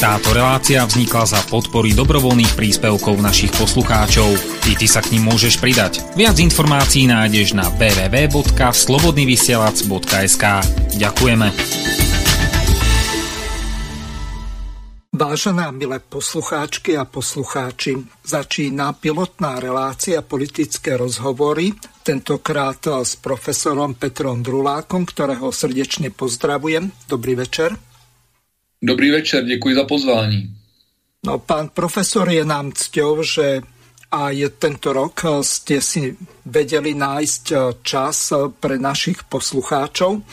Táto relácia vznikla za podpory dobrovoľných príspevkov našich poslucháčov. I ty sa k ním môžeš pridať. Viac informácií nájdeš na www.slobodnyvysielac.sk Ďakujeme. Vážené a milé poslucháčky a poslucháči, začína pilotná relácia politické rozhovory, tentokrát s profesorom Petrom Drulákom, ktorého srdečne pozdravujem. Dobrý večer. Dobrý večer, děkuji za pozvání. No, pán profesor, je nám cťou, že aj tento rok ste si vedeli nájsť čas pre našich poslucháčov.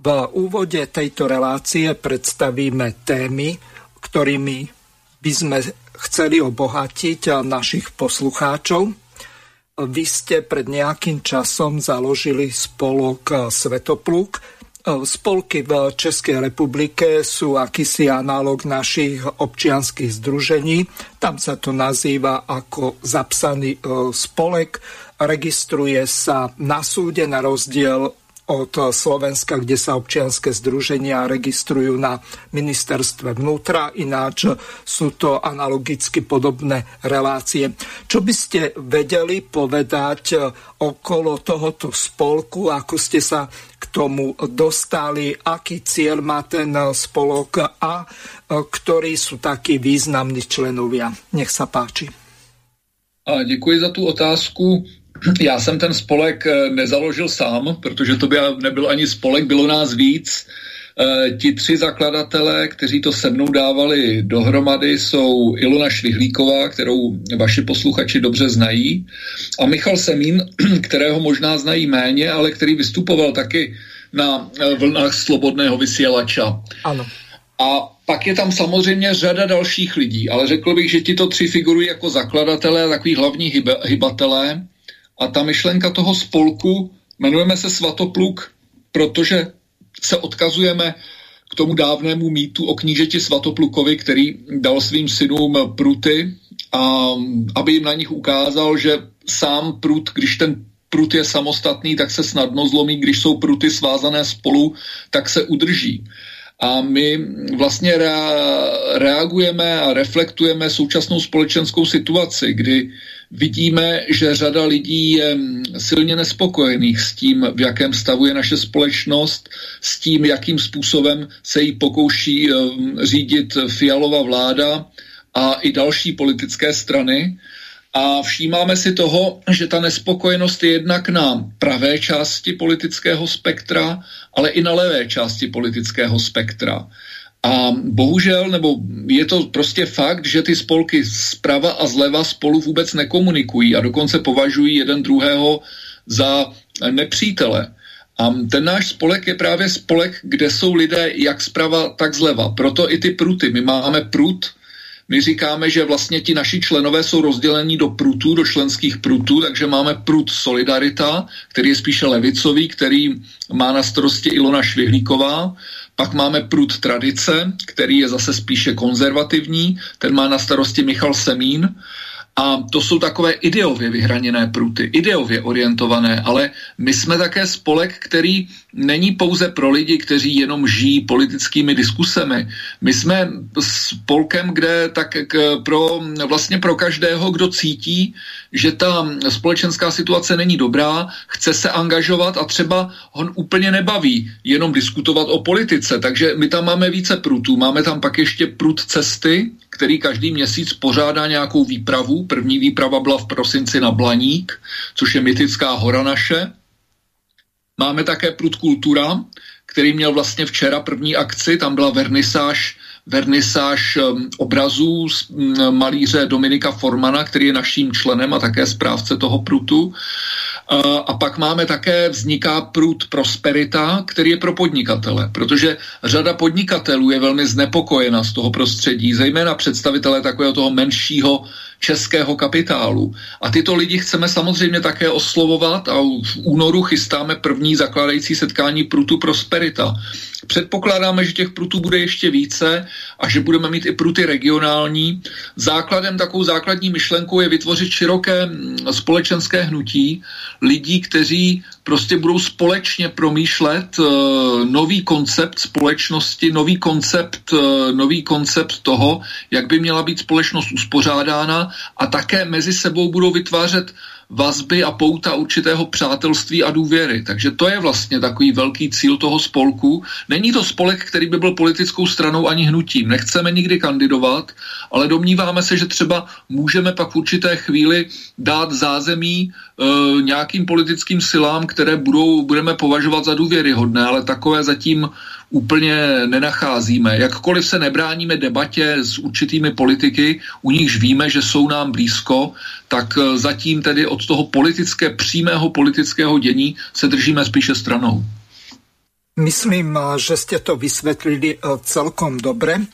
V úvode tejto relácie predstavíme témy, ktorými by sme chceli obohatiť našich poslucháčov. Vy ste pred nejakým časom založili spolok Svetopluk, Spolky v Českej republike sú akýsi analog našich občianských združení. Tam sa to nazýva ako zapsaný e, spolek. Registruje sa na súde na rozdiel od Slovenska, kde sa občianske združenia registrujú na ministerstve vnútra, ináč sú to analogicky podobné relácie. Čo by ste vedeli povedať okolo tohoto spolku, ako ste sa k tomu dostali, aký cieľ má ten spolok a ktorí sú takí významní členovia. Nech sa páči. A děkuji za tu otázku. Já jsem ten spolek eh, nezaložil sám, protože to by nebyl ani spolek, bylo nás víc. E, ti tři zakladatelé, kteří to se mnou dávali dohromady, jsou Ilona Švihlíková, kterou vaši posluchači dobře znají, a Michal Semín, kterého možná znají méně, ale který vystupoval taky na eh, vlnách slobodného vysílača. Ano. A pak je tam samozřejmě řada dalších lidí, ale řekl bych, že tito tři figurují jako zakladatelé, takový hlavní hybatelé. A ta myšlenka toho spolku, jmenujeme se Svatopluk, protože se odkazujeme k tomu dávnému mýtu o knížeti Svatoplukovi, který dal svým synům pruty, a aby jim na nich ukázal, že sám prut, když ten prut je samostatný, tak se snadno zlomí, když jsou pruty svázané spolu, tak se udrží. A my vlastně reagujeme a reflektujeme současnou společenskou situaci, kdy vidíme, že řada lidí je silně nespokojených s tím, v jakém stavu je naše společnost, s tím, jakým způsobem se jí pokouší řídit fialová vláda a i další politické strany. A všímáme si toho, že ta nespokojenost je jednak na pravé části politického spektra, ale i na levé části politického spektra. A bohužel, nebo je to prostě fakt, že ty spolky zprava a zleva spolu vůbec nekomunikují a dokonce považují jeden druhého za nepřítele. A ten náš spolek je právě spolek, kde jsou lidé jak zprava, tak zleva. Proto i ty pruty. My máme prut, my říkáme, že vlastně ti naši členové jsou rozdělení do prutů, do členských prutů, takže máme prut Solidarita, který je spíše levicový, který má na starosti Ilona Švihlíková. Pak máme prut Tradice, který je zase spíše konzervativní, ten má na starosti Michal Semín. A to jsou takové ideově vyhraněné pruty, ideově orientované, ale my jsme také spolek, který není pouze pro lidi, kteří jenom žijí politickými diskusemi. My jsme spolkem, kde tak k, pro, vlastně pro každého, kdo cítí, že ta společenská situace není dobrá, chce se angažovat a třeba ho úplně nebaví jenom diskutovat o politice. Takže my tam máme více prutů. Máme tam pak ještě prut cesty, který každý měsíc pořádá nějakou výpravu. První výprava byla v prosinci na Blaník, což je mytická hora naše. Máme také Prut Kultura, který měl vlastně včera první akci, tam byla vernisáž vernisáž um, obrazů z um, malíře Dominika Formana, který je naším členem a také správce toho prutu. A pak máme také, vzniká prut Prosperita, který je pro podnikatele, protože řada podnikatelů je velmi znepokojena z toho prostředí, zejména představitelé takového toho menšího českého kapitálu. A tyto lidi chceme samozřejmě také oslovovat a v únoru chystáme první zakladající setkání Prutu Prosperita. Předpokládáme, že těch prutů bude ještě více a že budeme mít i pruty regionální. Základem, takovou základní myšlenkou je vytvořit široké mm, společenské hnutí lidí, kteří prostě budou společně promýšlet uh, nový koncept společnosti, nový koncept, uh, nový koncept toho, jak by měla být společnost uspořádána a také mezi sebou budou vytvářet vazby a pouta určitého přátelství a důvěry. Takže to je vlastně takový velký cíl toho spolku. Není to spolek, který by byl politickou stranou ani hnutím. Nechceme nikdy kandidovat, ale domníváme se, že třeba můžeme pak v určité chvíli dát zázemí e, nějakým politickým silám, které budou, budeme považovat za důvěryhodné, ale takové zatím úplně nenacházíme. Jakkoliv se nebráníme debatě s určitými politiky, u nichž víme, že jsou nám blízko, tak eh, zatím tedy od toho politické, přímého politického dění se držíme spíše stranou. Myslím, eh, že jste to vysvětlili eh, celkom dobře.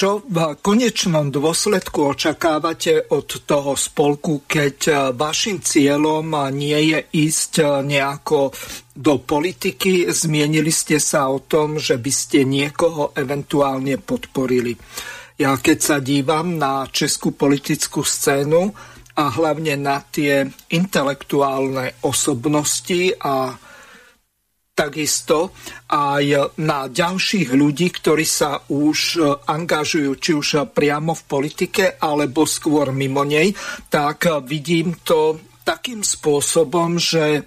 Čo v konečnom dôsledku očakávate od toho spolku, keď vašim cieľom nie je ísť nejako do politiky? Zmienili ste sa o tom, že by ste niekoho eventuálne podporili. Ja keď sa dívam na českú politickú scénu a hlavne na tie intelektuálne osobnosti a takisto aj na ďalších ľudí, ktorí sa už e, angažujú, či už priamo v politike, alebo skôr mimo nej, tak vidím to takým spôsobom, že e,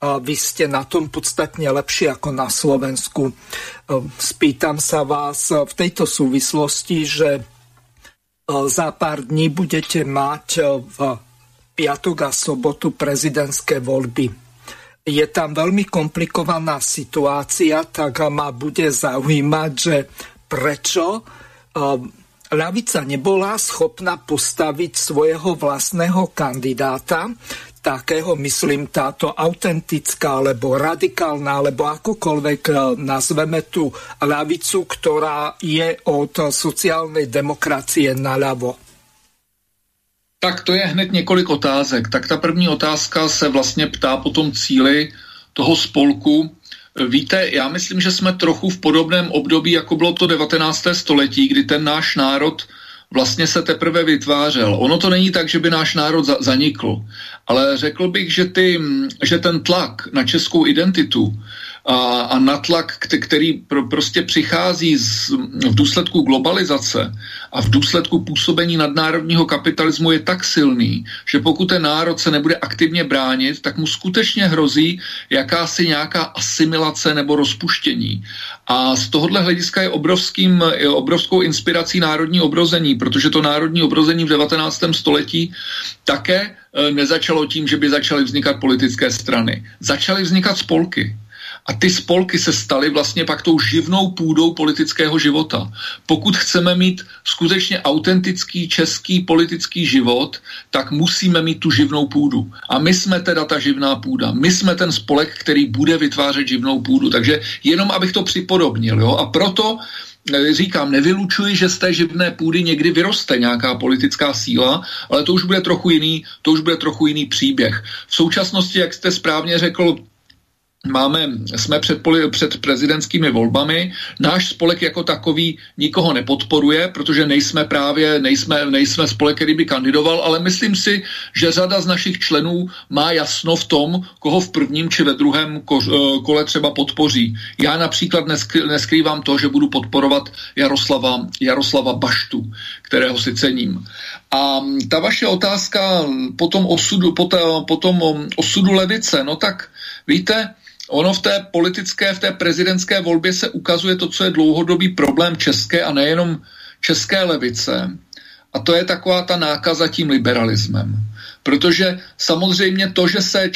vy ste na tom podstatne lepšie ako na Slovensku. E, spýtam sa vás v tejto súvislosti, že za pár dní budete mať v piatok a sobotu prezidentské voľby je tam veľmi komplikovaná situácia, tak ma bude zaujímať, že prečo ľavica nebola schopná postaviť svojho vlastného kandidáta, takého, myslím, táto autentická, alebo radikálna, alebo akokoľvek e, nazveme tu ľavicu, ktorá je od sociálnej demokracie naľavo. Tak to je hned několik otázek. Tak ta první otázka se vlastně ptá po tom cíli toho spolku. Víte, já myslím, že jsme trochu v podobném období, jako bylo to 19. století, kdy ten náš národ vlastně se teprve vytvářel. Ono to není tak, že by náš národ za- zanikl, ale řekl bych, že, ty, že ten tlak na českou identitu a, a natlak, který pro, prostě přichází z, v důsledku globalizace a v důsledku působení nadnárodního kapitalismu je tak silný, že pokud ten národ se nebude aktivně bránit, tak mu skutečně hrozí jakási nějaká asimilace nebo rozpuštění. A z tohohle hlediska je, obrovským, je obrovskou inspirací národní obrození, protože to národní obrození v 19. století také e, nezačalo tím, že by začaly vznikat politické strany. Začaly vznikat spolky. A ty spolky se staly vlastně pak tou živnou půdou politického života. Pokud chceme mít skutečně autentický český politický život, tak musíme mít tu živnou půdu. A my jsme teda ta živná půda. My jsme ten spolek, který bude vytvářet živnou půdu. Takže jenom abych to připodobnil. Jo? A proto eh, říkám, nevylučuji, že z té živné půdy někdy vyroste nějaká politická síla, ale to už bude trochu jiný, to už bude trochu jiný příběh. V současnosti, jak jste správně řekl, Máme, jsme před, poli, před prezidentskými volbami. Náš spolek jako takový nikoho nepodporuje, protože nejsme právě, nejsme, nejsme spolek, který by kandidoval, ale myslím si, že řada z našich členů má jasno v tom, koho v prvním či ve druhém ko, eh, kole třeba podpoří. Já například neskrývám to, že budu podporovat Jaroslava, Jaroslava Baštu, kterého si cením. A ta vaše otázka po tom osudu, po, ta, po tom osudu levice, no tak víte, ono v té politické, v té prezidentské volbě se ukazuje to, co je dlouhodobý problém české a nejenom české levice. A to je taková ta nákaza tím liberalismem. Protože samozřejmě to, že se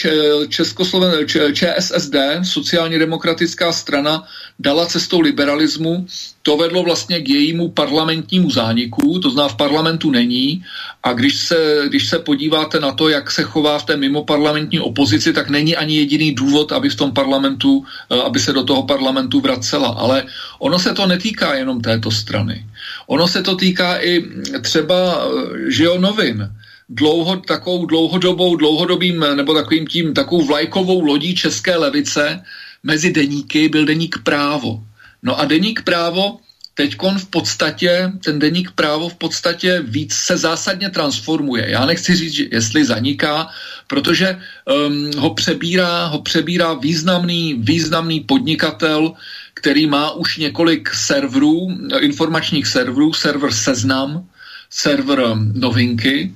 Českosloven, ČSSD, sociálně demokratická strana, dala cestou liberalismu, to vedlo vlastně k jejímu parlamentnímu zániku, to zná v parlamentu není. A když se, když se podíváte na to, jak se chová v té mimoparlamentní opozici, tak není ani jediný důvod, aby v tom parlamentu, eh, aby se do toho parlamentu vracela. Ale ono se to netýká jenom této strany. Ono se to týká i třeba, eh, že jo, novin dlouho, takovou dlouhodobou, dlouhodobým, nebo takovým tím, takovou vlajkovou lodí české levice mezi deníky byl deník právo. No a deník právo teď v podstatě, ten deník právo v podstatě víc se zásadně transformuje. Já nechci říct, jestli zaniká, protože um, ho, přebírá, ho přebírá významný, významný podnikatel, který má už několik serverů, informačních serverů, server Seznam, server um, Novinky,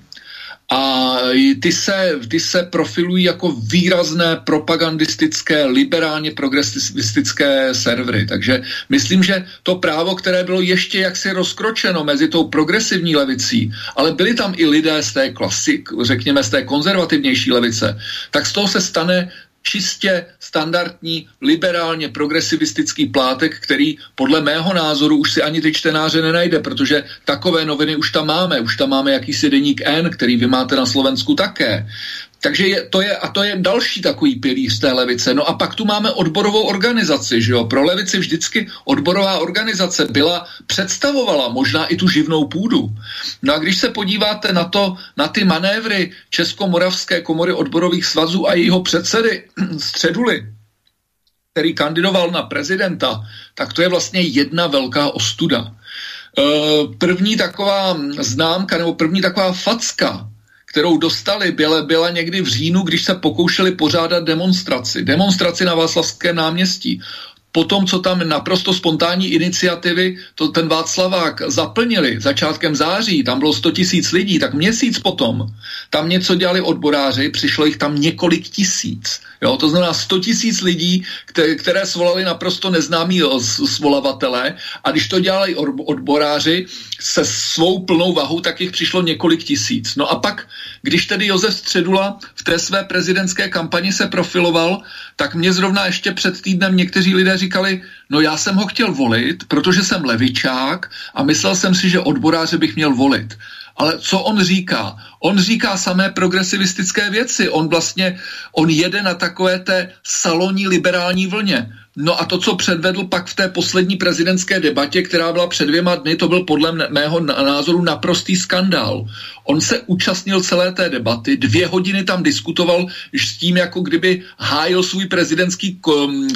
a ty se, ty se profilují jako výrazné propagandistické, liberálně progresivistické servery. Takže myslím, že to právo, které bylo ještě jaksi rozkročeno mezi tou progresivní levicí, ale byli tam i lidé z té klasik, řekněme z té konzervativnější levice, tak z toho se stane čistě standardní liberálně progresivistický plátek, který podle mého názoru už si ani ty čtenáře nenajde, protože takové noviny už tam máme. Už tam máme jakýsi deník N, který vy máte na Slovensku také. Takže je, to je, a to je další takový pilíř té levice. No a pak tu máme odborovou organizaci, že jo. Pro levici vždycky odborová organizace byla, představovala možná i tu živnou půdu. No a když se podíváte na to, na ty manévry Českomoravské komory odborových svazů a jeho předsedy Středuly, který kandidoval na prezidenta, tak to je vlastně jedna velká ostuda. E, první taková známka, nebo první taková facka kterou dostali, byla, byla někdy v říjnu, když se pokoušeli pořádat demonstraci. Demonstraci na Václavském náměstí po tom, co tam naprosto spontánní iniciativy to ten Václavák zaplnili začátkem září, tam bylo 100 tisíc lidí, tak měsíc potom tam něco dělali odboráři, přišlo jich tam několik tisíc. Jo, to znamená 100 tisíc lidí, které, které svolali naprosto neznámí svolavatele a když to dělali odboráři se svou plnou vahou, tak jich přišlo několik tisíc. No a pak, když tedy Josef Středula v té své prezidentské kampani se profiloval, tak mě zrovna ještě před týdnem někteří lidé říkali, no já jsem ho chtěl volit, protože jsem levičák a myslel jsem si, že odboráře bych měl volit. Ale co on říká? On říká samé progresivistické věci. On vlastně, on jede na takové té salonní liberální vlně. No a to, co předvedl pak v té poslední prezidentské debatě, která byla před dvěma dny, to byl podle mého názoru naprostý skandál. On se účastnil celé té debaty, dvě hodiny tam diskutoval s tím, jako kdyby hájil svůj prezidentský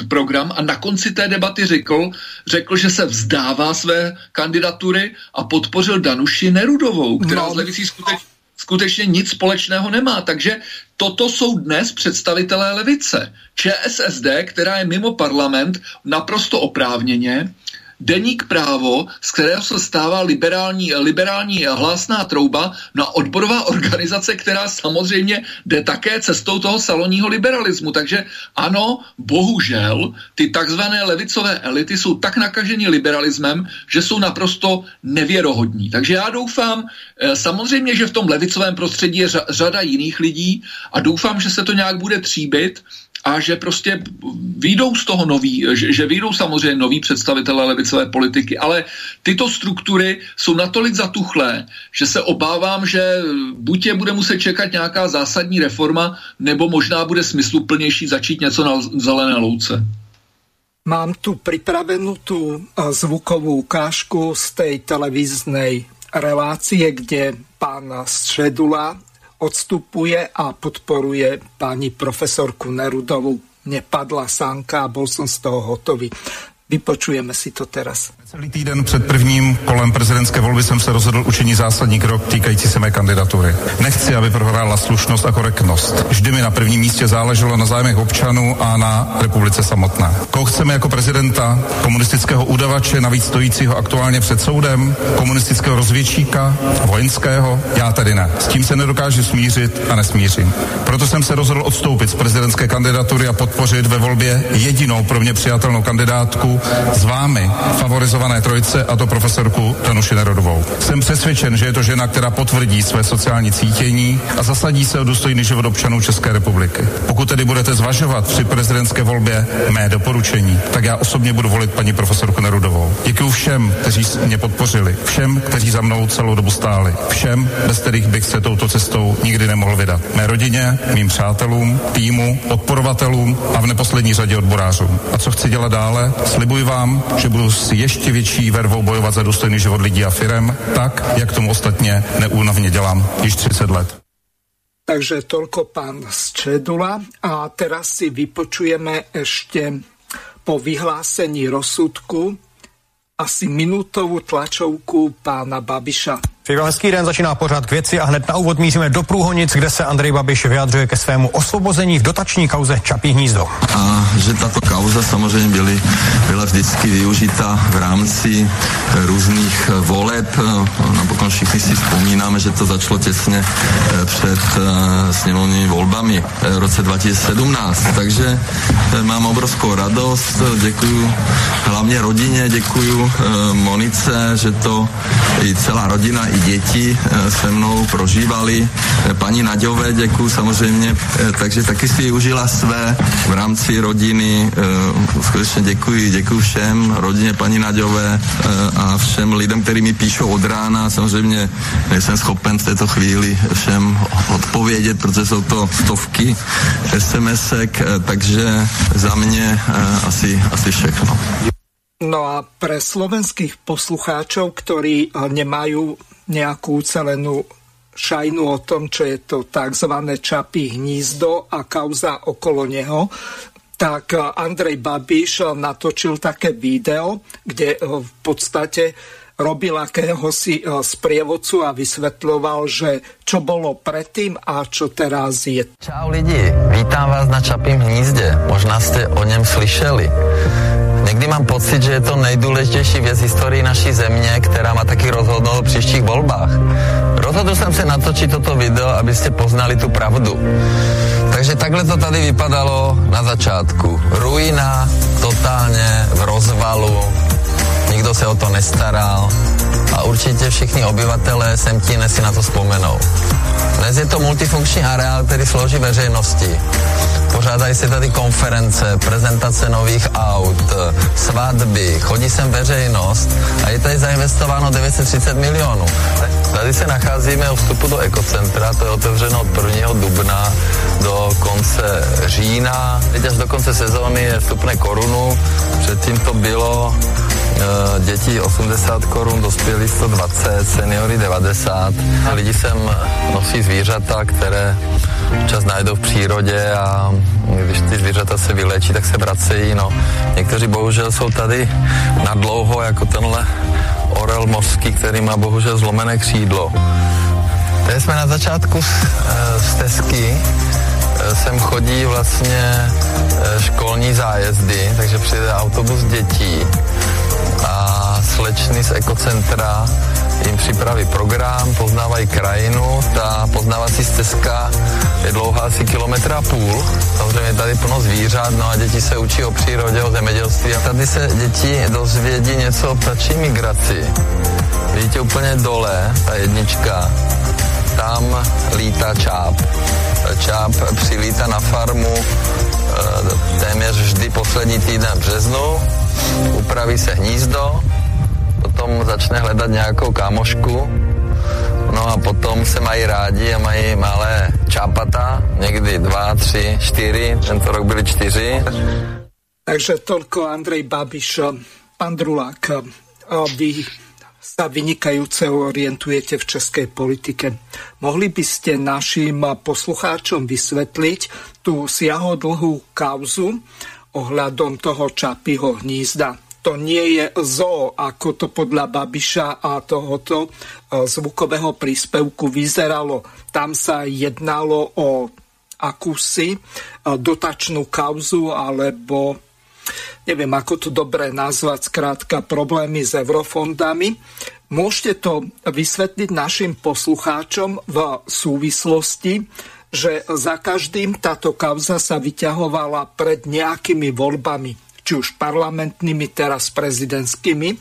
program a na konci té debaty řekl, řekl, že se vzdává své kandidatury a podpořil Danuši Nerudovou, která no. z levicí skutečně skutečně nic společného nemá. Takže toto jsou dnes představitelé levice. ČSSD, která je mimo parlament naprosto oprávněně, deník právo, z kterého se stává liberální, liberální hlásná trouba, na odborová organizace, která samozřejmě jde také cestou toho salonního liberalismu. Takže ano, bohužel, ty takzvané levicové elity jsou tak nakaženi liberalismem, že jsou naprosto nevěrohodní. Takže já doufám, eh, samozřejmě, že v tom levicovém prostředí je řada jiných lidí a doufám, že se to nějak bude tříbit, a že prostě výjdou z toho nový, že, že výjdou samozřejmě noví představitelé levicové politiky, ale tyto struktury jsou natolik zatuchlé, že se obávám, že buď je bude muset čekat nějaká zásadní reforma, nebo možná bude smysluplnější začít něco na zelené louce. Mám tu připravenou tu eh, zvukovou ukážku z té televizní relácie, kde pán Středula odstupuje a podporuje pani profesorku Nerudovu. Nepadla sánka a bol som z toho hotový. Vypočujeme si to teraz. Celý týden před prvním kolem prezidentské volby jsem se rozhodl učinit zásadní krok týkající se mé kandidatury. Nechci, aby prohrála slušnost a korektnost. Vždy mi na prvním místě záleželo na zájmech občanů a na republice samotné. Koho chceme jako prezidenta? Komunistického udavače, navíc stojícího aktuálně před soudem? Komunistického rozvědčíka? Vojenského? Já tedy ne. S tím se nedokážu smířit a nesmířím. Proto jsem se rozhodl odstoupit z prezidentské kandidatury a podpořit ve volbě jedinou pro mě přijatelnou kandidátku s vámi favorizovat favorizované trojce, a to profesorku Danuši Nerodovou. Jsem přesvědčen, že je to žena, která potvrdí své sociální cítění a zasadí se o důstojný život občanů České republiky. Pokud tedy budete zvažovat při prezidentské volbě mé doporučení, tak já osobně budu volit paní profesorku Nerudovou. Děkuji všem, kteří mě podpořili, všem, kteří za mnou celou dobu stáli, všem, bez kterých bych se touto cestou nikdy nemohl vydat. Mé rodině, mým přátelům, týmu, podporovatelům a v neposlední řadě odborářům. A co chci dělat dále? Slibuji vám, že budu si ještě větší vervou bojovat za důstojný život lidí a firem, tak, jak tomu ostatně neúnavně dělám již 30 let. Takže toľko pán Čedula. A teraz si vypočujeme ešte po vyhlásení rozsudku asi minútovú tlačovku pána Babiša. Přeji vám hezký den, začíná pořád k věci a hned na úvod míříme do Průhonic, kde se Andrej Babiš vyjadřuje ke svému osvobození v dotační kauze Čapí hnízdo. A že tato kauza samozřejmě byly, byla vždycky využita v rámci různých voleb. Napokon všichni si vzpomínáme, že to začalo těsně eh, před eh, sněmovnými volbami v roce 2017. Takže eh, mám obrovskou radost, děkuju hlavně rodině, děkuju Monice, že to i celá rodina děti eh, se mnou prožívali. Eh, paní Naďové děkuji samozřejmě, eh, takže taky si užila své v rámci rodiny. Skutečně děkuji, děkuji všem, rodině paní Naďové a všem lidem, kteří mi píšou od rána. Samozřejmě nejsem schopen v této chvíli všem odpovědět, protože jsou to stovky SMSek, takže za mě asi, asi všechno. No a pre slovenských poslucháčov, ktorí nemajú nejakú celenú šajnu o tom, čo je to tzv. čapí hnízdo a kauza okolo neho, tak Andrej Babiš natočil také video, kde v podstate robil akéhosi sprievodcu a vysvetľoval, že čo bolo predtým a čo teraz je. Čau lidi, vítám vás na Čapím hnízdě. Možná jste o něm slyšeli. Někdy mám pocit, že je to nejdůležitější věc historii naší země, která má taky rozhodnout o příštích volbách. Rozhodl jsem se natočit toto video, abyste poznali tu pravdu. Takže takhle to tady vypadalo na začátku. Ruina, totálně v rozvalu, nikdo se o to nestaral a určitě všichni obyvatelé Semtíne si na to vzpomenou. Dnes je to multifunkční areál, který slouží veřejnosti. Pořádají se tady konference, prezentace nových aut, svatby, chodí sem veřejnost a je tady zainvestováno 930 milionů. Tady se nacházíme u vstupu do ekocentra, to je otevřeno od 1. dubna do konce října. Teď až do konce sezóny je vstupné korunu, předtím to bylo děti 80 korun, dospělí 120, seniory 90. Lidi sem nosí zvířata, které čas najdou v přírodě a když ty zvířata se vylečí, tak se vracejí. No. Někteří bohužel jsou tady na dlouho, jako tenhle orel mořský, který má bohužel zlomené křídlo. Tady jsme na začátku eh, stezky, eh, sem chodí vlastně školní zájezdy, takže přijde autobus dětí a slečny z ekocentra jim připraví program, poznávají krajinu, ta poznávací stezka je dlouhá asi kilometra a půl, samozřejmě tady plno zvířat, no a děti se učí o přírodě, o zemědělství a tady se děti dozvědí něco o ptačí migraci. Vidíte úplně dole, ta jednička, tam lítá čáp. Čáp přilítá na farmu e, téměř vždy poslední týden březnu, upraví se hnízdo, potom začne hledat nějakou kámošku, no a potom se mají rádi a mají malé čápata, někdy dva, tři, čtyři, tento rok byly čtyři. Takže toľko Andrej Babiš. Pán Drulák, vy sa vynikajúce orientujete v českej politike. Mohli by ste našim poslucháčom vysvetliť tú siahodlhú kauzu, ohľadom toho čapího hnízda. To nie je zo, ako to podľa Babiša a tohoto e, zvukového príspevku vyzeralo. Tam sa jednalo o akúsi e, dotačnú kauzu alebo neviem, ako to dobre nazvať, skrátka problémy s eurofondami. Môžete to vysvetliť našim poslucháčom v súvislosti že za každým táto kauza sa vyťahovala pred nejakými voľbami, či už parlamentnými, teraz prezidentskými.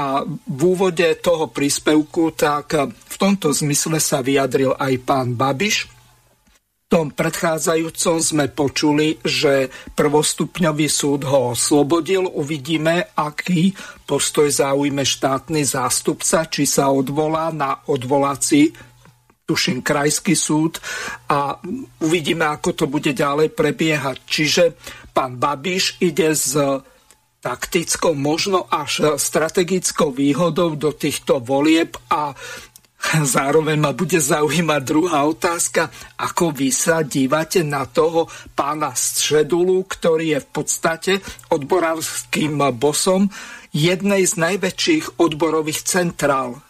A v úvode toho príspevku tak v tomto zmysle sa vyjadril aj pán Babiš. V tom predchádzajúcom sme počuli, že prvostupňový súd ho oslobodil. Uvidíme, aký postoj zaujme štátny zástupca, či sa odvolá na odvolací tuším, krajský súd a uvidíme, ako to bude ďalej prebiehať. Čiže pán Babiš ide s taktickou, možno až strategickou výhodou do týchto volieb a Zároveň ma bude zaujímať druhá otázka, ako vy sa dívate na toho pána Středulu, ktorý je v podstate odborárským bosom jednej z najväčších odborových centrál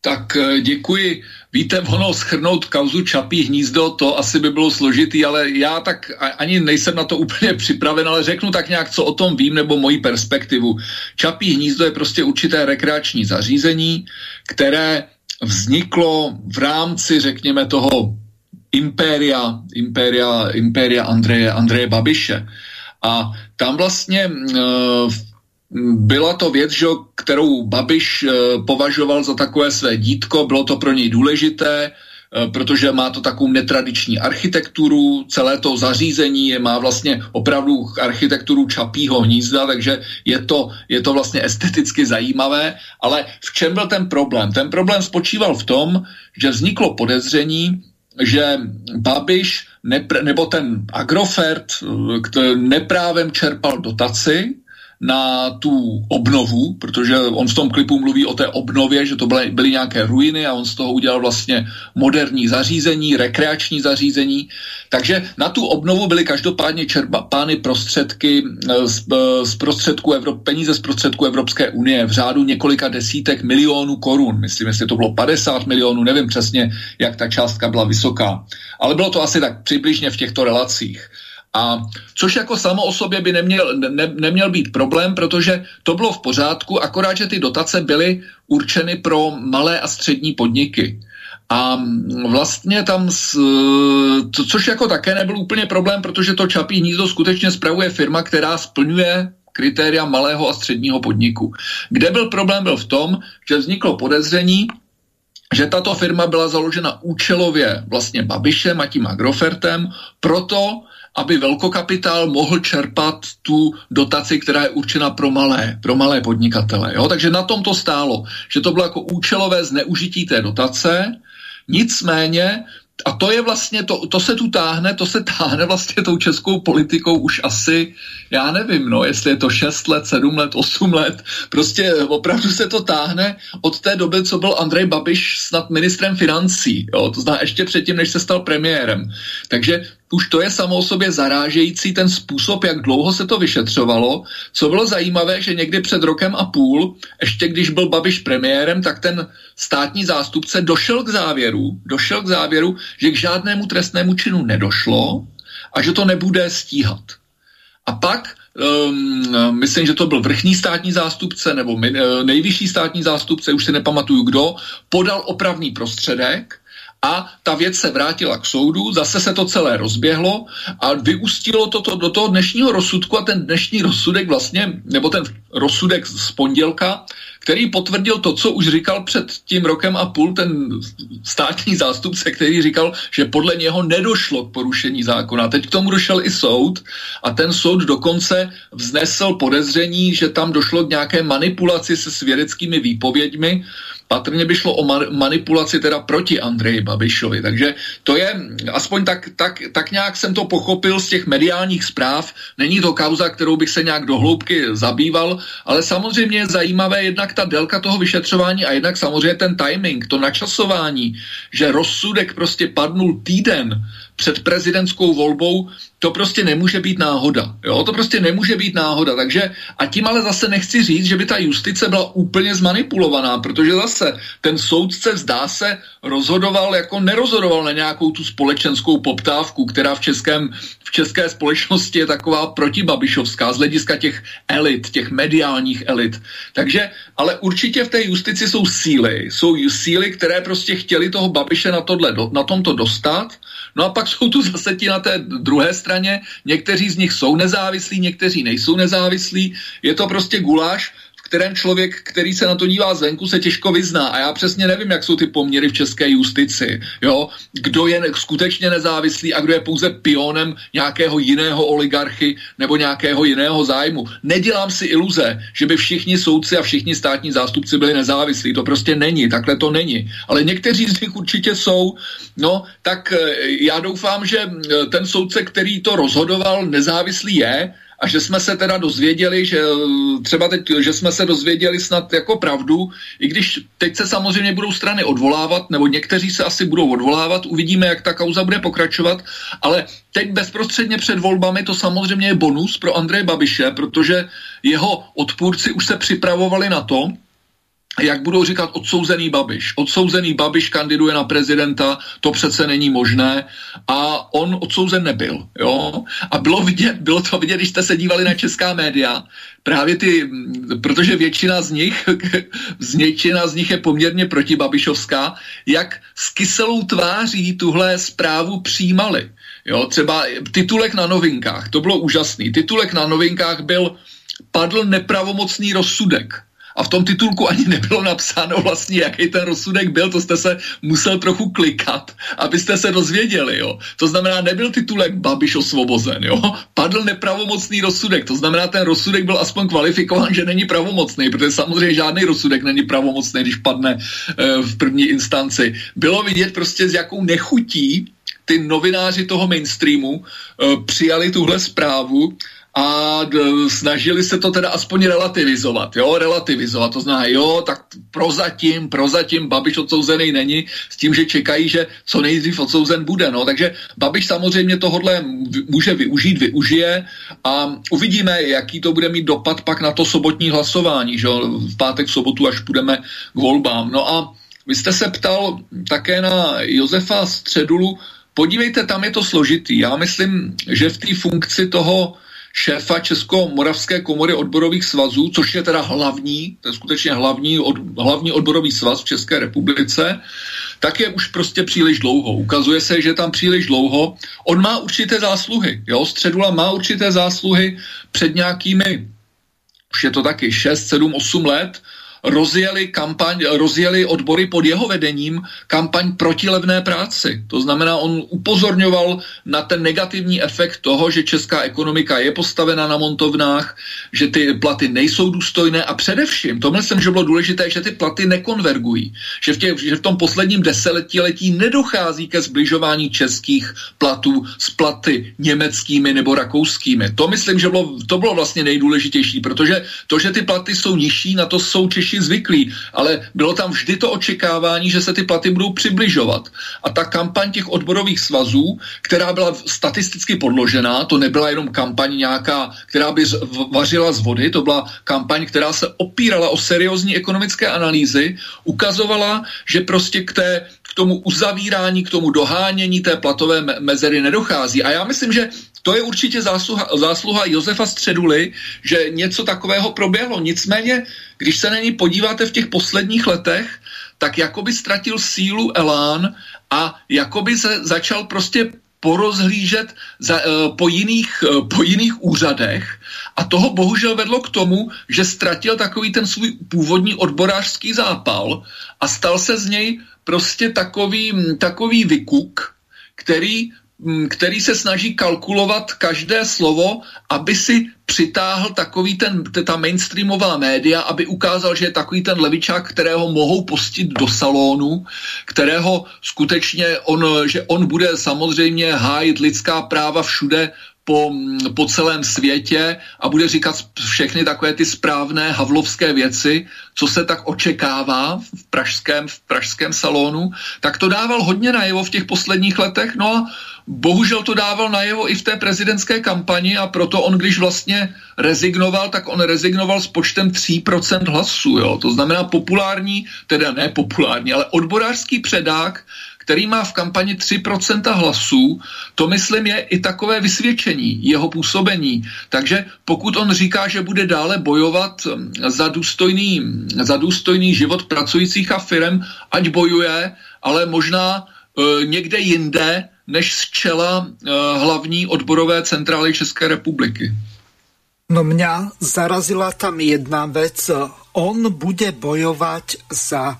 tak eh, děkuji. Víte, ono schrnout kauzu Čapí hnízdo, to asi by bylo složitý, ale já tak ani nejsem na to úplně připraven, ale řeknu tak nějak, co o tom vím, nebo moji perspektivu. Čapí hnízdo je prostě určité rekreační zařízení, které vzniklo v rámci, řekněme, toho impéria, impéria, impéria Andreje, Andreje Babiše. A tam vlastně uh, byla to věc, že, kterou Babiš eh, považoval za takové své dítko, bylo to pro něj důležité, eh, protože má to takovou netradiční architekturu, celé to zařízení je, má vlastně opravdu architekturu čapího hnízda, takže je to, je to vlastně esteticky zajímavé, ale v čem byl ten problém? Ten problém spočíval v tom, že vzniklo podezření, že Babiš nepr- nebo ten Agrofert eh, neprávem čerpal dotaci, na tu obnovu, protože on v tom klipu mluví o té obnově, že to byly, byly nějaké ruiny a on z toho udělal vlastně moderní zařízení, rekreační zařízení. Takže na tu obnovu byly každopádně čerpány prostředky eh, z, eh, z prostředku Evrop, peníze z prostředku Evropské unie v řádu několika desítek milionů korun. Myslím, jestli to bylo 50 milionů, nevím přesně, jak ta částka byla vysoká. Ale bylo to asi tak přibližně v těchto relacích. A což jako samo o sobě by neměl, ne, neměl být problém, protože to bylo v pořádku, akorát, že ty dotace byly určeny pro malé a střední podniky. A vlastně tam, což jako také nebyl úplně problém, protože to Čapí hnízdo skutečně spravuje firma, která splňuje kritéria malého a středního podniku. Kde byl problém, byl v tom, že vzniklo podezření, že tato firma byla založena účelově vlastně Babišem a tím Agrofertem, proto, aby velkokapitál mohl čerpat tu dotaci, která je určena pro malé, pro malé podnikatele. Jo? Takže na tom to stálo, že to bylo jako účelové zneužití té dotace, nicméně a to je vlastně, to, to se tu táhne, to se táhne vlastně tou českou politikou už asi, já nevím, no, jestli je to 6 let, 7 let, 8 let, prostě opravdu se to táhne od té doby, co byl Andrej Babiš snad ministrem financí, jo, to zná ještě předtím, než se stal premiérem. Takže už to je samo o sobě zarážející ten způsob, jak dlouho se to vyšetřovalo. Co bylo zajímavé, že někdy před rokem a půl, ještě když byl Babiš premiérem, tak ten státní zástupce došel k závěru, došel k závěru, že k žádnému trestnému činu nedošlo a že to nebude stíhat. A pak um, myslím, že to byl vrchní státní zástupce nebo nejvyšší státní zástupce, už se nepamatuju kdo, podal opravný prostředek a ta věc se vrátila k soudu, zase se to celé rozběhlo a vyústilo to, to do toho dnešního rozsudku a ten dnešní rozsudek vlastně, nebo ten rozsudek z pondělka, který potvrdil to, co už říkal před tím rokem a půl ten státní zástupce, který říkal, že podle něho nedošlo k porušení zákona. Teď k tomu došel i soud a ten soud dokonce vznesl podezření, že tam došlo k nějaké manipulaci se svědeckými výpověďmi, patrně by šlo o manipulaci teda proti Andreji Babišovi. Takže to je, aspoň tak, tak, tak nějak jsem to pochopil z těch mediálních zpráv. Není to kauza, kterou bych se nějak dohloubky zabýval, ale samozřejmě je zajímavé jednak ta délka toho vyšetřování a jednak samozřejmě ten timing, to načasování, že rozsudek prostě padnul týden před prezidentskou volbou, to prostě nemůže být náhoda. Jo? To prostě nemůže být náhoda. Takže a tím ale zase nechci říct, že by ta justice byla úplně zmanipulovaná, protože zase ten soudce zdá se rozhodoval jako nerozhodoval na nějakou tu společenskou poptávku, která v českém v české společnosti je taková protibabišovská z hlediska těch elit, těch mediálních elit. Takže, ale určitě v té justici jsou síly. Jsou síly, které prostě chtěli toho Babiše na, tohle, na tomto dostat No a pak jsou tu zase ti na té druhé straně, někteří z nich jsou nezávislí, někteří nejsou nezávislí, je to prostě guláš, kterém člověk, který se na to dívá zvenku, se těžko vyzná. A já přesně nevím, jak jsou ty poměry v české justici. Jo? Kdo je skutečně nezávislý a kdo je pouze pionem nějakého jiného oligarchy nebo nějakého jiného zájmu. Nedělám si iluze, že by všichni soudci a všichni státní zástupci byli nezávislí. To prostě není, takhle to není. Ale někteří z nich určitě jsou. No, tak eh, já doufám, že eh, ten soudce, který to rozhodoval, nezávislý je a že jsme se teda dozvěděli, že třeba teď, že jsme se dozvěděli snad jako pravdu, i když teď se samozřejmě budou strany odvolávat, nebo někteří se asi budou odvolávat, uvidíme, jak ta kauza bude pokračovat, ale teď bezprostředně před volbami to samozřejmě je bonus pro Andreje Babiše, protože jeho odpůrci už se připravovali na to, jak budou říkat odsouzený Babiš. Odsouzený Babiš kandiduje na prezidenta, to přece není možné a on odsouzen nebyl. Jo? A bylo, vidět, bylo to vidět, když jste se dívali na česká média, právě ty, protože většina z nich, většina z nich je poměrně protibabišovská, jak s kyselou tváří tuhle zprávu přijímali. Jo? Třeba titulek na novinkách, to bylo úžasný. Titulek na novinkách byl padl nepravomocný rozsudek a v tom titulku ani nebylo napsáno vlastně, jaký ten rozsudek byl, to jste se musel trochu klikat, abyste se dozvěděli, jo. To znamená, nebyl titulek Babiš osvobozen, jo. Padl nepravomocný rozsudek, to znamená, ten rozsudek byl aspoň kvalifikován, že není pravomocný, protože samozřejmě žádný rozsudek není pravomocný, když padne e, v první instanci. Bylo vidět prostě, s jakou nechutí ty novináři toho mainstreamu e, přijali tuhle zprávu a snažili se to teda aspoň relativizovat, jo, relativizovat, to znamená, jo, tak prozatím, prozatím Babiš odsouzený není, s tím, že čekají, že co nejdřív odsouzen bude, no, takže Babiš samozřejmě tohodle může využít, využije a uvidíme, jaký to bude mít dopad pak na to sobotní hlasování, že v pátek, v sobotu, až půjdeme k volbám. No a vy jste se ptal také na Josefa Středulu, podívejte, tam je to složitý. Já myslím, že v té funkci toho šéfa Česko-Moravské komory odborových svazů, což je teda hlavní, to je skutečně hlavní, od, hlavní odborový svaz v České republice, tak je už prostě příliš dlouho. Ukazuje se, že je tam příliš dlouho. On má určité zásluhy, jo, Středula má určité zásluhy před nějakými, už je to taky 6, 7, 8 let, rozjeli, kampaň, rozjeli odbory pod jeho vedením kampaň proti levné práci. To znamená, on upozorňoval na ten negativní efekt toho, že česká ekonomika je postavena na montovnách, že ty platy nejsou důstojné a především, to myslím, že bylo důležité, že ty platy nekonvergují. Že v, tě, že v tom posledním desetiletí nedochází ke zbližování českých platů s platy německými nebo rakouskými. To myslím, že bylo, to bylo vlastně nejdůležitější, protože to, že ty platy jsou nižší, na to jsou Češi Češi zvyklí, ale bylo tam vždy to očekávání, že se ty platy budou přibližovat. A ta kampaň těch odborových svazů, která byla statisticky podložená, to nebyla jenom kampaň nějaká, která by vařila z vody, to byla kampaň, která se opírala o seriózní ekonomické analýzy, ukazovala, že prostě k té k tomu uzavírání, k tomu dohánění té platové mezery nedochází. A já myslím, že to je určitě zásluha, zásluha Josefa Středuly, že něco takového proběhlo. Nicméně, když se na ní podíváte v těch posledních letech, tak jakoby ztratil sílu elán a jakoby se začal prostě porozhlížet za, uh, po, jiných, uh, po jiných úřadech a toho bohužel vedlo k tomu, že ztratil takový ten svůj původní odborářský zápal a stal se z něj prostě takový, takový vykuk, který který se snaží kalkulovat každé slovo, aby si přitáhl takový ten, ta mainstreamová média, aby ukázal, že je takový ten levičák, kterého mohou pustit do salonu, kterého skutečně on, že on bude samozřejmě hájit lidská práva všude po, po celém světě a bude říkat všechny takové ty správné havlovské věci, co se tak očekává v pražském, v pražském salonu, tak to dával hodně najevo v těch posledních letech. No a bohužel to dával najevo i v té prezidentské kampani a proto on, když vlastně rezignoval, tak on rezignoval s počtem 3% hlasů. Jo. To znamená populární, teda ne populární, ale odborářský předák který má v kampani 3% hlasů, to myslím je i takové vysvědčení jeho působení. Takže pokud on říká, že bude dále bojovat hm, za důstojný, za důstojný život pracujících a firm, ať bojuje, ale možná e, někde jinde, než z čela e, hlavní odborové centrály České republiky. No mňa zarazila tam jedna vec. On bude bojovat za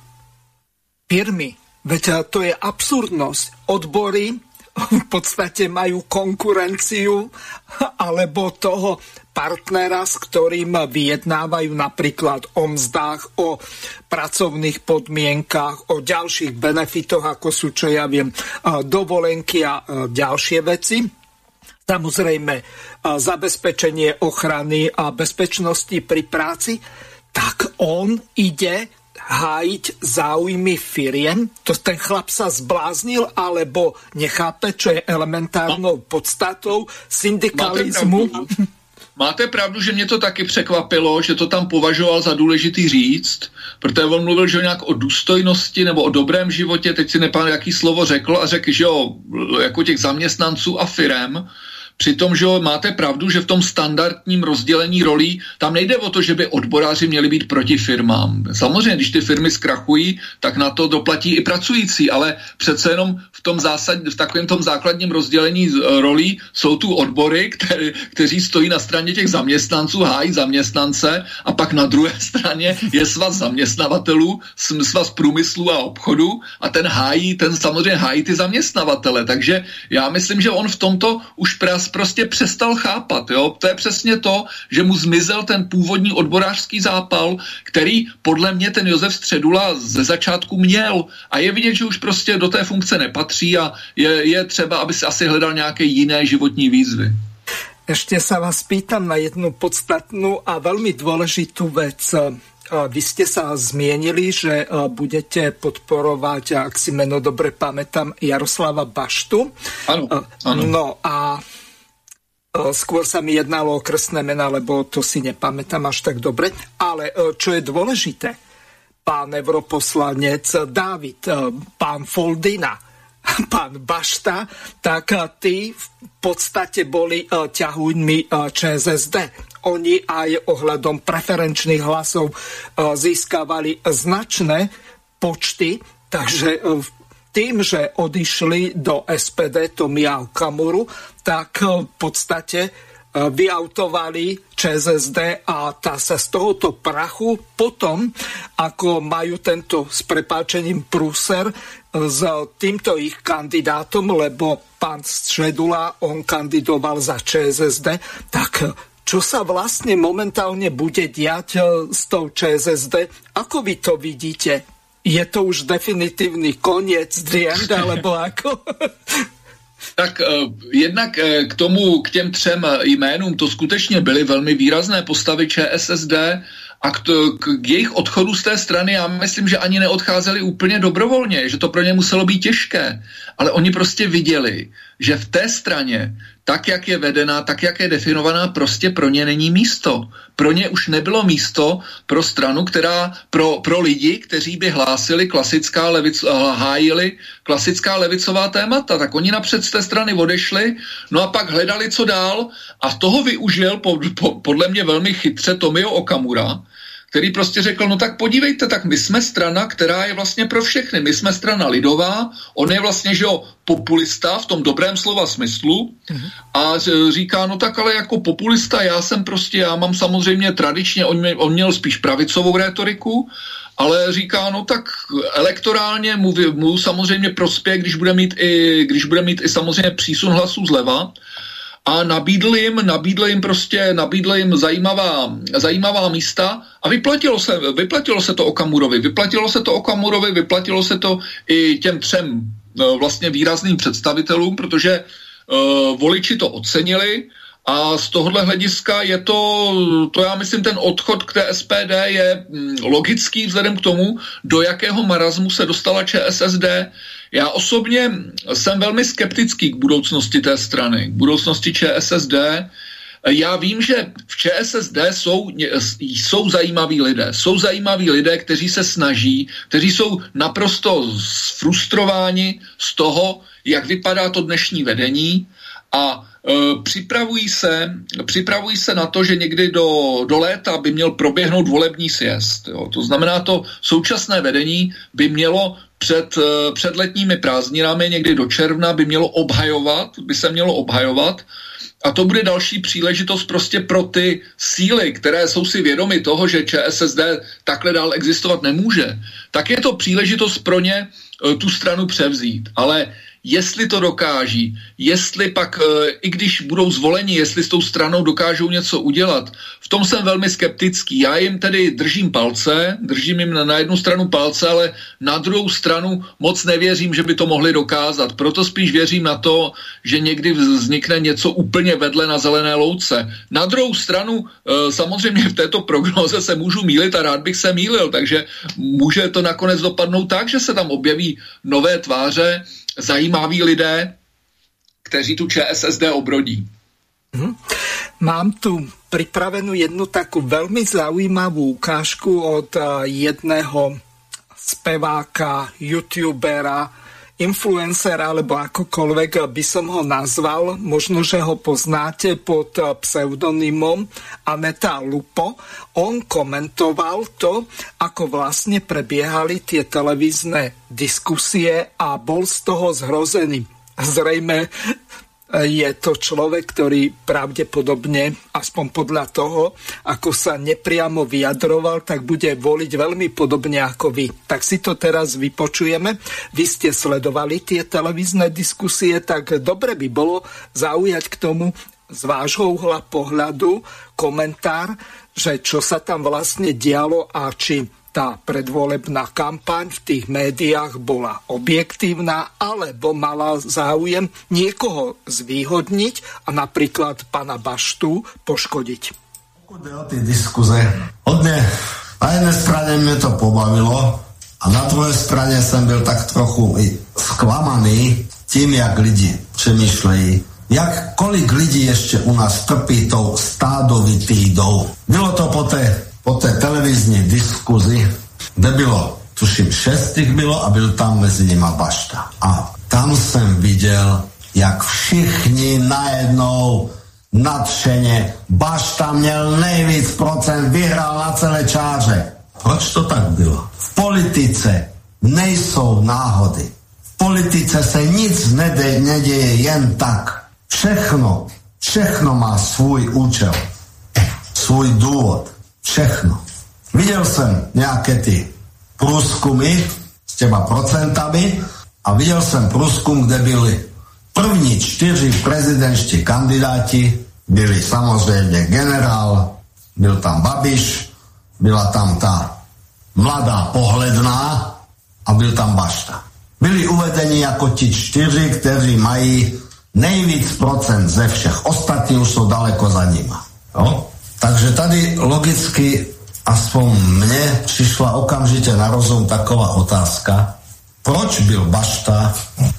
firmy, Veď to je absurdnosť. Odbory v podstate majú konkurenciu alebo toho partnera, s ktorým vyjednávajú napríklad o mzdách, o pracovných podmienkách, o ďalších benefitoch, ako sú, čo ja viem, dovolenky a ďalšie veci. samozrejme zabezpečenie ochrany a bezpečnosti pri práci, tak on ide hájiť záujmy firiem? To ten chlap sa zbláznil, alebo nechápe, čo je elementárnou podstatou syndikalismu? Máte pravdu, že mě to taky překvapilo, že to tam považoval za důležitý říct, protože on mluvil, že nějak o důstojnosti nebo o dobrém životě, teď si nepamatuji, jaký slovo řekl a řekl, že jo, jako těch zaměstnanců a firem, Přitom, že máte pravdu, že v tom standardním rozdělení rolí tam nejde o to, že by odboráři měli být proti firmám. Samozřejmě, když ty firmy zkrachují, tak na to doplatí i pracující, ale přece jenom v, tom zásad, v takovém tom základním rozdělení e, rolí jsou tu odbory, který, kteří stojí na straně těch zaměstnanců, hájí zaměstnance a pak na druhé straně je svaz zaměstnavatelů, svaz průmyslu a obchodu a ten hájí, ten samozřejmě hájí ty zaměstnavatele. Takže já myslím, že on v tomto už pras prostě přestal chápat. Jo? To je přesně to, že mu zmizel ten původní odborářský zápal, který podle mě ten Josef Středula ze začátku měl. A je vidět, že už prostě do té funkce nepatří a je, je třeba, aby si asi hledal nějaké jiné životní výzvy. Ešte sa vás pýtam na jednu podstatnú a veľmi dôležitú vec. Vy ste sa zmienili, že budete podporovať, ak si meno dobre pamätám, Jaroslava Baštu. Áno, áno. No a Skôr sa mi jednalo o krstné mena, lebo to si nepamätám až tak dobre. Ale čo je dôležité, pán europoslanec David, pán Foldina, pán Bašta, tak tí v podstate boli ťahúňmi ČSSD. Oni aj ohľadom preferenčných hlasov získavali značné počty, takže v tým, že odišli do SPD Tomia Okamuru, tak eh, v podstate eh, vyautovali ČSSD a tá sa z tohoto prachu potom, ako majú tento s prepáčením prúser eh, s týmto ich kandidátom, lebo pán Středula, on kandidoval za ČSSD, tak čo sa vlastne momentálne bude diať s tou ČSSD? Ako vy to vidíte? Je to už definitivní koniec, the end, alebo ako? Tak uh, jednak uh, k tomu, k těm třem jménům, to skutečně byly velmi výrazné postavy ČSSD a k, to, k jejich odchodu z té strany já myslím, že ani neodcházeli úplně dobrovolně, že to pro ně muselo být těžké, ale oni prostě viděli, že v té straně, tak jak je vedená, tak jak je definovaná, prostě pro ně není místo. Pro ně už nebylo místo pro stranu, která pro, pro lidi, kteří by hlásili klasická levic, hájili klasická levicová témata, tak oni napřed z té strany odešli, no a pak hledali, co dál a toho využil po, po, podle mě velmi chytře Tomio Okamura, který prostě řekl, no tak podívejte, tak my jsme strana, která je vlastně pro všechny. My jsme strana lidová, on je vlastně, že jo, populista v tom dobrém slova smyslu mm-hmm. a říká, no tak ale jako populista já jsem prostě, já mám samozřejmě tradičně, on, mě, on měl spíš pravicovou rétoriku, ale říká, no tak elektorálně mu, mu samozřejmě prospěch, když bude mít i, když bude mít i samozřejmě přísun hlasů zleva, a nabídl jim, nabídl jim prostě, nabídl jim zajímavá, zajímavá místa a vyplatilo se, vyplatilo se to Okamurovi, vyplatilo se to Okamurovi, vyplatilo se to i těm třem no, vlastně výrazným představitelům, protože uh, voliči to ocenili, a z tohohle hlediska je to, to já myslím, ten odchod k té SPD je mm, logický vzhledem k tomu, do jakého marazmu se dostala ČSSD. Já osobně jsem velmi skeptický k budoucnosti té strany, k budoucnosti ČSSD. Já vím, že v ČSSD jsou, jsou zajímaví lidé. Jsou zajímaví lidé, kteří se snaží, kteří jsou naprosto frustrováni z toho, jak vypadá to dnešní vedení a e, připravují, se, připravují se na to, že někdy do, do léta by měl proběhnout volební sjezd. Jo. To znamená, to současné vedení by mělo před, e, před letními prázdninami, někdy do června, by mělo obhajovat, by se mělo obhajovat a to bude další příležitost prostě pro ty síly, které jsou si vědomy toho, že ČSSD takhle dál existovat nemůže, tak je to příležitost pro ně e, tu stranu převzít. Ale jestli to dokáží, jestli pak, e, i když budou zvoleni, jestli s tou stranou dokážou něco udělat. V tom jsem velmi skeptický. Já jim tedy držím palce, držím jim na jednu stranu palce, ale na druhou stranu moc nevěřím, že by to mohli dokázat. Proto spíš věřím na to, že někdy vznikne něco úplně vedle na zelené louce. Na druhou stranu, e, samozřejmě v této prognoze se můžu mílit a rád bych se mýlil, takže může to nakonec dopadnout tak, že se tam objeví nové tváře, zajímaví lidé, kteří tu ČSSD obrodí. Hmm. Mám tu připravenou jednu takovou velmi zaujímavou ukážku od eh, jedného speváka, youtubera, influencer alebo akokoľvek by som ho nazval, možno, že ho poznáte pod pseudonymom Aneta Lupo. On komentoval to, ako vlastne prebiehali tie televízne diskusie a bol z toho zhrozený. Zrejme je to človek, ktorý pravdepodobne, aspoň podľa toho, ako sa nepriamo vyjadroval, tak bude voliť veľmi podobne ako vy. Tak si to teraz vypočujeme. Vy ste sledovali tie televízne diskusie, tak dobre by bolo zaujať k tomu z vášho uhla pohľadu komentár, že čo sa tam vlastne dialo a či tá predvolebná kampaň v tých médiách bola objektívna alebo mala záujem niekoho zvýhodniť a napríklad pana Baštu poškodiť. Pokud o ty diskuze, hodně na jedné straně mě to pobavilo a na druhé straně jsem byl tak trochu i zklamaný tím, jak lidi přemýšlejí, jak kolik lidí ještě u nás trpí tou stádovitídou. Bylo to po té po té televizní diskuzi, kde bylo, tuším, šest jich bylo a byl tam mezi nima Bašta. A tam jsem viděl, jak všichni najednou nadšeně. Bašta měl nejvíc procent, vyhrál na celé čáře. Proč to tak bylo? V politice nejsou náhody. V politice se nic nede, neděje jen tak. Všechno, všechno má svůj účel, svůj důvod. Všechno. Viděl jsem nějaké ty průzkumy s těma procentami a viděl jsem průzkum, kde byli první čtyři prezidentští kandidáti, byli samozřejmě generál, byl tam Babiš, byla tam ta mladá pohledná a byl tam Bašta. Byli uvedeni jako ti čtyři, kteří mají nejvíc procent ze všech. Ostatní už jsou daleko za nima. Jo? Takže tady logicky aspoň mne přišla okamžitě na rozum taková otázka, proč byl Bašta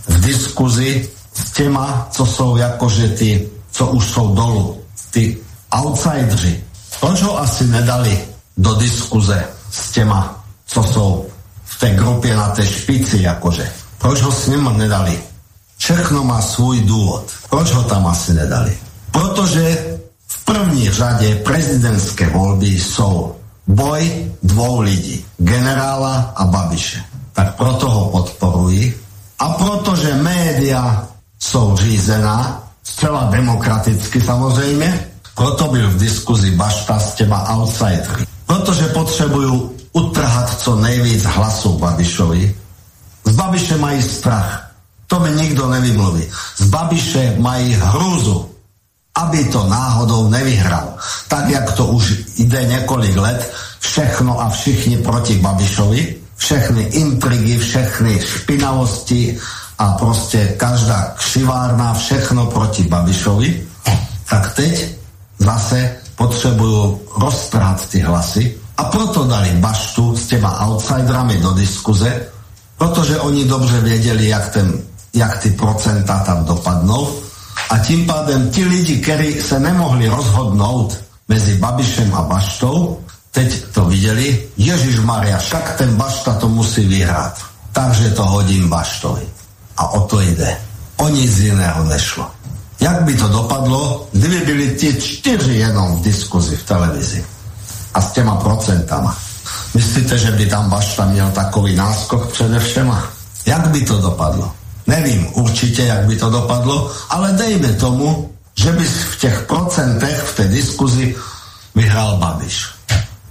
v diskuzi s těma, co jsou jakože ty, co už jsou dolu, ty outsidři. Proč ho asi nedali do diskuze s těma, co jsou v té grupě na té špici, jakože. Proč ho s ním nedali? Všechno má svůj důvod. Proč ho tam asi nedali? Protože první řadě prezidentské volby jsou boj dvou lidí, generála a Babiše. Tak proto ho podporuji. A protože média jsou řízená, zcela demokraticky samozřejmě, proto byl v diskuzi Bašta s těma outsidery. Protože potřebuju utrhat co nejvíc hlasů Babišovi. Z Babiše mají strach. To mi nikdo nevymluví. Z Babiše mají hrůzu aby to náhodou nevyhral. Tak, jak to už jde několik let, všechno a všichni proti Babišovi, všechny intrigy, všechny špinavosti a prostě každá křivárna, všechno proti Babišovi, tak teď zase potřebuju roztrhat ty hlasy a proto dali Baštu s těma outsiderami do diskuze, protože oni dobře věděli, jak, ten, jak ty procenta tam dopadnou a tím pádem ti lidi, kteří se nemohli rozhodnout mezi Babišem a Baštou, teď to viděli, Ježíš Maria, však ten Bašta to musí vyhrát. Takže to hodím Baštovi. A o to jde. O nic jiného nešlo. Jak by to dopadlo, kdyby byli ti čtyři jenom v diskuzi v televizi a s těma procentama? Myslíte, že by tam Bašta měl takový náskok především? Jak by to dopadlo? Nevím určitě, jak by to dopadlo, ale dejme tomu, že by v těch procentech v té diskuzi vyhrál Babiš.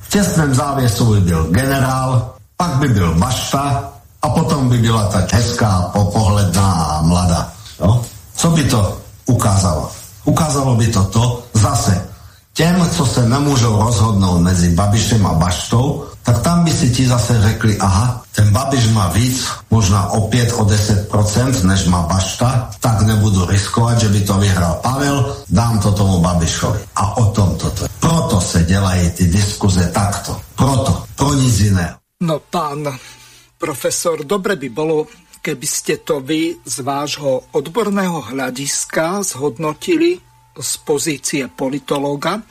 V těsném závěsu by byl generál, pak by byl Bašta a potom by byla tak hezká, pohledná a mladá. Jo? Co by to ukázalo? Ukázalo by to to zase, těm, co se nemůžou rozhodnout mezi Babišem a Baštou, tak tam by si ti zase řekli, aha, ten Babiš má víc, možná o 5, o 10%, než má Bašta, tak nebudu riskovat, že by to vyhrál Pavel, dám to tomu Babišovi. A o tom toto. Proto se dělají ty diskuze takto. Proto. Pro nic jiného. No pán profesor, dobre by bolo, keby ste to vy z vášho odborného hľadiska zhodnotili z pozície politológa,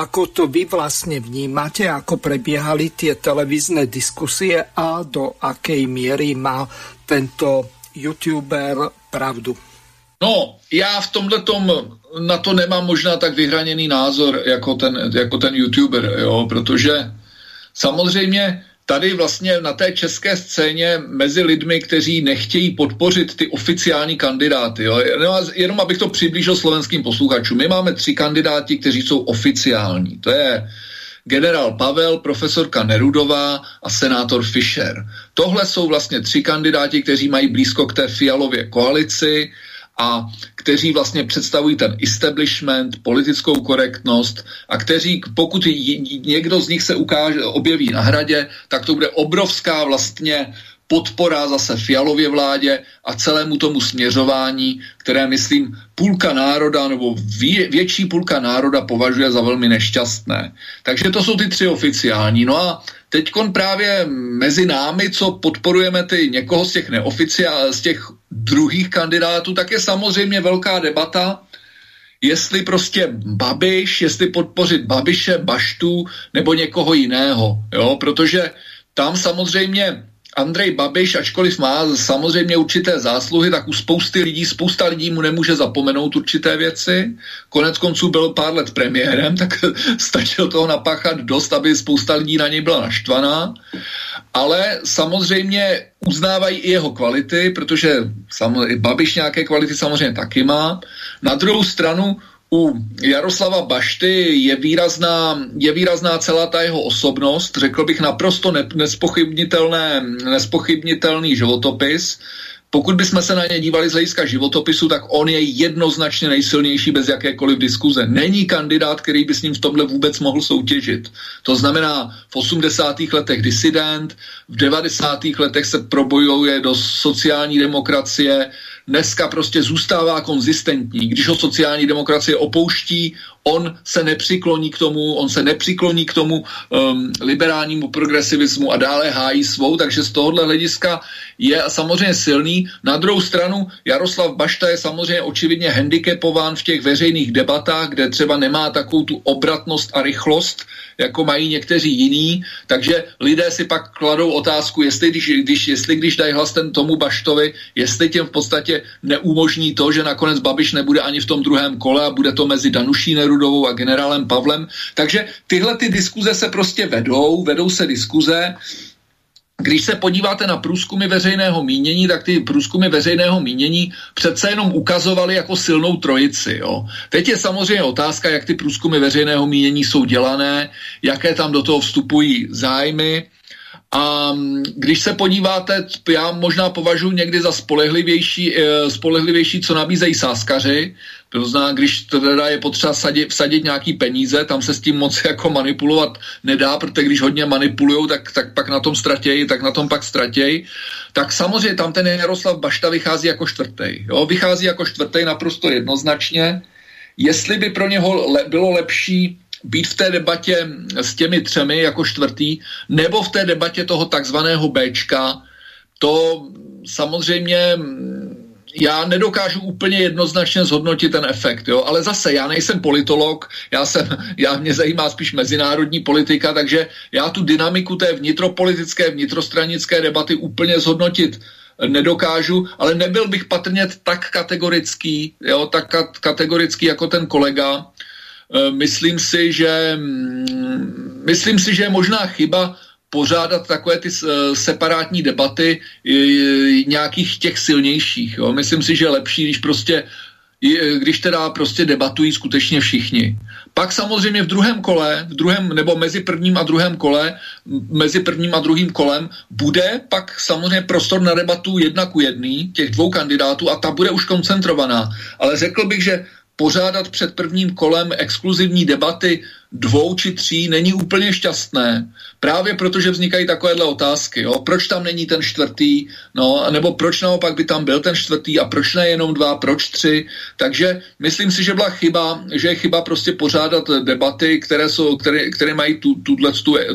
ako to vy vlastne vnímate, ako prebiehali tie televízne diskusie a do akej miery má tento youtuber pravdu? No, já v tomhle na to nemám možná tak vyhraněný názor jako ten, jako ten youtuber, jo, protože samozřejmě tady vlastně na té české scéně mezi lidmi, kteří nechtějí podpořit ty oficiální kandidáty. Jo? Jenom abych to přiblížil slovenským posluchačům. My máme tři kandidáti, kteří jsou oficiální. To je generál Pavel, profesorka Nerudová a senátor Fischer. Tohle jsou vlastně tři kandidáti, kteří mají blízko k té fialově koalici a kteří vlastně představují ten establishment, politickou korektnost a kteří, pokud někdo z nich se ukáže, objeví na hradě, tak to bude obrovská vlastně podpora zase Fialově vládě a celému tomu směřování, které, myslím, půlka národa nebo vě, větší půlka národa považuje za velmi nešťastné. Takže to jsou ty tři oficiální. No a teď právě mezi námi, co podporujeme ty někoho z těch neoficiál, z těch druhých kandidátů, tak je samozřejmě velká debata, jestli prostě Babiš, jestli podpořit Babiše, Baštu nebo někoho jiného, jo, protože tam samozřejmě Andrej Babiš, ačkoliv má samozřejmě určité zásluhy, tak u spousty lidí, spousta lidí mu nemůže zapomenout určité věci. Konec konců byl pár let premiérem, tak stačilo toho napáchat dost, aby spousta lidí na něj byla naštvaná. Ale samozřejmě uznávají i jeho kvality, protože samozřejmě, Babiš nějaké kvality samozřejmě taky má. Na druhou stranu u Jaroslava Bašty je výrazná, je výrazná celá ta jeho osobnost, řekl bych naprosto ne, nespochybnitelné, nespochybnitelný životopis. Pokud bychom se na ně dívali z hlediska životopisu, tak on je jednoznačně nejsilnější bez jakékoliv diskuze. Není kandidát, který by s ním v tomhle vůbec mohl soutěžit. To znamená, v 80. letech disident, v 90. letech se probojuje do sociální demokracie, dneska prostě zůstává konzistentní. Když ho sociální demokracie opouští, on se nepřikloní k tomu, on se nepřikloní k tomu um, liberálnímu progresivismu a dále hájí svou, takže z tohohle hlediska je samozřejmě silný. Na druhou stranu Jaroslav Bašta je samozřejmě očividně handicapován v těch veřejných debatách, kde třeba nemá takovou tu obratnost a rychlost, jako mají někteří jiní, takže lidé si pak kladou otázku, jestli když, když, jestli když dají hlas ten tomu Baštovi, jestli těm v podstatě neumožní to, že nakonec Babiš nebude ani v tom druhém kole a bude to mezi Danuší Nerudovou a generálem Pavlem. Takže tyhle ty diskuze se prostě vedou, vedou se diskuze, když se podíváte na průzkumy veřejného mínění, tak ty průzkumy veřejného mínění přece jenom ukazovaly jako silnou trojici. Jo. Teď je samozřejmě otázka, jak ty průzkumy veřejného mínění jsou dělané, jaké tam do toho vstupují zájmy. A mm, když se podíváte, já možná považuji někdy za spolehlivější, eh, spolehlivější co nabízejí sáskaři, to znamená, když teda je potřeba sadit, vsadit nějaký peníze, tam se s tím moc jako manipulovat nedá, protože když hodně manipulujou, tak, tak pak na tom ztratějí, tak na tom pak ztratějí. Tak samozřejmě tam ten Jaroslav Bašta vychází jako čtvrtý. Jo? Vychází jako čtvrtý naprosto jednoznačně. Jestli by pro něho le, bylo lepší být v té debatě s těmi třemi jako čtvrtý, nebo v té debatě toho takzvaného Bčka, to samozřejmě já nedokážu úplně jednoznačně zhodnotit ten efekt, jo? ale zase já nejsem politolog, já jsem, já mě zajímá spíš mezinárodní politika, takže já tu dynamiku té vnitropolitické, vnitrostranické debaty úplně zhodnotit nedokážu, ale nebyl bych patrně tak kategorický, jo, tak kategorický jako ten kolega. E, myslím si, že mm, myslím si, že je možná chyba pořádat takové ty uh, separátní debaty uh, nějakých těch silnějších. Jo. Myslím si, že je lepší, když prostě když teda prostě debatují skutečně všichni. Pak samozřejmě v druhém kole, v druhém, nebo mezi prvním a druhém kole, mezi prvním a druhým kolem, bude pak samozřejmě prostor na debatu jedna ku jedný těch dvou kandidátů a ta bude už koncentrovaná. Ale řekl bych, že pořádat před prvním kolem exkluzivní debaty dvou či tří není úplně šťastné. Právě protože vznikají takovéhle otázky. Jo? Proč tam není ten čtvrtý? No, nebo proč naopak by tam byl ten čtvrtý a proč ne jenom dva, proč tři? Takže myslím si, že byla chyba, že je chyba prostě pořádat debaty, které, jsou, které, které mají tu,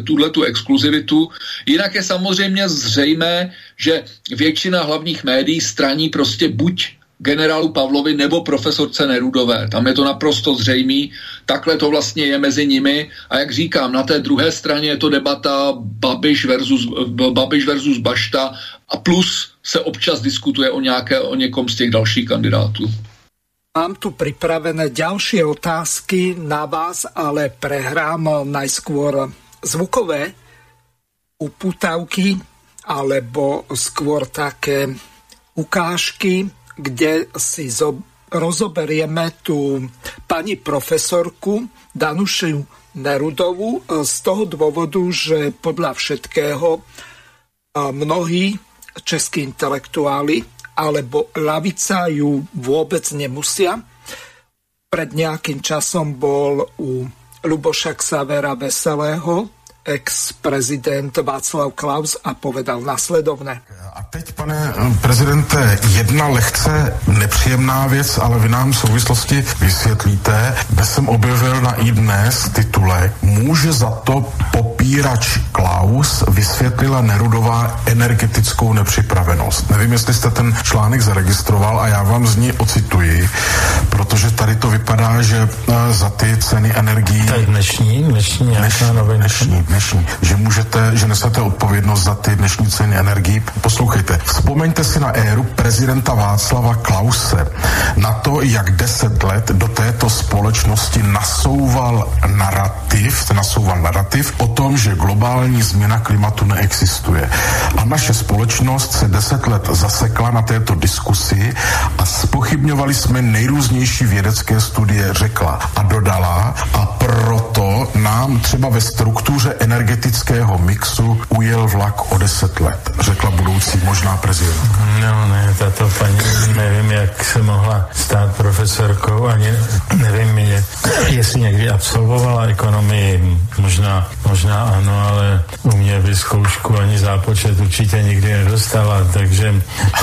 tuhle tu exkluzivitu. Jinak je samozřejmě zřejmé, že většina hlavních médií straní prostě buď generálu Pavlovi nebo profesorce Nerudové. Tam je to naprosto zřejmý. Takhle to vlastně je mezi nimi. A jak říkám, na té druhé straně je to debata Babiš versus, Babiš versus Bašta a plus se občas diskutuje o, nějaké, o někom z těch dalších kandidátů. Mám tu pripravené ďalšie otázky na vás, ale prehrám najskôr zvukové uputavky alebo skôr také ukážky kde si zo, rozoberieme tú pani profesorku Danušu Nerudovú e, z toho dôvodu, že podľa všetkého e, mnohí českí intelektuáli alebo lavica ju vôbec nemusia. Pred nejakým časom bol u Luboša Xavera Veselého ex-prezident Václav Klaus a povedal nasledovné. A teď, pane prezidente, jedna lehce nepříjemná věc, ale vy nám v souvislosti vysvětlíte. Bez jsem objevil na i dnes titulek Může za to popírač Klaus vysvětlila Nerudová energetickou nepřipravenost. Nevím, jestli jste ten článek zaregistroval a já vám z ní ocituji, protože tady to vypadá, že eh, za ty ceny energií... To je dnešní, dnešní dnešní, dnešní, dnešní, že můžete, že nesete odpovědnost za ty dnešní ceny energií. Poslouchejte, vzpomeňte si na éru prezidenta Václava Klause, na to, jak deset let do této společnosti nasouval narrativ, nasouval narrativ o tom, že globální změna klimatu neexistuje. A naše společnost se deset let zasekla na této diskusi a spochybňovali jsme nejrůznější vědecké studie, řekla a dodala a proto nám třeba ve struktuře energetického mixu ujel vlak o 10 let, řekla budoucí možná prezident. No ne, tato paní, nevím, jak se mohla stát profesorkou, ani nevím, jestli někdy absolvovala ekonomii, možná, možná ano, ale u mě by zkoušku ani zápočet určitě nikdy nedostala, takže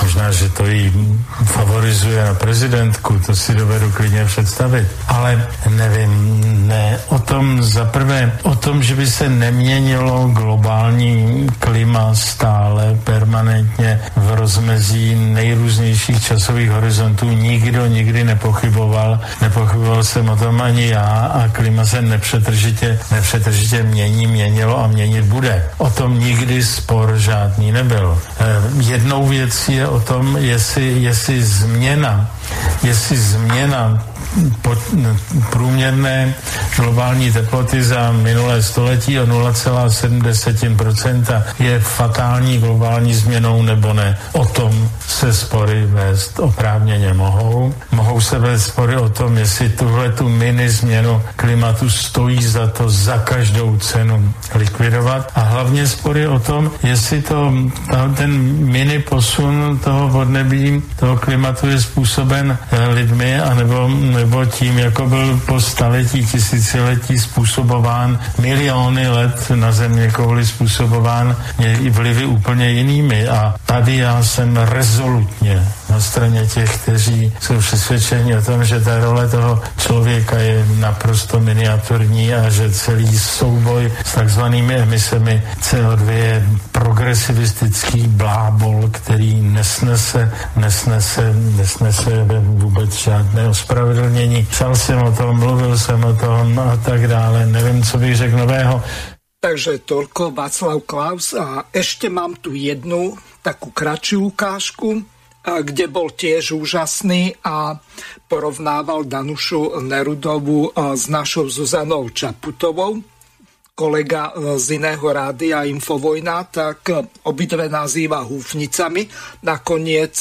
možná, že to jí favorizuje na prezidentku, to si dovedu klidně představit. Ale nevím, ne, o tom zaprvé, o tom, že by se ne neměnilo globální klima stále, permanentně v rozmezí nejrůznějších časových horizontů. Nikdo nikdy nepochyboval, nepochyboval jsem o tom ani já a klima se nepřetržitě, nepřetržitě mění, měnilo a měnit bude. O tom nikdy spor žádný nebyl. Eh, jednou věcí je o tom, jestli, jestli změna, jestli změna průměrné globální teploty za minulé století o 0,7% je fatální globální změnou nebo ne. O tom se spory vést oprávněně mohou. Mohou se vést spory o tom, jestli tuhle tu mini změnu klimatu stojí za to za každou cenu likvidovat a hlavně spory o tom, jestli to, ten mini posun toho podnebí, toho klimatu je způsoben eh, lidmi anebo nebo tím, jako byl po staletí, tisíciletí způsobován miliony let na země kouli způsobován i vlivy úplně jinými. A tady já jsem rezolutně na straně těch, kteří jsou přesvědčeni o tom, že ta role toho člověka je naprosto miniaturní a že celý souboj s takzvanými emisemi CO2 je progresivistický blábol, který nesnese, nesnese, nesnese vůbec žádné ospravedlnění. Psal jsem o tom, mluvil jsem o tom a tak dále. Nevím, co bych řekl nového. Takže toľko Václav Klaus a ešte mám tu jednu takú kratšiu ukážku kde bol tiež úžasný a porovnával Danušu Nerudovu s našou Zuzanou Čaputovou, kolega z iného rádia Infovojna, tak obidve nazýva húfnicami. Nakoniec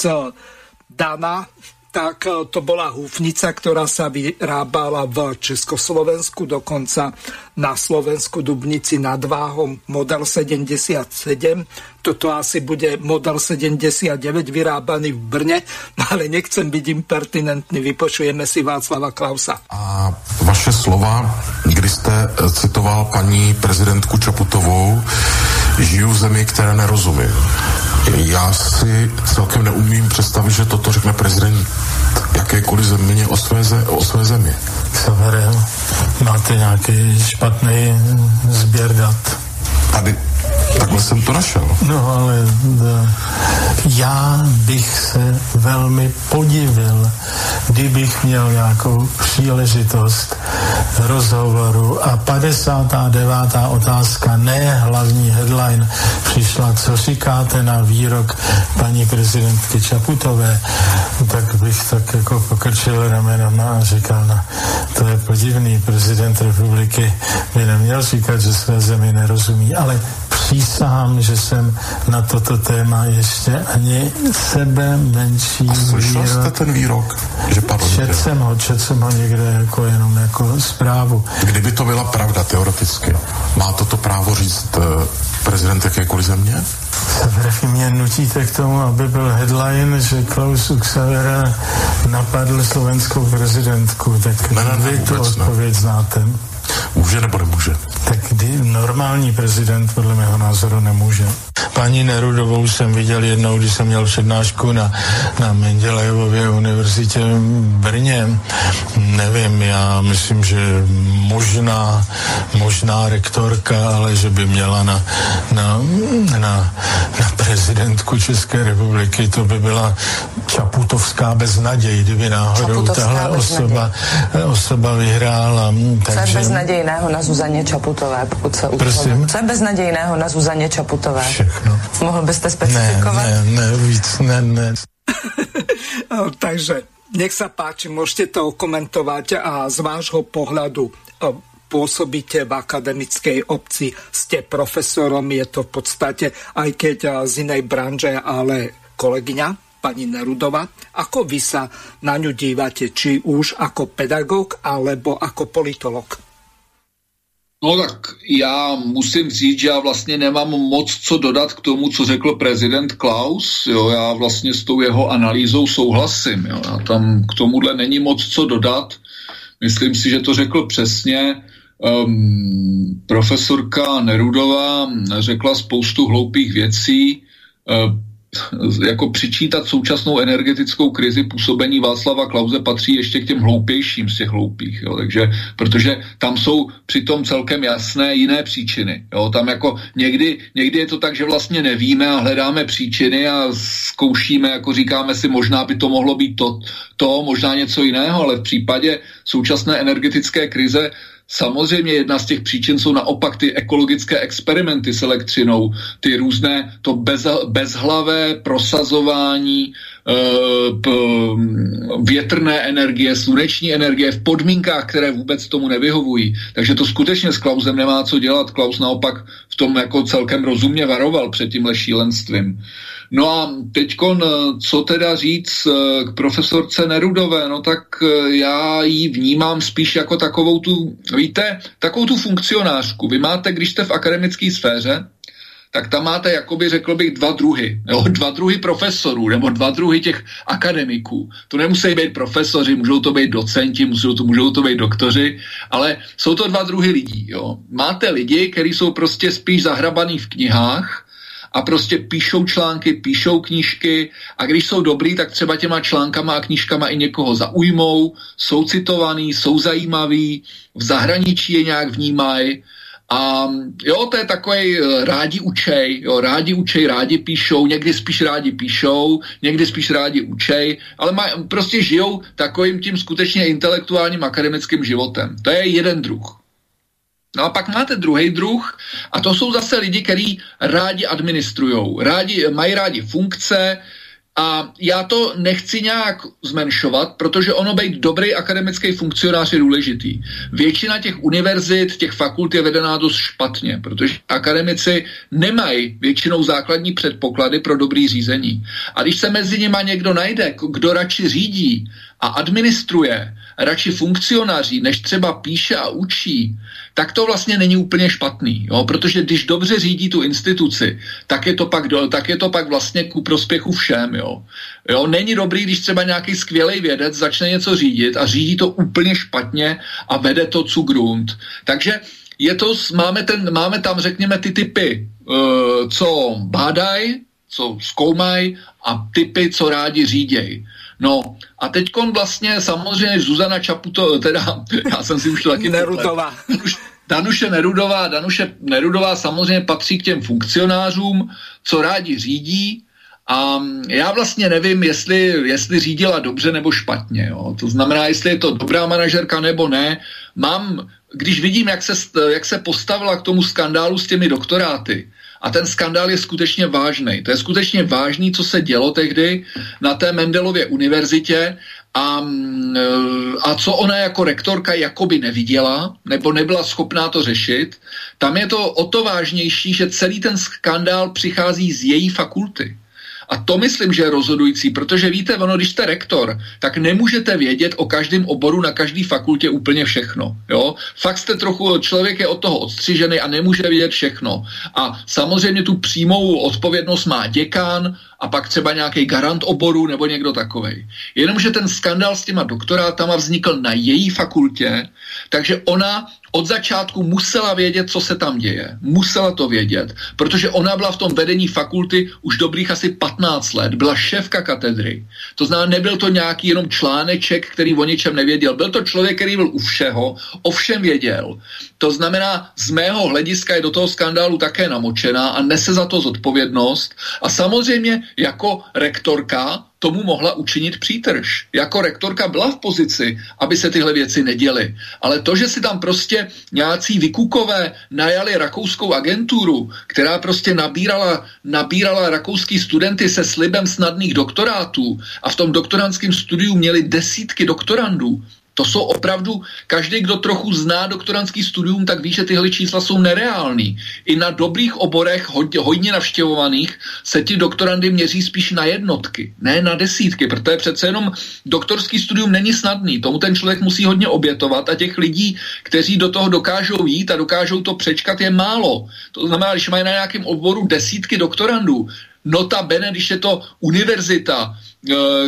Dana tak e, to bola húfnica, ktorá sa vyrábala v Československu, dokonca na Slovensku Dubnici nad Váhom model 77. Toto asi bude model 79 vyrábaný v Brne, ale nechcem byť impertinentný, vypočujeme si Václava Klausa. A vaše slova, kdy jste e, citoval paní prezidentku Čaputovou, žiju v zemi, které nerozumím. Já si celkem neumím představit, že toto řekne prezident jakékoliv země o své, ze, o své zemi. Severem, máte nějaký špatný sběr dat? Tady Takhle jsem to našel. No ale da, já bych se velmi podivil, kdybych měl nějakou příležitost rozhovoru a 59. otázka, ne hlavní headline, přišla, co říkáte na výrok paní prezidentky Čaputové, tak bych tak jako pokrčil ramenama a říkal, no, to je podivný, prezident republiky by neměl říkat, že své zemi nerozumí, ale přísahám, že jsem na toto téma ještě ani sebe menší A slyšel výrok. jste ten výrok? Že padl čet jsem ho, čet jsem ho někde jako jenom jako zprávu. Kdyby to byla pravda teoreticky, má toto právo říct uh, prezident jakékoliv země? Vy mě nutíte k tomu, aby byl headline, že Klaus Uxavera napadl slovenskou prezidentku, tak ne, ne, ne, vy tu odpověď ne. znáte. Může nebo nemůže? Tak kdy normální prezident podle mého názoru nemůže. Paní Nerudovou jsem viděl jednou, když jsem měl přednášku na, na Mendelejevově univerzitě v Brně. Nevím, já myslím, že možná, možná rektorka, ale že by měla na, na, na, na prezidentku České republiky, to by byla Čaputovská beznaděj, kdyby náhodou tahle osoba, osoba vyhrála. Takže... Co je beznadějného na Zuzaně Čaputové, pokud se Prosím? Co je beznadějného na Zuzaně Čaputové? Všechno. Mohl byste specifikovat? Ne, ne, ne, víc, ne, ne. Takže nech sa páči, môžete to komentovať a z vášho pohľadu pôsobíte v akademickej obci, ste profesorom, je to v podstate, aj keď z inej branže, ale kolegyňa, pani Nerudova. Ako vy sa na ňu dívate, či už ako pedagog, alebo ako politolog? No tak já musím říct, že já vlastně nemám moc co dodat k tomu, co řekl prezident Klaus. Jo, já vlastně s tou jeho analýzou souhlasím. Jo. Já tam k tomuhle není moc co dodat. Myslím si, že to řekl přesně. Um, profesorka Nerudová řekla spoustu hloupých věcí. Um, jako přičítat současnou energetickou krizi působení Václava Klauze patří ještě k těm hloupějším z těch hloupých, jo, takže, protože tam jsou přitom celkem jasné jiné příčiny, jo, tam jako někdy, někdy je to tak, že vlastně nevíme a hledáme příčiny a zkoušíme, jako říkáme si, možná by to mohlo být to, to možná něco jiného, ale v případě současné energetické krize Samozřejmě jedna z těch příčin jsou naopak ty ekologické experimenty s elektřinou, ty různé, to bez, bezhlavé prosazování e, p, větrné energie, sluneční energie v podmínkách, které vůbec tomu nevyhovují. Takže to skutečně s Klausem nemá co dělat. Klaus naopak tom jako celkem rozumně varoval před tímhle šílenstvím. No a teď co teda říct eh, k profesorce Nerudové, no tak eh, já ji vnímám spíš jako takovou tu, víte, takovou tu funkcionářku. Vy máte, když jste v akademické sféře, tak tam máte, jakoby řekl bych, dva druhy. Jo? Dva druhy profesorů, nebo dva druhy těch akademiků. To nemusí být profesoři, můžou to být docenti, můžou to, můžou to být doktoři, ale jsou to dva druhy lidí. Jo? Máte lidi, kteří jsou prostě spíš zahrabaný v knihách, a prostě píšou články, píšou knížky a když jsou dobrý, tak třeba těma článkama a knížkama i někoho zaujmou, jsou citovaný, jsou zajímaví, v zahraničí je nějak vnímají a jo, to je takový eh, rádi učej, jo, rádi učej, rádi píšou, někdy spíš rádi píšou, někdy spíš rádi učej, ale maj, prostě žijou takovým tím skutečně intelektuálním akademickým životem. To je jeden druh. No a pak máte druhý druh a to jsou zase lidi, kteří rádi administrují, rádi, mají rádi funkce, a já to nechci nějak zmenšovat, protože ono být dobrý akademický funkcionář je důležitý. Většina těch univerzit, těch fakult je vedená dost špatně, protože akademici nemají většinou základní předpoklady pro dobrý řízení. A když se mezi nima někdo najde, kdo radši řídí a administruje, radši funkcionáří, než třeba píše a učí, tak to vlastně není úplně špatný, jo? protože když dobře řídí tu instituci, tak je to pak, do, tak je to pak vlastně ku prospěchu všem. Jo? Jo? Není dobrý, když třeba nějaký skvělý vědec začne něco řídit a řídí to úplně špatně a vede to cu grunt. Takže je to, máme, ten, máme tam, řekněme, ty typy, uh, co bádají, co zkoumají a typy, co rádi řídějí. No a teď vlastně samozřejmě Zuzana Čaputo, teda já jsem si už to taky... Nerudová. Danuš, Danuše Nerudová, Danuše Nerudová samozřejmě patří k těm funkcionářům, co rádi řídí, a já vlastně nevím, jestli, jestli řídila dobře nebo špatně. Jo. To znamená, jestli je to dobrá manažerka nebo ne. Mám, když vidím, jak se, jak se postavila k tomu skandálu s těmi doktoráty, a ten skandál je skutečně vážný. To je skutečně vážný, co se dělo tehdy na té Mendelově univerzitě a, mm, a co ona jako rektorka jakoby neviděla, nebo nebyla schopná to řešit, tam je to o to vážnější, že celý ten skandál přichází z její fakulty. A to myslím, že je rozhodující, protože víte, ono, když jste rektor, tak nemůžete vědět o každém oboru na každé fakultě úplně všechno. Jo? Fakt jste trochu, člověk je od toho odstřižený a nemůže vědět všechno. A samozřejmě tu přímou odpovědnost má děkán, a pak třeba nějaký garant oboru nebo někdo takový. Jenomže ten skandál s těma doktorátama vznikl na její fakultě, takže ona od začátku musela vědět, co se tam děje. Musela to vědět, protože ona byla v tom vedení fakulty už dobrých asi 15 let. Byla šéfka katedry. To znamená, nebyl to nějaký jenom článeček, který o ničem nevěděl. Byl to člověk, který byl u všeho, o všem věděl. To znamená, z mého hlediska je do toho skandálu také namočená a nese za to zodpovědnost. A samozřejmě jako rektorka tomu mohla učinit přítrž. Jako rektorka byla v pozici, aby se tyhle věci neděly. Ale to, že si tam prostě nějací vykukové najali rakouskou agenturu, která prostě nabírala, nabírala rakouský studenty se slibem snadných doktorátů a v tom doktorantském studiu měli desítky doktorandů, to jsou opravdu, každý, kdo trochu zná doktorantský studium, tak ví, že tyhle čísla jsou nereální. I na dobrých oborech, hodně, hodně navštěvovaných, se ti doktorandy měří spíš na jednotky, ne na desítky, protože přece jenom doktorský studium není snadný. Tomu ten člověk musí hodně obětovat a těch lidí, kteří do toho dokážou jít a dokážou to přečkat, je málo. To znamená, když mají na nějakém oboru desítky doktorandů, nota bene, když je to univerzita,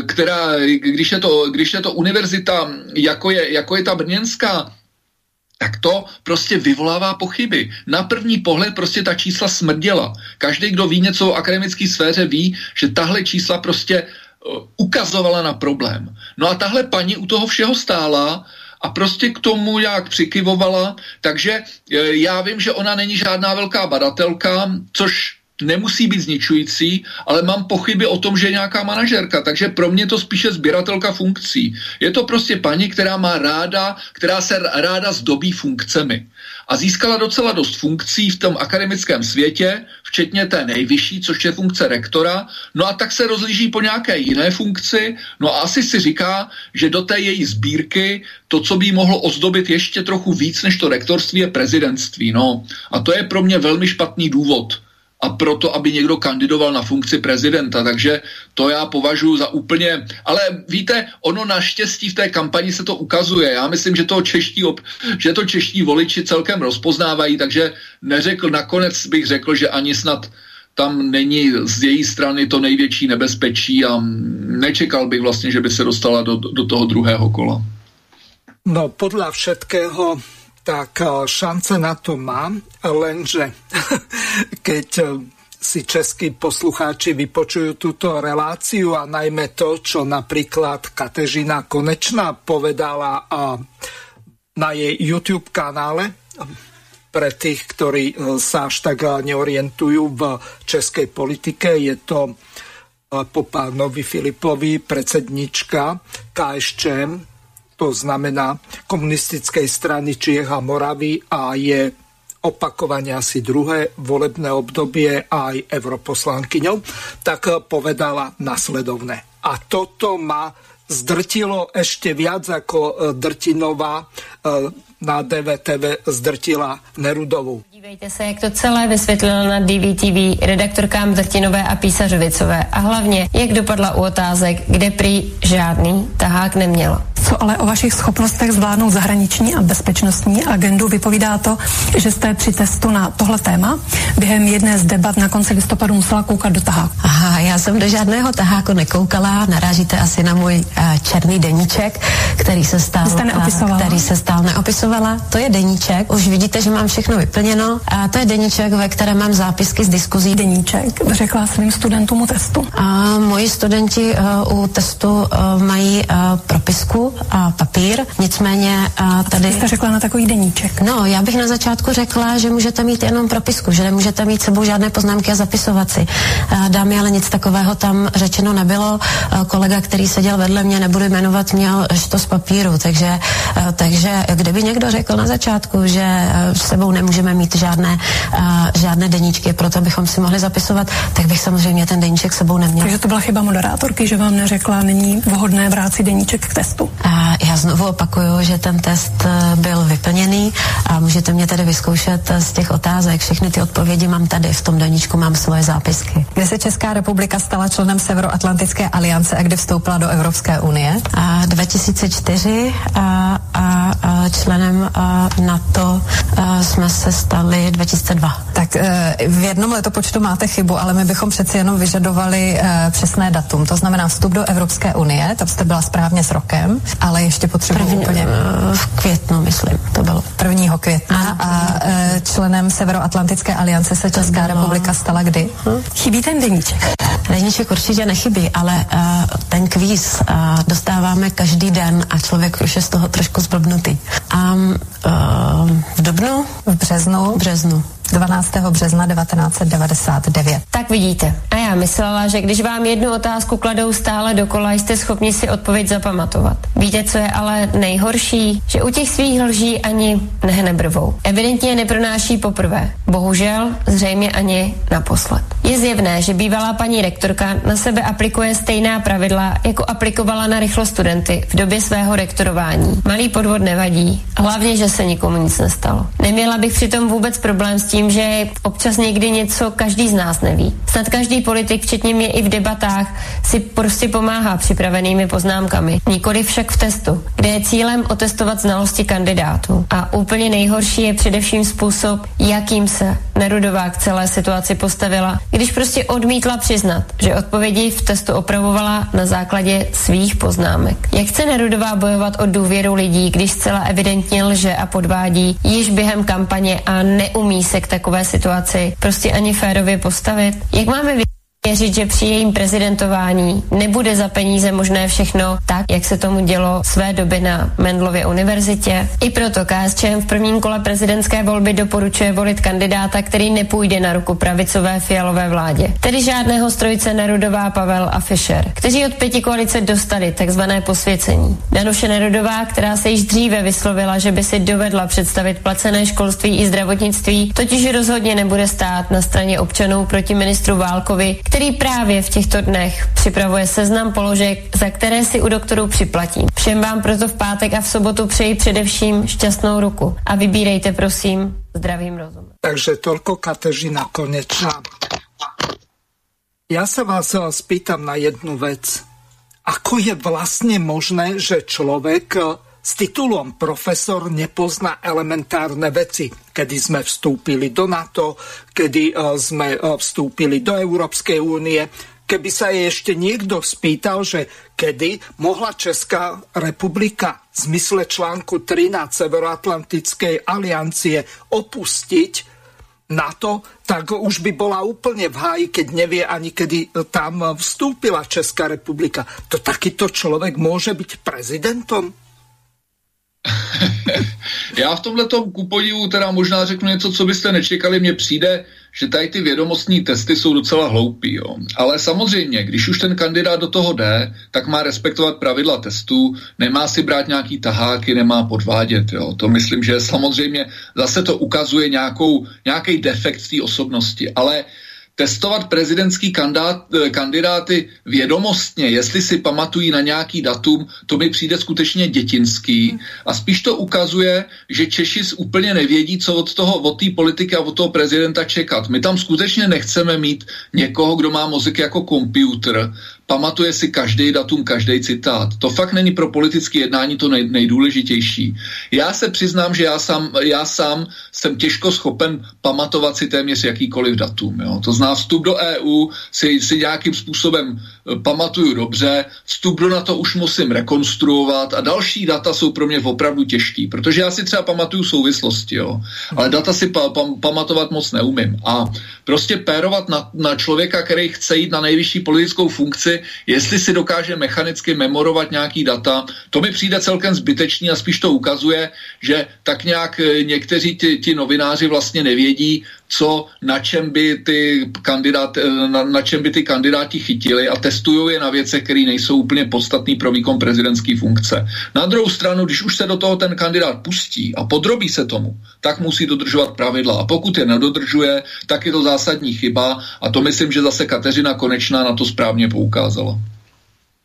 která, když je to, když je to univerzita, jako je, jako je ta brněnská, tak to prostě vyvolává pochyby. Na první pohled prostě ta čísla smrděla. Každý, kdo ví něco o akademické sféře, ví, že tahle čísla prostě uh, ukazovala na problém. No a tahle paní u toho všeho stála a prostě k tomu jak přikyvovala, takže uh, já vím, že ona není žádná velká badatelka, což nemusí být zničující, ale mám pochyby o tom, že je nějaká manažerka, takže pro mě to spíše sběratelka funkcí. Je to prostě paní, která má ráda, která se ráda zdobí funkcemi. A získala docela dost funkcí v tom akademickém světě, včetně té nejvyšší, což je funkce rektora, no a tak se rozlíží po nějaké jiné funkci, no a asi si říká, že do té její sbírky to, co by mohlo ozdobit ještě trochu víc než to rektorství, je prezidentství. No. A to je pro mě velmi špatný důvod a proto, aby někdo kandidoval na funkci prezidenta. Takže to já považuji za úplně... Ale víte, ono naštěstí v té kampani se to ukazuje. Já myslím, že to čeští, ob... že to čeští voliči celkem rozpoznávají, takže neřekl, nakonec bych řekl, že ani snad tam není z její strany to největší nebezpečí a nečekal bych vlastně, že by se dostala do, do toho druhého kola. No podľa všetkého tak eh, šance na to má, lenže keď eh, si českí poslucháči vypočujú túto reláciu a najmä to, čo napríklad Katežina Konečná povedala eh, na jej YouTube kanále, pre tých, ktorí sa až tak neorientujú v českej politike, je to po pánovi Filipovi predsednička KSČM, to znamená komunistickej strany Čiech a Moravy a je opakovane asi druhé volebné obdobie aj europoslankyňou, tak povedala nasledovné. A toto ma zdrtilo ešte viac ako e, Drtinová e, na DVTV zdrtila Nerudovou. Dívejte se, jak to celé vysvětlila na DVTV redaktorkám Drtinové a Písařovicové a hlavně, jak dopadla u otázek, kde prý žádný tahák neměla. Co ale o vašich schopnostech zvládnout zahraniční a bezpečnostní agendu vypovídá to, že jste při testu na tohle téma během jedné z debat na konci listopadu musela koukat do taháku. Aha, já jsem do žádného taháku nekoukala, narážíte asi na můj uh, černý deníček, který se stal, uh, který se stal neopisovala. To je deníček, už vidíte, že mám všechno vyplněno a to je deníček, ve kterém mám zápisky z diskuzí. Deníček řekla svým studentům u testu. A moji studenti uh, u testu uh, mají uh, propisku a papír, nicméně uh, tady... Co jste řekla na takový deníček? No, já bych na začátku řekla, že můžete mít jenom propisku, že nemůžete mít sebou žádné poznámky a zapisovat si. Uh, dámy, ale nic takového tam řečeno nebylo. Uh, kolega, který seděl vedle mě, nebudu jmenovat, měl to z papíru, takže, uh, takže kdyby někdo řekl na začátku, že uh, sebou nemůžeme mít žádné, uh, žádné deníčky, proto bychom si mohli zapisovat, tak bych samozřejmě ten deníček sebou neměl. Takže to byla chyba moderátorky, že vám neřekla, není vhodné vrát si deníček k testu. A já znovu opakuju, že ten test eh, byl vyplněný a můžete mě tady vyzkoušet z těch otázek. Všechny ty odpovědi mám tady, v tom deníčku mám svoje zápisky. Kdy se Česká republika stala členem Severoatlantické aliance a kdy vstoupila do Evropské unie? A 2004 a, a, a členem a NATO jsme se stali 2002. Tak e, v jednom letopočtu máte chybu, ale my bychom přeci jenom vyžadovali e, přesné datum. To znamená vstup do Evropské unie, tam jste byla správně s rokem, ale ještě potřebuji úplně... Eh, v květnu, myslím, to bylo. 1. května a, a e, členem Severoatlantické aliance se Česká republika stala kdy? Hm? Chybí ten deníček. Deníček určitě nechybí, ale uh, ten kvíz uh, dostáváme každý den a člověk už je z toho trošku zblbnutý. A uh, v dubnu? V březnu? V březnu. 12. března 1999. Tak vidíte. A já myslela, že když vám jednu otázku kladou stále dokola, jste schopni si odpověď zapamatovat. Víte, co je ale nejhorší? Že u těch svých lží ani nehne brvou. Evidentně je nepronáší poprvé. Bohužel, zřejmě ani naposled. Je zjevné, že bývalá paní rektorka na sebe aplikuje stejná pravidla, jako aplikovala na rychlo studenty v době svého rektorování. Malý podvod nevadí, hlavně, že se nikomu nic nestalo. Neměla bych přitom vůbec problém s tím, že občas někdy něco každý z nás neví. Snad každý politik, včetně mě i v debatách, si prostě pomáhá připravenými poznámkami. Nikoli však v testu, kde je cílem otestovat znalosti kandidátů. A úplně nejhorší je především způsob, jakým se Nerudová k celé situaci postavila, když prostě odmítla přiznat, že odpovědi v testu opravovala na základě svých poznámek. Jak chce Nerudová bojovat o důvěru lidí, když zcela evidentně lže a podvádí již během kampaně a neumí se k takové situaci prostě ani férově postavit? Jak máme Věřit, že při jejím prezidentování nebude za peníze možné všechno tak, jak se tomu dělo své doby na Mendlově univerzitě. I proto KSČM v prvním kole prezidentské volby doporučuje volit kandidáta, který nepůjde na ruku pravicové fialové vládě. Tedy žádného strojce Nerudová, Pavel a Fischer, kteří od pěti koalice dostali takzvané posvěcení. Danuše Nerudová, která se již dříve vyslovila, že by si dovedla představit placené školství i zdravotnictví, totiž rozhodně nebude stát na straně občanů proti ministru Válkovi, který právě v těchto dnech připravuje seznam položek, za které si u doktorů připlatím. Všem vám proto v pátek a v sobotu přeji především šťastnou ruku a vybírejte prosím zdravým rozumem. Takže tolko Kateřina Konečná. Ja sa vás spýtam na jednu vec. Ako je vlastne možné, že človek s titulom profesor nepozná elementárne veci, kedy sme vstúpili do NATO, kedy e, sme e, vstúpili do Európskej únie. Keby sa jej ešte niekto spýtal, že kedy mohla Česká republika v zmysle článku 13 Severoatlantickej aliancie opustiť NATO, tak už by bola úplne v háji, keď nevie ani kedy tam vstúpila Česká republika. To takýto človek môže byť prezidentom? Já v tomhle ku podivu teda možná řeknu něco, co byste nečekali. Mně přijde, že tady ty vědomostní testy jsou docela hloupý. Jo. Ale samozřejmě, když už ten kandidát do toho jde, tak má respektovat pravidla testů, nemá si brát nějaký taháky, nemá podvádět. Jo. To myslím, že samozřejmě zase to ukazuje nějakou, nějaký defekt té osobnosti. Ale testovat prezidentský kandidát, eh, kandidáty vědomostně, jestli si pamatují na nějaký datum, to mi přijde skutečně dětinský a spíš to ukazuje, že Češi úplně nevědí, co od toho, od té politiky a od toho prezidenta čekat. My tam skutečně nechceme mít někoho, kdo má mozek jako počítač pamatuje si každý datum, každý citát. To fakt není pro politické jednání to nej, nejdůležitější. Já se přiznám, že já sám, já sám jsem těžko schopen pamatovat si téměř jakýkoliv datum. Jo. To zná vstup do EU, si, si nějakým způsobem pamatuju dobře, vstup do NATO už musím rekonstruovat a další data jsou pro mě opravdu těžký, protože já si třeba pamatuju souvislosti, jo. ale data si pa, pa, pamatovat moc neumím. A prostě pérovat na, na člověka, který chce jít na nejvyšší politickou funkci, jestli si dokáže mechanicky memorovat nějaký data, to mi přijde celkem zbytečný a spíš to ukazuje, že tak nějak eh, někteří ti, ti novináři vlastně nevědí, co, na čem by ty, kandidát, eh, na, na čem by ty kandidáti chytili a testují je na věcech, které nejsou úplně podstatné pro výkon prezidentské funkce. Na druhou stranu, když už se do toho ten kandidát pustí a podrobí se tomu, tak musí dodržovat pravidla. A pokud je nedodržuje, tak je to zásadní chyba a to myslím, že zase Kateřina Konečná na to správně poukázala.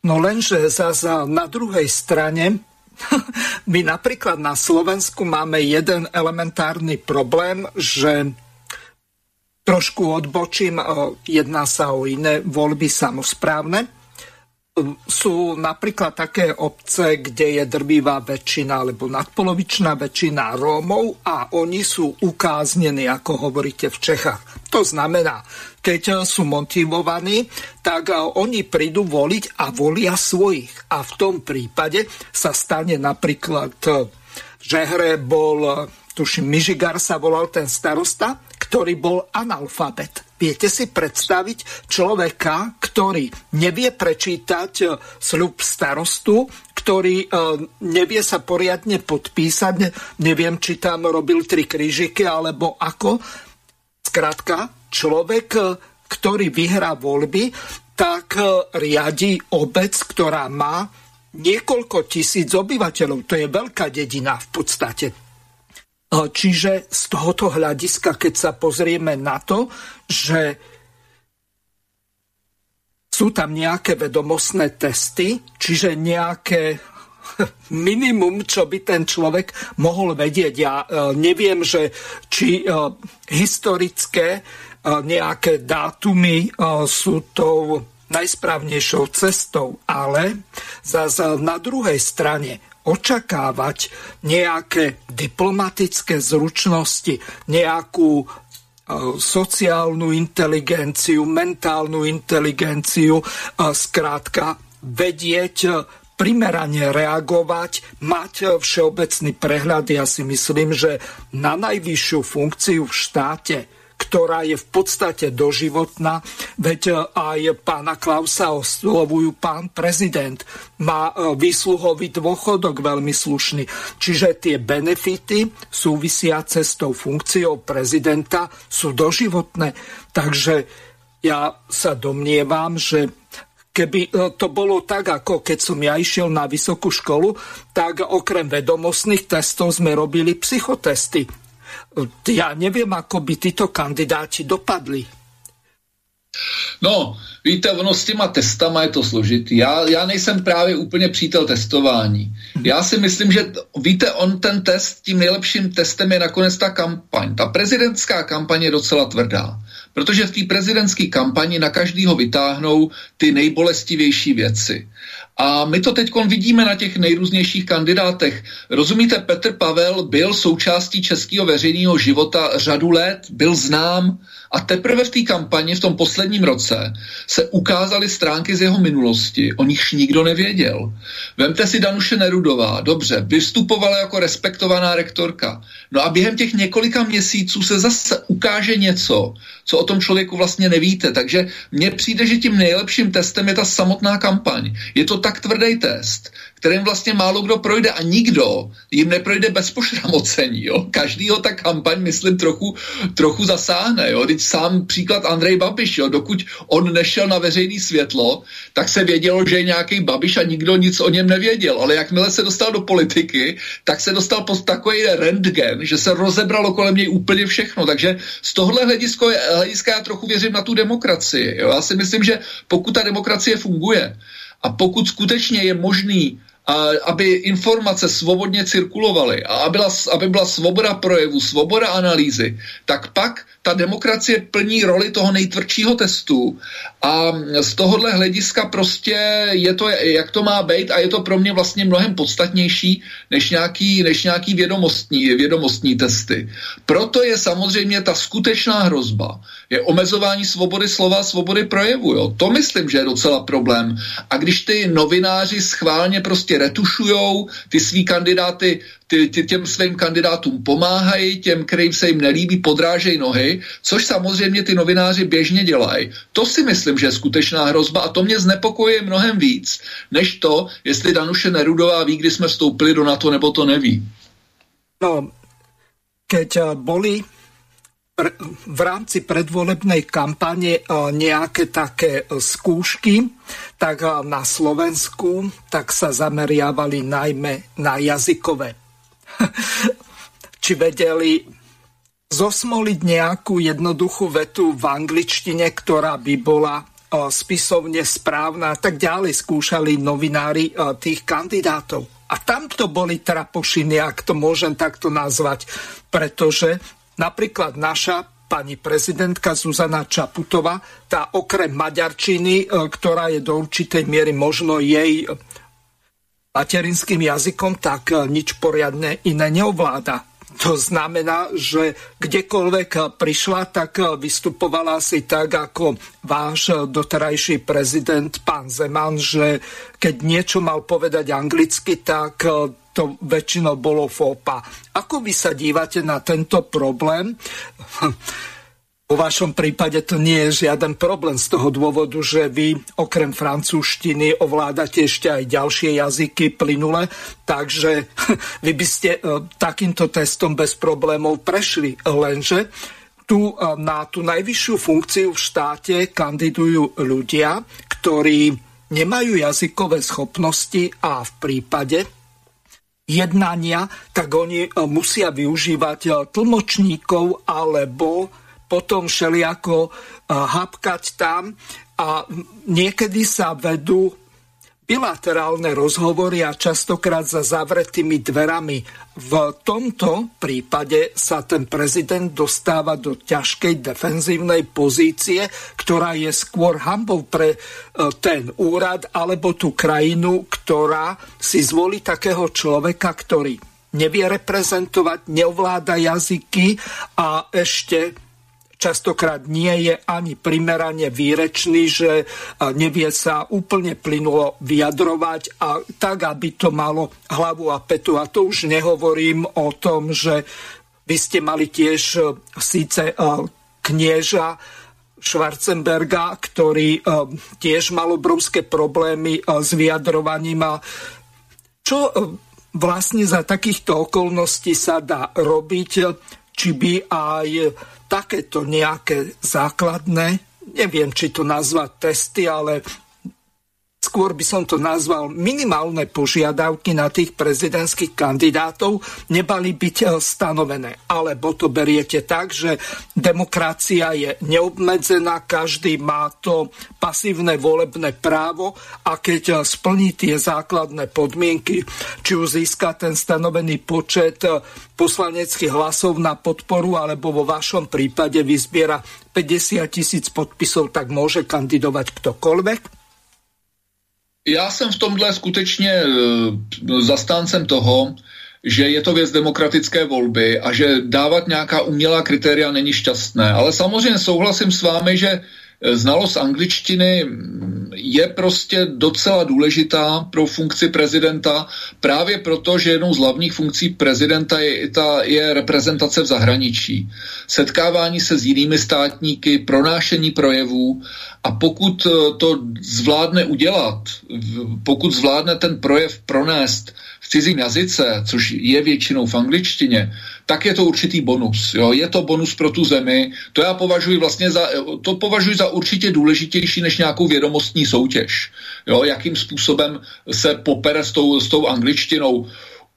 No lenže zase na druhej strane my napríklad na Slovensku máme jeden elementárny problém, že trošku odbočím, jedná sa o iné voľby samozprávne sú napríklad také obce, kde je drvivá väčšina alebo nadpolovičná väčšina Rómov a oni sú ukáznení, ako hovoríte v Čechách. To znamená, keď sú motivovaní, tak oni prídu voliť a volia svojich. A v tom prípade sa stane napríklad, že hre bol, tuším, Mižigar sa volal ten starosta, ktorý bol analfabet Viete si predstaviť človeka, ktorý nevie prečítať e, sľub starostu, ktorý e, nevie sa poriadne podpísať, neviem, či tam robil tri krížiky, alebo ako. Skrátka, človek, e, ktorý vyhrá voľby, tak riadi obec, ktorá má niekoľko tisíc obyvateľov. To je veľká dedina v podstate. Čiže z tohoto hľadiska, keď sa pozrieme na to, že sú tam nejaké vedomostné testy, čiže nejaké minimum, čo by ten človek mohol vedieť. Ja e, neviem, že či e, historické e, nejaké dátumy sú tou najsprávnejšou cestou, ale zase na druhej strane očakávať nejaké diplomatické zručnosti, nejakú e, sociálnu inteligenciu, mentálnu inteligenciu, zkrátka vedieť e, primerane reagovať, mať všeobecný prehľad. Ja si myslím, že na najvyššiu funkciu v štáte ktorá je v podstate doživotná, veď e, aj pána Klausa oslovujú pán prezident. Má e, výsluhový dôchodok veľmi slušný. Čiže tie benefity súvisiace s tou funkciou prezidenta sú doživotné. Takže ja sa domnievam, že keby e, to bolo tak, ako keď som ja išiel na vysokú školu, tak okrem vedomostných testov sme robili psychotesty ja nevím, ako by tyto kandidáti dopadli. No, víte, ono s těma testama je to složitý. Já, já nejsem právě úplně přítel testování. Já si myslím, že víte, on ten test, tím nejlepším testem je nakonec ta kampaň. Ta prezidentská kampaň je docela tvrdá. Protože v té prezidentské kampani na každýho vytáhnou ty nejbolestivější věci. A my to teď vidíme na těch nejrůznějších kandidátech. Rozumíte, Petr Pavel byl součástí českého veřejného života řadu let, byl znám, a teprve v té kampani v tom posledním roce se ukázaly stránky z jeho minulosti, o nichž nikdo nevěděl. Vemte si Danuše Nerudová, dobře, vystupovala jako respektovaná rektorka. No a během těch několika měsíců se zase ukáže něco, co o tom člověku vlastně nevíte. Takže mně přijde, že tím nejlepším testem je ta samotná kampaň. Je to tak tvrdý test, kterým vlastně málo kdo projde a nikdo jim neprojde bez pošramocení. Jo? Každý ho ta kampaň, myslím, trochu, trochu zasáhne. Jo? Teď sám příklad Andrej Babiš, jo? dokud on nešel na veřejné světlo, tak se vědělo, že je nějaký Babiš a nikdo nic o něm nevěděl. Ale jakmile se dostal do politiky, tak se dostal pod takový rentgen, že se rozebralo kolem něj úplně všechno. Takže z tohohle hlediska, hlediska já trochu věřím na tu demokracii. Jo? Já si myslím, že pokud ta demokracie funguje a pokud skutečně je možný aby informace svobodně cirkulovaly a aby byla, aby byla svoboda projevu, svoboda analýzy, tak pak ta demokracie plní roli toho nejtvrdšího testu a z tohohle hlediska prostě je to, jak to má být a je to pro mě vlastně mnohem podstatnější než nějaký, než nějaký vědomostní, vědomostní testy. Proto je samozřejmě ta skutečná hrozba, je omezování svobody slova, svobody projevu. Jo. To myslím, že je docela problém. A když ty novináři schválně prostě retušujou ty svý kandidáty ty, ty těm svým kandidátům pomáhají, těm, kterým se jim nelíbí, podrážejí nohy, což samozřejmě ty novináři běžně dělají. To si myslím, že je skutečná hrozba a to mě znepokojuje mnohem víc, než to, jestli Danuše Nerudová ví, kdy jsme vstoupili do NATO, nebo to neví. No, keď eh, boli v rámci predvolebnej kampane eh, nejaké také eh, skúšky, tak na Slovensku tak sa zameriavali najmä na jazykové či vedeli zosmoliť nejakú jednoduchú vetu v angličtine, ktorá by bola spisovne správna tak ďalej. Skúšali novinári tých kandidátov. A tam to boli trapošiny, ak to môžem takto nazvať, pretože napríklad naša pani prezidentka Zuzana Čaputová, tá okrem maďarčiny, ktorá je do určitej miery možno jej materinským jazykom, tak eh, nič poriadne iné neovláda. To znamená, že kdekoľvek prišla, tak eh, vystupovala si tak ako váš doterajší prezident, pán Zeman, že keď niečo mal povedať anglicky, tak eh, to väčšinou bolo fópa. Ako vy sa dívate na tento problém? Vo vašom prípade to nie je žiaden problém z toho dôvodu, že vy okrem francúzštiny ovládate ešte aj ďalšie jazyky plynule, takže vy by ste e, takýmto testom bez problémov prešli. Lenže tu e, na tú najvyššiu funkciu v štáte kandidujú ľudia, ktorí nemajú jazykové schopnosti a v prípade jednania, tak oni e, musia využívať tlmočníkov alebo potom všelijako hapkať tam a niekedy sa vedú bilaterálne rozhovory a častokrát za zavretými dverami. V tomto prípade sa ten prezident dostáva do ťažkej defenzívnej pozície, ktorá je skôr hambou pre e, ten úrad alebo tú krajinu, ktorá si zvolí takého človeka, ktorý nevie reprezentovať, neovláda jazyky a ešte častokrát nie je ani primerane výrečný, že nevie sa úplne plynulo vyjadrovať a tak, aby to malo hlavu a petu. A to už nehovorím o tom, že vy ste mali tiež e, síce e, knieža Schwarzenberga, ktorý e, tiež mal obrovské problémy s vyjadrovaním a čo vlastne za takýchto okolností sa dá robiť, či by aj takéto nejaké základné, neviem, či to nazvať testy, ale skôr by som to nazval minimálne požiadavky na tých prezidentských kandidátov nebali byť eh, stanovené. Alebo to beriete tak, že demokracia je neobmedzená, každý má to pasívne volebné právo a keď eh, splní tie základné podmienky, či už získa ten stanovený počet eh, poslaneckých hlasov na podporu, alebo vo vašom prípade vyzbiera 50 tisíc podpisov, tak môže kandidovať ktokoľvek? Já jsem v tomhle skutečně e, zastáncem toho, že je to věc demokratické volby a že dávat nějaká umělá kritéria není šťastné. Ale samozřejmě souhlasím s vámi, že znalost angličtiny je prostě docela důležitá pro funkci prezidenta, právě proto, že jednou z hlavních funkcí prezidenta je, ta, je reprezentace v zahraničí. Setkávání se s jinými státníky, pronášení projevů a pokud eh, to zvládne udělat, pokud zvládne ten projev pronést cizím jazyce, což je většinou v angličtině, tak je to určitý bonus. Jo? Je to bonus pro tu zemi. To já považuji vlastně za, to považuji za určitě důležitější než nějakou vědomostní soutěž. Jo? Jakým způsobem se popere s tou, s tou angličtinou.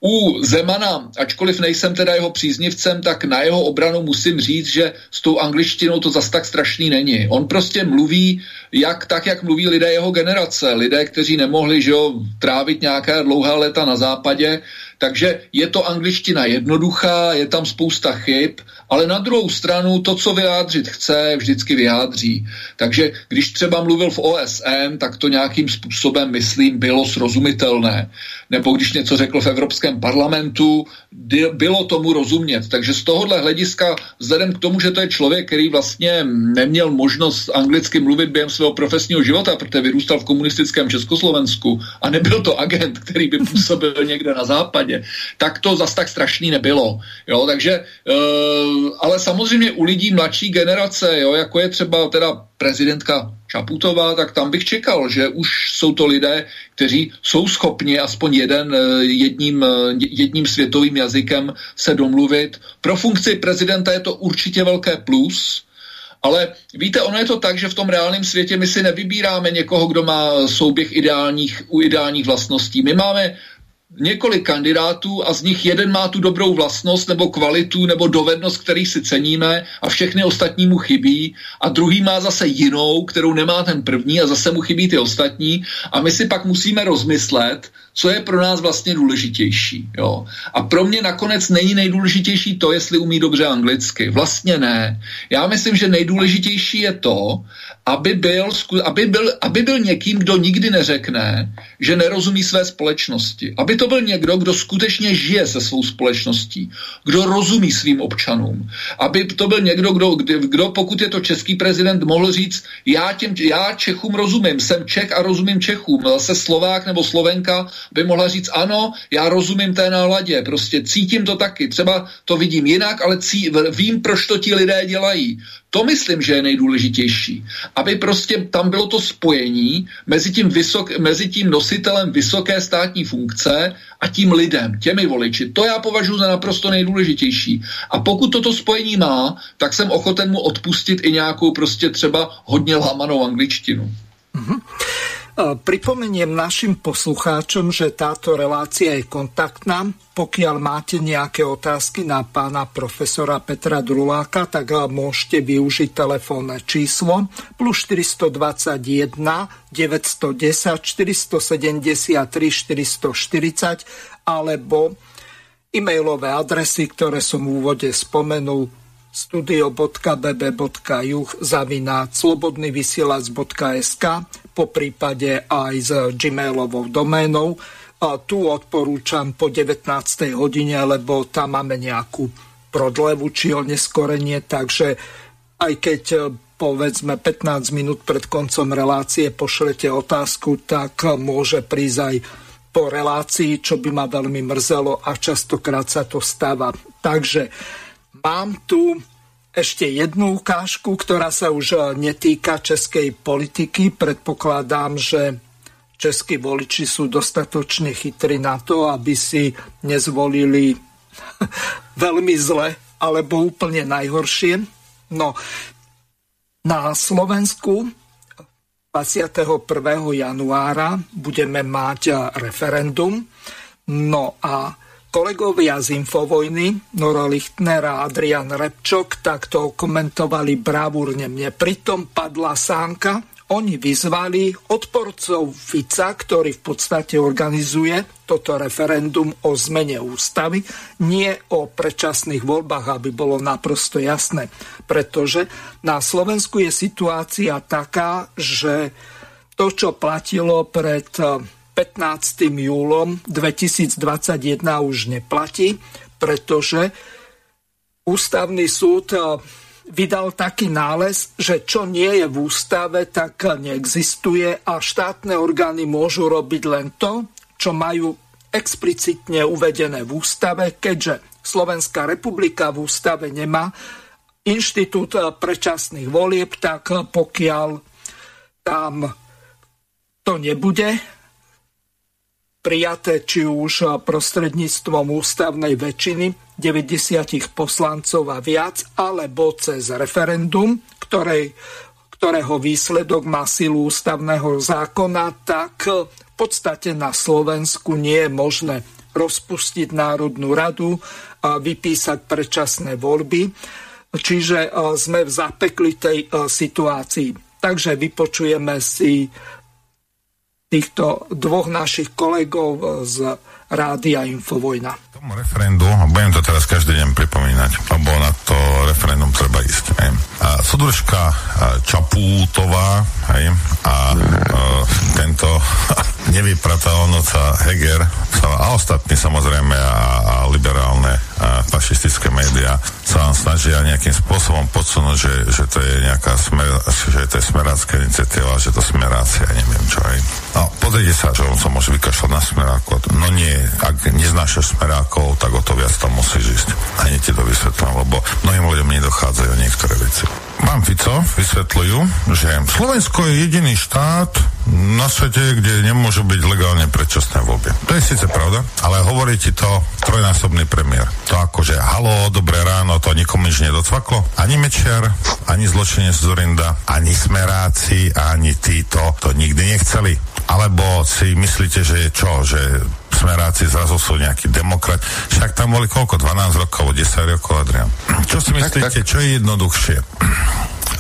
U Zemana, ačkoliv nejsem teda jeho příznivcem, tak na jeho obranu musím říct, že s tou angličtinou to zas tak strašný není. On prostě mluví jak, tak, jak mluví lidé jeho generace. Lidé, kteří nemohli že jo, trávit nějaké dlouhá léta na západě, takže je to angličtina jednoduchá, je tam spousta chyb, ale na druhou stranu to, co vyjádřit chce, vždycky vyjádří. Takže když třeba mluvil v OSN, tak to nějakým způsobem, myslím, bylo srozumitelné. Nebo když něco řekl v Evropském parlamentu, bylo tomu rozumět. Takže z tohohle hlediska, vzhledem k tomu, že to je člověk, který vlastně neměl možnost anglicky mluvit během svého profesního života, protože vyrůstal v komunistickém Československu a nebyl to agent, který by působil někde na západě, tak to zas tak strašný nebylo. Jo, takže, uh, ale samozřejmě u lidí mladší generace, jo, jako je třeba teda prezidentka Čaputová, tak tam bych čekal, že už jsou to lidé, kteří jsou schopni aspoň jeden, eh, jedním, eh, jedním světovým jazykem se domluvit. Pro funkci prezidenta je to určitě velké plus, ale víte, ono je to tak, že v tom reálném světě my si nevybíráme někoho, kdo má souběh ideálních, u ideálních vlastností. My máme několik kandidátů a z nich jeden má tu dobrou vlastnost nebo kvalitu nebo dovednost, který si ceníme a všechny ostatní mu chybí a druhý má zase jinou, kterou nemá ten první a zase mu chybí ty ostatní a my si pak musíme rozmyslet, co je pro nás vlastně důležitější. Jo? A pro mě nakonec není nejdůležitější to, jestli umí dobře anglicky. Vlastně ne. Já myslím, že nejdůležitější je to, aby byl, aby byl, aby byl někým, kdo nikdy neřekne, že nerozumí své společnosti. Aby to byl někdo, kdo skutečně žije se svou společností, kdo rozumí svým občanům. Aby to byl někdo, kdo, kdo pokud je to český prezident, mohl říct, já, těm, já Čechům rozumím, jsem Čech a rozumím Čechům. Zase Slovák nebo Slovenka by mohla říct, ano, já rozumím té náladě, prostě cítím to taky, třeba to vidím jinak, ale cí, vím, proč to ti lidé dělají. To myslím, že je nejdůležitější. Aby prostě tam bylo to spojení mezi tím, vysok, mezi tím nositelem vysoké státní funkce a tím lidem, těmi voliči. To já považuji za naprosto nejdůležitější. A pokud toto spojení má, tak jsem ochoten mu odpustit i nějakou prostě třeba hodně lámanou angličtinu. Mm-hmm. Pripomeniem našim poslucháčom, že táto relácia je kontaktná. Pokiaľ máte nejaké otázky na pána profesora Petra Druláka, tak môžete využiť telefónne číslo plus 421 910 473 440 alebo e-mailové adresy, ktoré som v úvode spomenul studio.bb.juh zavináč slobodnyvysielac.sk po prípade aj s gmailovou doménou. A tu odporúčam po 19. hodine, lebo tam máme nejakú prodlevu či oneskorenie, takže aj keď e, povedzme 15 minút pred koncom relácie pošlete otázku, tak môže prísť aj po relácii, čo by ma veľmi mrzelo a častokrát sa to stáva. Takže mám tu ešte jednu ukážku, ktorá sa už e, netýka českej politiky. Predpokladám, že českí voliči sú dostatočne chytrí na to, aby si nezvolili veľmi zle alebo úplne najhoršie. No, na Slovensku 21. januára budeme mať e, referendum. No a Kolegovia z Infovojny, Nora Lichtner a Adrian Repčok, takto komentovali bravúrne. Mne pritom padla sánka. Oni vyzvali odporcov Fica, ktorý v podstate organizuje toto referendum o zmene ústavy, nie o predčasných voľbách, aby bolo naprosto jasné. Pretože na Slovensku je situácia taká, že to, čo platilo pred 15. júlom 2021 už neplatí, pretože ústavný súd eh, vydal taký nález, že čo nie je v ústave, tak neexistuje a štátne orgány môžu robiť len to, čo majú explicitne uvedené v ústave, keďže Slovenská republika v ústave nemá inštitút predčasných volieb, tak pokiaľ tam to nebude prijaté či už prostredníctvom ústavnej väčšiny 90 poslancov a viac, alebo cez referendum, ktorej, ktorého výsledok má silu ústavného zákona, tak v podstate na Slovensku nie je možné rozpustiť Národnú radu a vypísať predčasné voľby. Čiže sme v zapeklitej situácii. Takže vypočujeme si týchto dvoch našich kolegov z Rádia Infovojna. Tomu referendu, budem to teraz každý deň pripomínať, lebo na to referendum treba ísť. Hej. A sudružka Čapútová hej, a e, tento nevyprataľnoca Heger a ostatní samozrejme a, a liberálne a fašistické médiá sa vám snažia nejakým spôsobom podsunúť, že, že to je nejaká smer, že to je smerácká iniciatíva, že to smerácia, neviem čo aj. No, pozrite sa, že on sa môže vykašľať na smerákov. No nie, ak neznášaš smerákov, tak o to viac tam musíš ísť. Ani ti to vysvetlím, lebo mnohým ľuďom nedochádzajú niektoré veci. Pán Fico vysvetľujú, že Slovensko je jediný štát na svete, kde nemôžu byť legálne predčasné voľby. To je síce pravda, ale hovorí ti to trojnásobný premiér. To akože, halo, dobré ráno, to nikomu nič nedocvaklo. Ani Mečiar, ani zločinec Zorinda, ani Smeráci, ani títo to nikdy nechceli. Alebo si myslíte, že je čo, že smeráci zrazu sú nejakí demokrat. Však tam boli koľko? 12 rokov, 10 rokov, Adrian. Čo si myslíte, čo je jednoduchšie?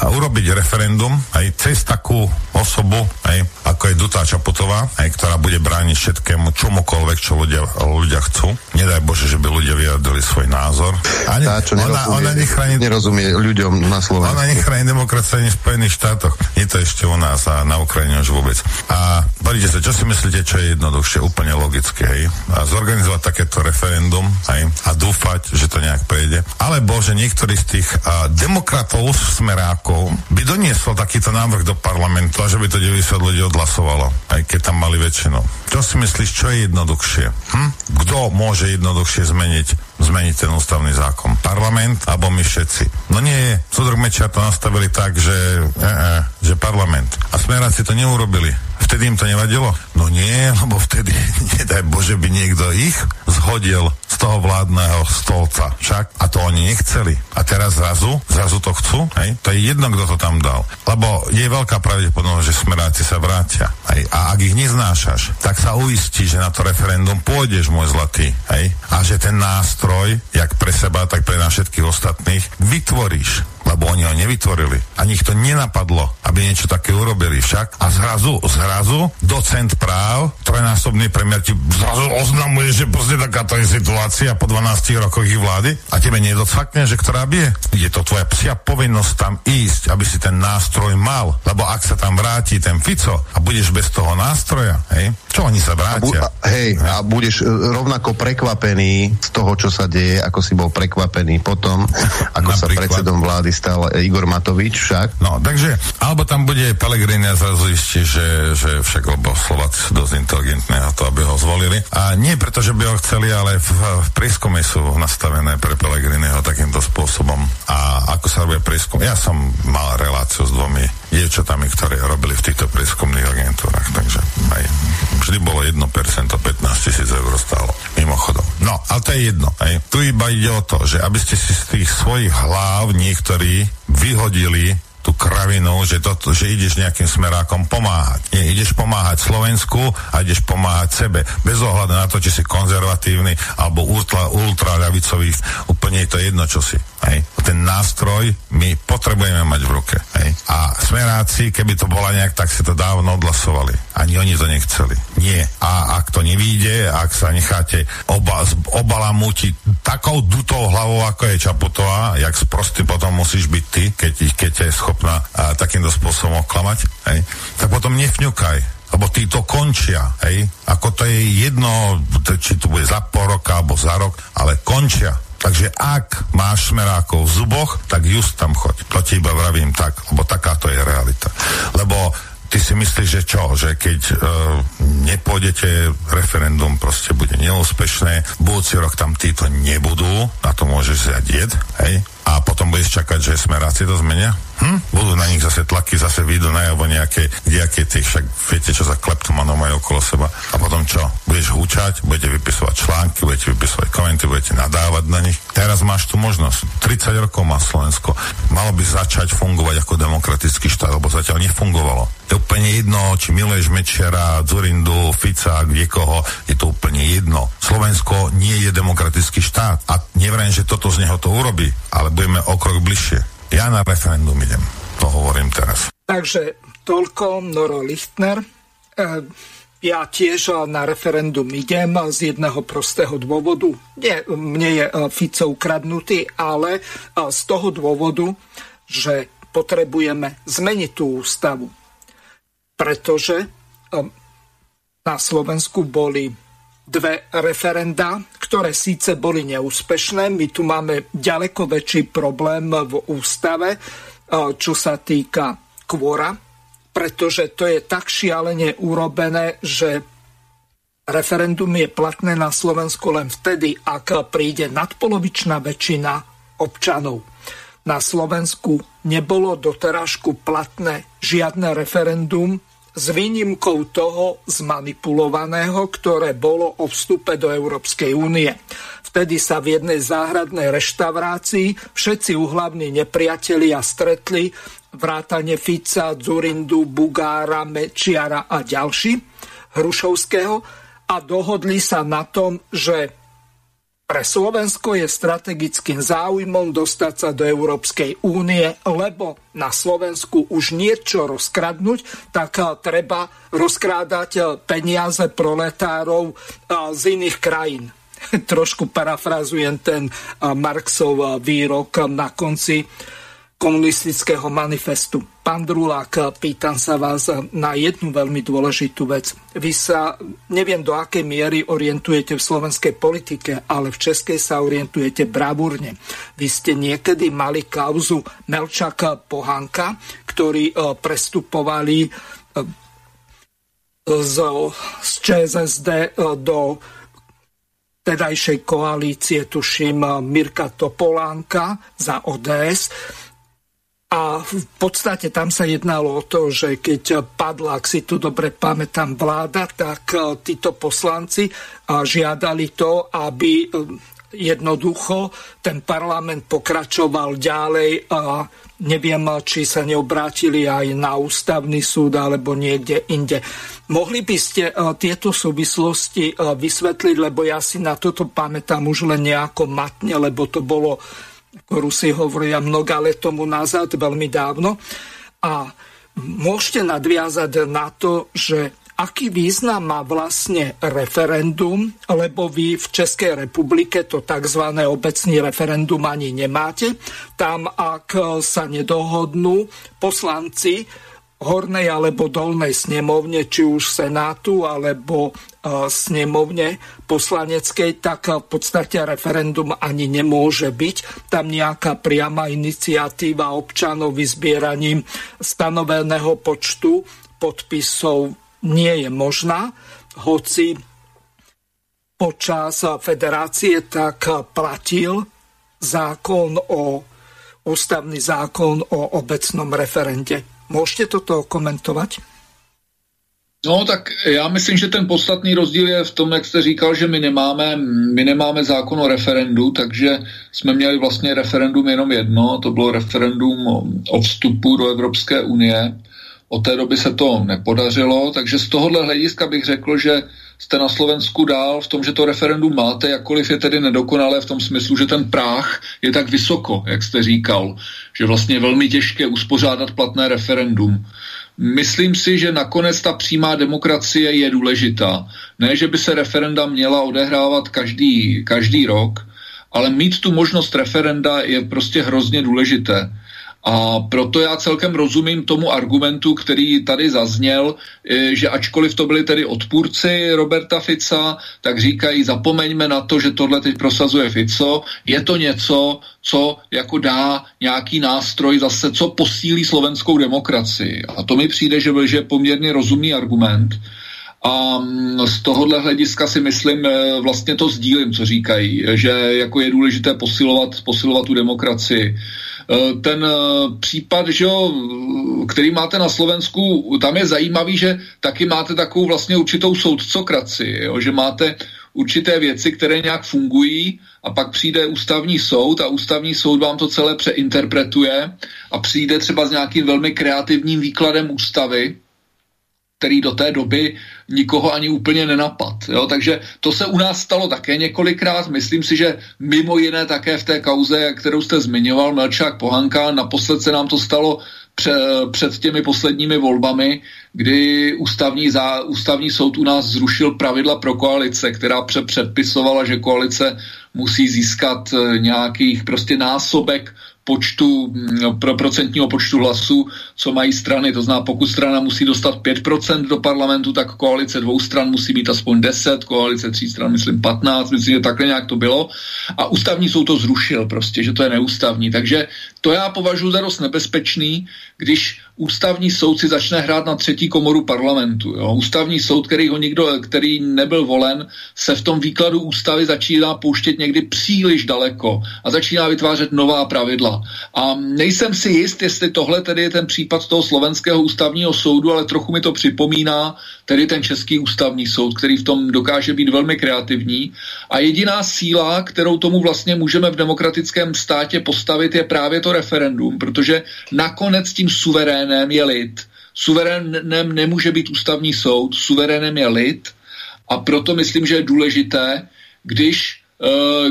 a urobiť referendum aj cez takú osobu, aj, ako je Dutá Čaputová, aj, ktorá bude brániť všetkému, čomukoľvek, čo ľudia, ľudia chcú. Nedaj Bože, že by ľudia vyjadrili svoj názor. A ne, Tá, čo ona, ona nechráni, nerozumie ľuďom na Slovensku. Ona nechráni demokracia ani v Spojených štátoch. Nie to ešte u nás a na Ukrajine už vôbec. A poďte sa, čo si myslíte, čo je jednoduchšie, úplne logické, hej? A zorganizovať takéto referendum, hej? A dúfať, že to nejak prejde. Alebo, že niektorí z tých a, demokratov smerákov by doniesol takýto návrh do parlamentu a že by to 90 ľudí odhlasovalo, aj keď tam mali väčšinu. Čo si myslíš, čo je jednoduchšie? Hm? Kto môže jednoduchšie zmeniť, zmeniť ten ústavný zákon? Parlament alebo my všetci? No nie je. Sudrok Mečia to nastavili tak, že, e, e, že parlament. A smeráci to neurobili. Vtedy im to nevadilo? No nie, lebo vtedy, nedaj Bože, by niekto ich zhodil z toho vládneho stolca. Však? A to oni nechceli. A teraz zrazu, zrazu to chcú? Hej? To je jedno, kto to tam dal. Lebo je veľká pravdepodobnosť, že smeráci sa vrátia. Hej? A ak ich neznášaš, tak sa uistí, že na to referendum pôjdeš, môj zlatý. Hej? A že ten nástroj, jak pre seba, tak pre nás všetkých ostatných, vytvoríš lebo oni ho nevytvorili. Ani ich to nenapadlo, aby niečo také urobili však. A zrazu, zrazu, docent práv, trojnásobný premiér ti zrazu oznamuje, že proste takáto je situácia po 12 rokoch ich vlády a tebe nedocvakne, že ktorá bije. Je to tvoja psia povinnosť tam ísť, aby si ten nástroj mal. Lebo ak sa tam vráti ten Fico a budeš bez toho nástroja, hej, čo oni sa vrátia? A bu- a, hej, a budeš uh, rovnako prekvapený z toho, čo sa deje, ako si bol prekvapený potom, ako sa predsedom vlády stal Igor Matovič však. No, takže, alebo tam bude Pelegrini a zrazu istí, že, že však, lebo Slováci sú dosť inteligentné na to, aby ho zvolili. A nie preto, že by ho chceli, ale v, v prieskume sú nastavené pre Pelegriniho takýmto spôsobom. A ako sa robia prieskum? Ja som mal reláciu s dvomi dievčatami, ktoré robili v týchto prieskumných agentúrach, takže aj vždy bolo 1%, 15 tisíc eur stálo, mimochodom. No, ale to je jedno. Aj. Tu iba ide o to, že aby ste si z tých svojich hlav niektorí vyhodili tú kravinu, že, to, že ideš nejakým smerákom pomáhať. Nie, ideš pomáhať Slovensku a ideš pomáhať sebe. Bez ohľadu na to, či si konzervatívny alebo ultra, ultraľavicový, úplne je to jedno, čo si. Hej. Ten nástroj my potrebujeme mať v ruke. Hej. A smeráci, keby to bola nejak, tak si to dávno odhlasovali. Ani oni to nechceli. Nie. A ak to nevíde, ak sa necháte oba, obalamútiť takou dutou hlavou, ako je Čaputová, jak sprostý potom musíš byť ty, keď, keď je schopná a, takýmto spôsobom oklamať, hej, tak potom nefňukaj lebo títo končia, hej, ako to je jedno, či to bude za pol roka alebo za rok, ale končia Takže ak máš smerákov v zuboch, tak just tam choď. To ti iba vravím tak, lebo takáto je realita. Lebo ty si myslíš, že čo? Že keď uh, nepôjdete, referendum proste bude neúspešné, budúci rok tam títo nebudú, na to môžeš zjať jed, hej? A potom budeš čakať, že smeráci to zmenia? Hm? Budú na nich zase tlaky, zase vyjdú najavo nejaké, nejaké tých, však viete, čo za kleptomanov majú okolo seba. A potom čo? Budeš húčať, budete vypisovať články, budete vypisovať komenty, budete nadávať na nich. Teraz máš tu možnosť. 30 rokov má Slovensko. Malo by začať fungovať ako demokratický štát, lebo zatiaľ nefungovalo. Je úplne jedno, či miluješ Mečera, Zurindu, Fica, kdekoho, je to úplne jedno. Slovensko nie je demokratický štát a nevrajím, že toto z neho to urobí, ale budeme o krok bližšie. Ja na referendum idem. To hovorím teraz. Takže toľko Noro Lichtner. E, ja tiež na referendum idem z jedného prostého dôvodu. Nie, mne je e, Fico ukradnutý, ale e, z toho dôvodu, že potrebujeme zmeniť tú ústavu. Pretože na Slovensku boli dve referenda, ktoré síce boli neúspešné. My tu máme ďaleko väčší problém v ústave, čo sa týka kvora, pretože to je tak šialene urobené, že referendum je platné na Slovensku len vtedy, ak príde nadpolovičná väčšina občanov. Na Slovensku nebolo doterážku platné žiadne referendum s výnimkou toho zmanipulovaného, ktoré bolo o vstupe do Európskej únie. Vtedy sa v jednej záhradnej reštaurácii všetci uhlavní nepriatelia stretli, vrátane Fica, Zurindu, Bugára, Mečiara a ďalší, Hrušovského, a dohodli sa na tom, že pre Slovensko je strategickým záujmom dostať sa do Európskej únie, lebo na Slovensku už niečo rozkradnúť, tak eh, treba rozkrádať eh, peniaze proletárov eh, z iných krajín. Trošku parafrazujem ten Marxov výrok na konci komunistického manifestu. Pán Drulák, pýtam sa vás na jednu veľmi dôležitú vec. Vy sa, neviem do akej miery orientujete v slovenskej politike, ale v českej sa orientujete bravúrne. Vy ste niekedy mali kauzu Melčaka Pohanka, ktorí e, prestupovali e, z, z ČSSD e, do tedajšej koalície, tuším, Mirka Topolánka za ODS a v podstate tam sa jednalo o to, že keď padla, ak si tu dobre pamätám, vláda, tak e, títo poslanci e, žiadali to, aby e, jednoducho ten parlament pokračoval ďalej a neviem, či sa neobrátili aj na ústavný súd alebo niekde inde. Mohli by ste tieto súvislosti vysvetliť, lebo ja si na toto pamätám už len nejako matne, lebo to bolo Rusi hovoria mnoga let tomu nazad, veľmi dávno. A môžete nadviazať na to, že aký význam má vlastne referendum, lebo vy v Českej republike to tzv. obecný referendum ani nemáte. Tam, ak sa nedohodnú poslanci hornej alebo dolnej snemovne, či už Senátu alebo snemovne poslaneckej, tak v podstate referendum ani nemôže byť. Tam nejaká priama iniciatíva občanov vyzbieraním stanoveného počtu podpisov nie je možná, hoci počas federácie tak platil zákon o ústavný zákon o obecnom referende. Můžete toto komentovat? No, tak já myslím, že ten podstatný rozdíl je v tom, jak jste říkal, že my nemáme, my nemáme zákon o referendu, takže jsme měli vlastně referendum jenom jedno, to bylo referendum o, o vstupu do Evropské unie. Od té doby se to nepodařilo, takže z tohohle hlediska bych řekl, že jste na Slovensku dál v tom, že to referendum máte, jakkoliv je tedy nedokonalé v tom smyslu, že ten práh je tak vysoko, jak jste říkal, že vlastně je velmi těžké uspořádat platné referendum. Myslím si, že nakonec ta přímá demokracie je důležitá. Ne, že by se referenda měla odehrávat každý, každý rok, ale mít tu možnost referenda je prostě hrozně důležité. A proto já celkem rozumím tomu argumentu, který tady zazněl, e, že ačkoliv to byli tedy odpůrci Roberta Fica, tak říkají, zapomeňme na to, že tohle teď prosazuje Fico. Je to něco, co jako dá nějaký nástroj zase, co posílí slovenskou demokracii. A to mi přijde, že, že je poměrně rozumný argument. A mm, z tohohle hlediska si myslím, e, vlastně to sdílím, co říkají, že jako je důležité posilovat, posilovat tu demokracii. Eh, ten eh, případ, že jo, který máte na Slovensku, tam je zajímavý, že taky máte takovou vlastně určitou soudcokraci, jo, že máte určité věci, které nějak fungují a pak přijde ústavní soud a ústavní soud vám to celé přeinterpretuje a přijde třeba s nějakým velmi kreativním výkladem ústavy, který do té doby nikoho ani úplně nenapad. Jo? Takže to se u nás stalo také několikrát. Myslím si, že mimo jiné také v té kauze, kterou jste zmiňoval, Melčák Pohanka, naposled se nám to stalo před těmi posledními volbami, kdy ústavní, zá, ústavní soud u nás zrušil pravidla pro koalice, která předpisovala, že koalice musí získat eh, nějakých prostě násobek počtu, mm, pro procentního počtu hlasů, co mají strany. To znamená, pokud strana musí dostat 5% do parlamentu, tak koalice dvou stran musí být aspoň 10, koalice tří stran, myslím 15, myslím, že takhle nějak to bylo. A ústavní soud to zrušil prostě, že to je neústavní. Takže to já považuji za dost nebezpečný, když ústavní soud si začne hrát na třetí komoru parlamentu. Jo. Ústavní soud, který ho nikdo, který nebyl volen, se v tom výkladu ústavy začíná pouštět někdy příliš daleko a začíná vytvářet nová pravidla. A nejsem si jist, jestli tohle tedy je ten případ toho slovenského ústavního soudu, ale trochu mi to připomíná tedy ten český ústavní soud, který v tom dokáže být velmi kreativní. A jediná síla, kterou tomu vlastně můžeme v demokratickém státě postavit, je právě to referendum, protože nakonec tím suverénem je lid. Suverénem nemůže být ústavní soud, suverénem je lid a proto myslím, že je důležité, když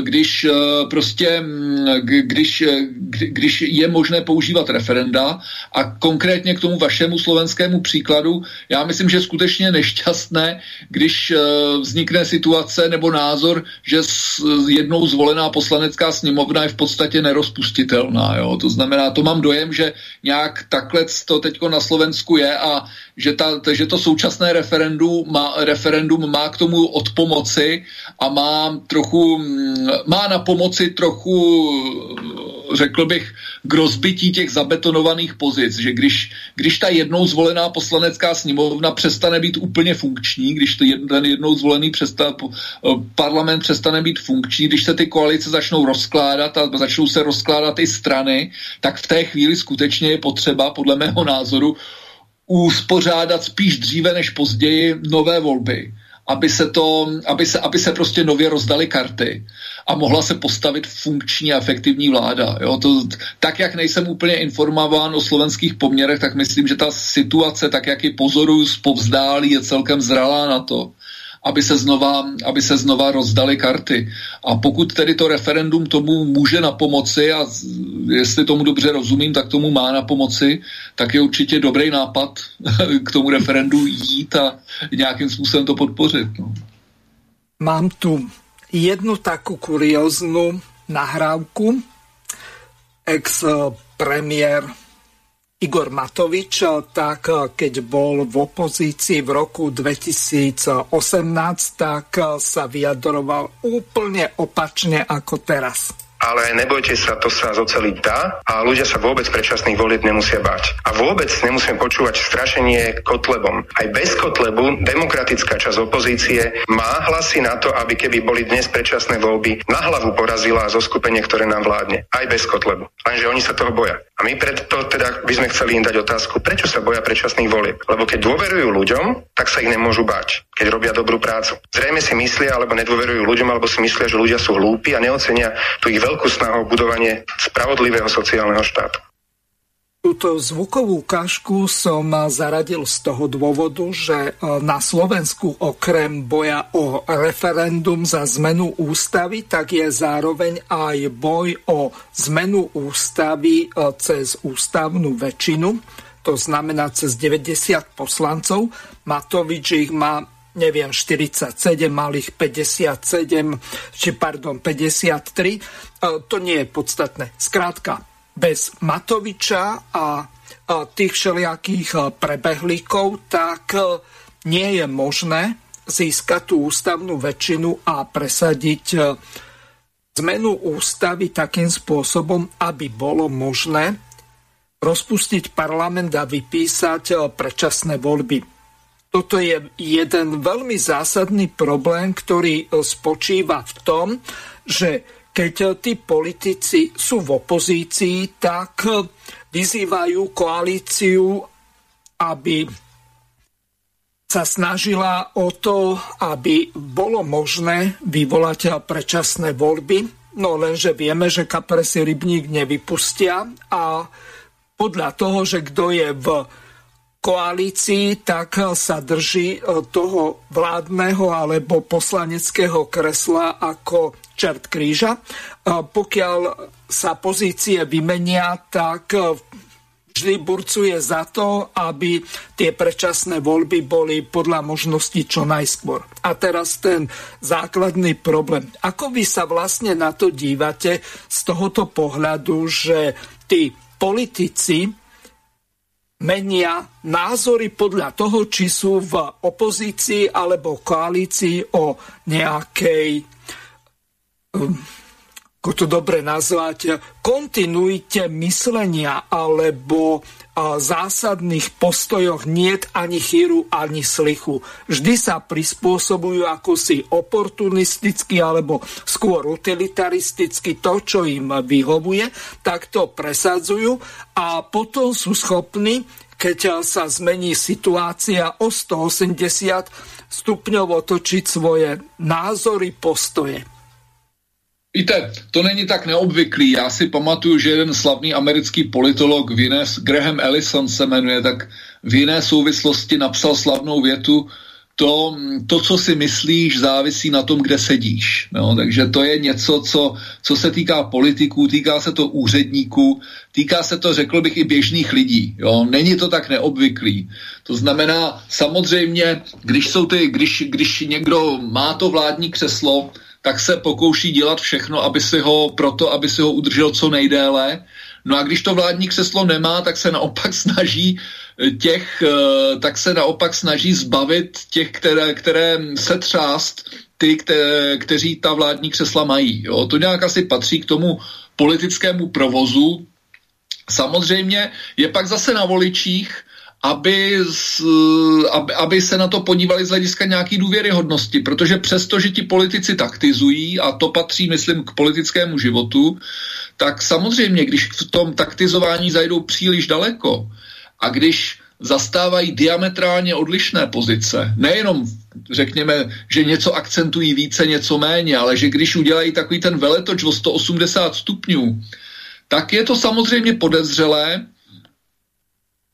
když eh, prostě, mm, když, eh, když je možné používat referenda a konkrétně k tomu vašemu slovenskému příkladu, já myslím, že skutečně nešťastné, když vznikne situace nebo názor, že jednou zvolená poslanecká sněmovna je v podstatě nerozpustitelná. Jo? To znamená, to mám dojem, že nějak takhle to teď na Slovensku je a že, ta, že to současné referendum má, referendum má k tomu od pomoci a má trochu, mm, má na pomoci trochu, řekl bych, k rozbití těch zabetonovaných pozic, že když, když ta jednou zvolená poslanecká sněmovna přestane být úplně funkční, když to jed, ten jednou zvolený přesta, parlament přestane být funkční, když se ty koalice začnou rozkládat a začnou se rozkládat i strany, tak v té chvíli skutečně je potřeba, podle mého názoru, uspořádat spíš dříve než později nové volby, aby se, to, aby se, aby se prostě nově rozdali karty a mohla se postavit funkční a efektivní vláda. Jo? To, tak, jak nejsem úplně informován o slovenských poměrech, tak myslím, že ta situace, tak jak ji pozoruju z povzdálí, je celkem zralá na to, aby se znova, aby se znova rozdali karty. A pokud tedy to referendum tomu může na pomoci a jestli tomu dobře rozumím, tak tomu má na pomoci, tak je určitě dobrý nápad k tomu referendu jít a nějakým způsobem to podpořit. No. Mám tu jednu takú kurióznu nahrávku. Ex-premiér Igor Matovič, tak keď bol v opozícii v roku 2018, tak sa vyjadroval úplne opačne ako teraz ale nebojte sa, to sa zoceliť dá a ľudia sa vôbec predčasných volieb nemusia báť. A vôbec nemusíme počúvať strašenie Kotlebom. Aj bez Kotlebu demokratická časť opozície má hlasy na to, aby keby boli dnes predčasné voľby, na hlavu porazila zo skupenie, ktoré nám vládne. Aj bez Kotlebu. Lenže oni sa toho boja. A my preto teda by sme chceli im dať otázku, prečo sa boja predčasných volieb. Lebo keď dôverujú ľuďom, tak sa ich nemôžu báť, keď robia dobrú prácu. Zrejme si myslia, alebo nedôverujú ľuďom, alebo si myslia, že ľudia sú hlúpi a neocenia tú ich veľkú snahu o budovanie spravodlivého sociálneho štátu. Túto zvukovú ukážku som zaradil z toho dôvodu, že e, na Slovensku okrem boja o referendum za zmenu ústavy, tak je zároveň aj boj o zmenu ústavy e, cez ústavnú väčšinu, to znamená cez 90 poslancov. Matovič ich má neviem, 47, mal ich 57, či pardon, 53. E, to nie je podstatné. Skrátka, bez Matoviča a tých všelijakých prebehlíkov, tak nie je možné získať tú ústavnú väčšinu a presadiť zmenu ústavy takým spôsobom, aby bolo možné rozpustiť parlament a vypísať predčasné voľby. Toto je jeden veľmi zásadný problém, ktorý spočíva v tom, že keď tí politici sú v opozícii, tak vyzývajú koalíciu, aby sa snažila o to, aby bolo možné vyvolať predčasné voľby. No lenže vieme, že kapresi rybník nevypustia a podľa toho, že kto je v koalícii, tak sa drží e, toho vládneho alebo poslaneckého kresla ako čert kríža. E, pokiaľ sa pozície vymenia, tak e, vždy burcuje za to, aby tie predčasné voľby boli podľa možností čo najskôr. A teraz ten základný problém. Ako vy sa vlastne na to dívate z tohoto pohľadu, že tí politici menia názory podľa toho, či sú v opozícii alebo koalícii o nejakej, um, ako to dobre nazvať, kontinuite myslenia alebo zásadných postojoch niet ani chýru, ani slichu. Vždy sa prispôsobujú ako si oportunisticky alebo skôr utilitaristicky to, čo im vyhovuje, tak to presadzujú a potom sú schopní, keď sa zmení situácia o 180 stupňov otočiť svoje názory, postoje. Víte, to není tak neobvyklý. Já si pamatuju, že jeden slavný americký politolog Vines, Graham Ellison se jmenuje, tak v jiné souvislosti napsal slavnou větu, to, to, co si myslíš, závisí na tom, kde sedíš. No, takže to je něco, co, co se týká politiků, týká se to úředníků, týká se to, řekl bych, i běžných lidí. Jo. Není to tak neobvyklý. To znamená, samozřejmě, když, jsou ty, když, když někdo má to vládní křeslo, tak se pokouší dělat všechno, aby si ho, proto, aby si ho udržel co nejdéle. No a když to vládní křeslo nemá, tak se naopak snaží těch, eh, tak se naopak snaží zbavit těch, které, které se třást, ty, které, kteří ta vládní křesla mají. Jo. To nějak asi patří k tomu politickému provozu. Samozřejmě je pak zase na voličích, aby, z, aby, aby se na to podívali z hlediska nějaký důvěryhodnosti, protože přesto, že ti politici taktizují, a to patří, myslím, k politickému životu, tak samozřejmě, když v tom taktizování zajdou příliš daleko a když zastávají diametrálně odlišné pozice, nejenom řekněme, že něco akcentují více, něco méně, ale že když udělají takový ten veletoč o 180 stupňů, tak je to samozřejmě podezřelé,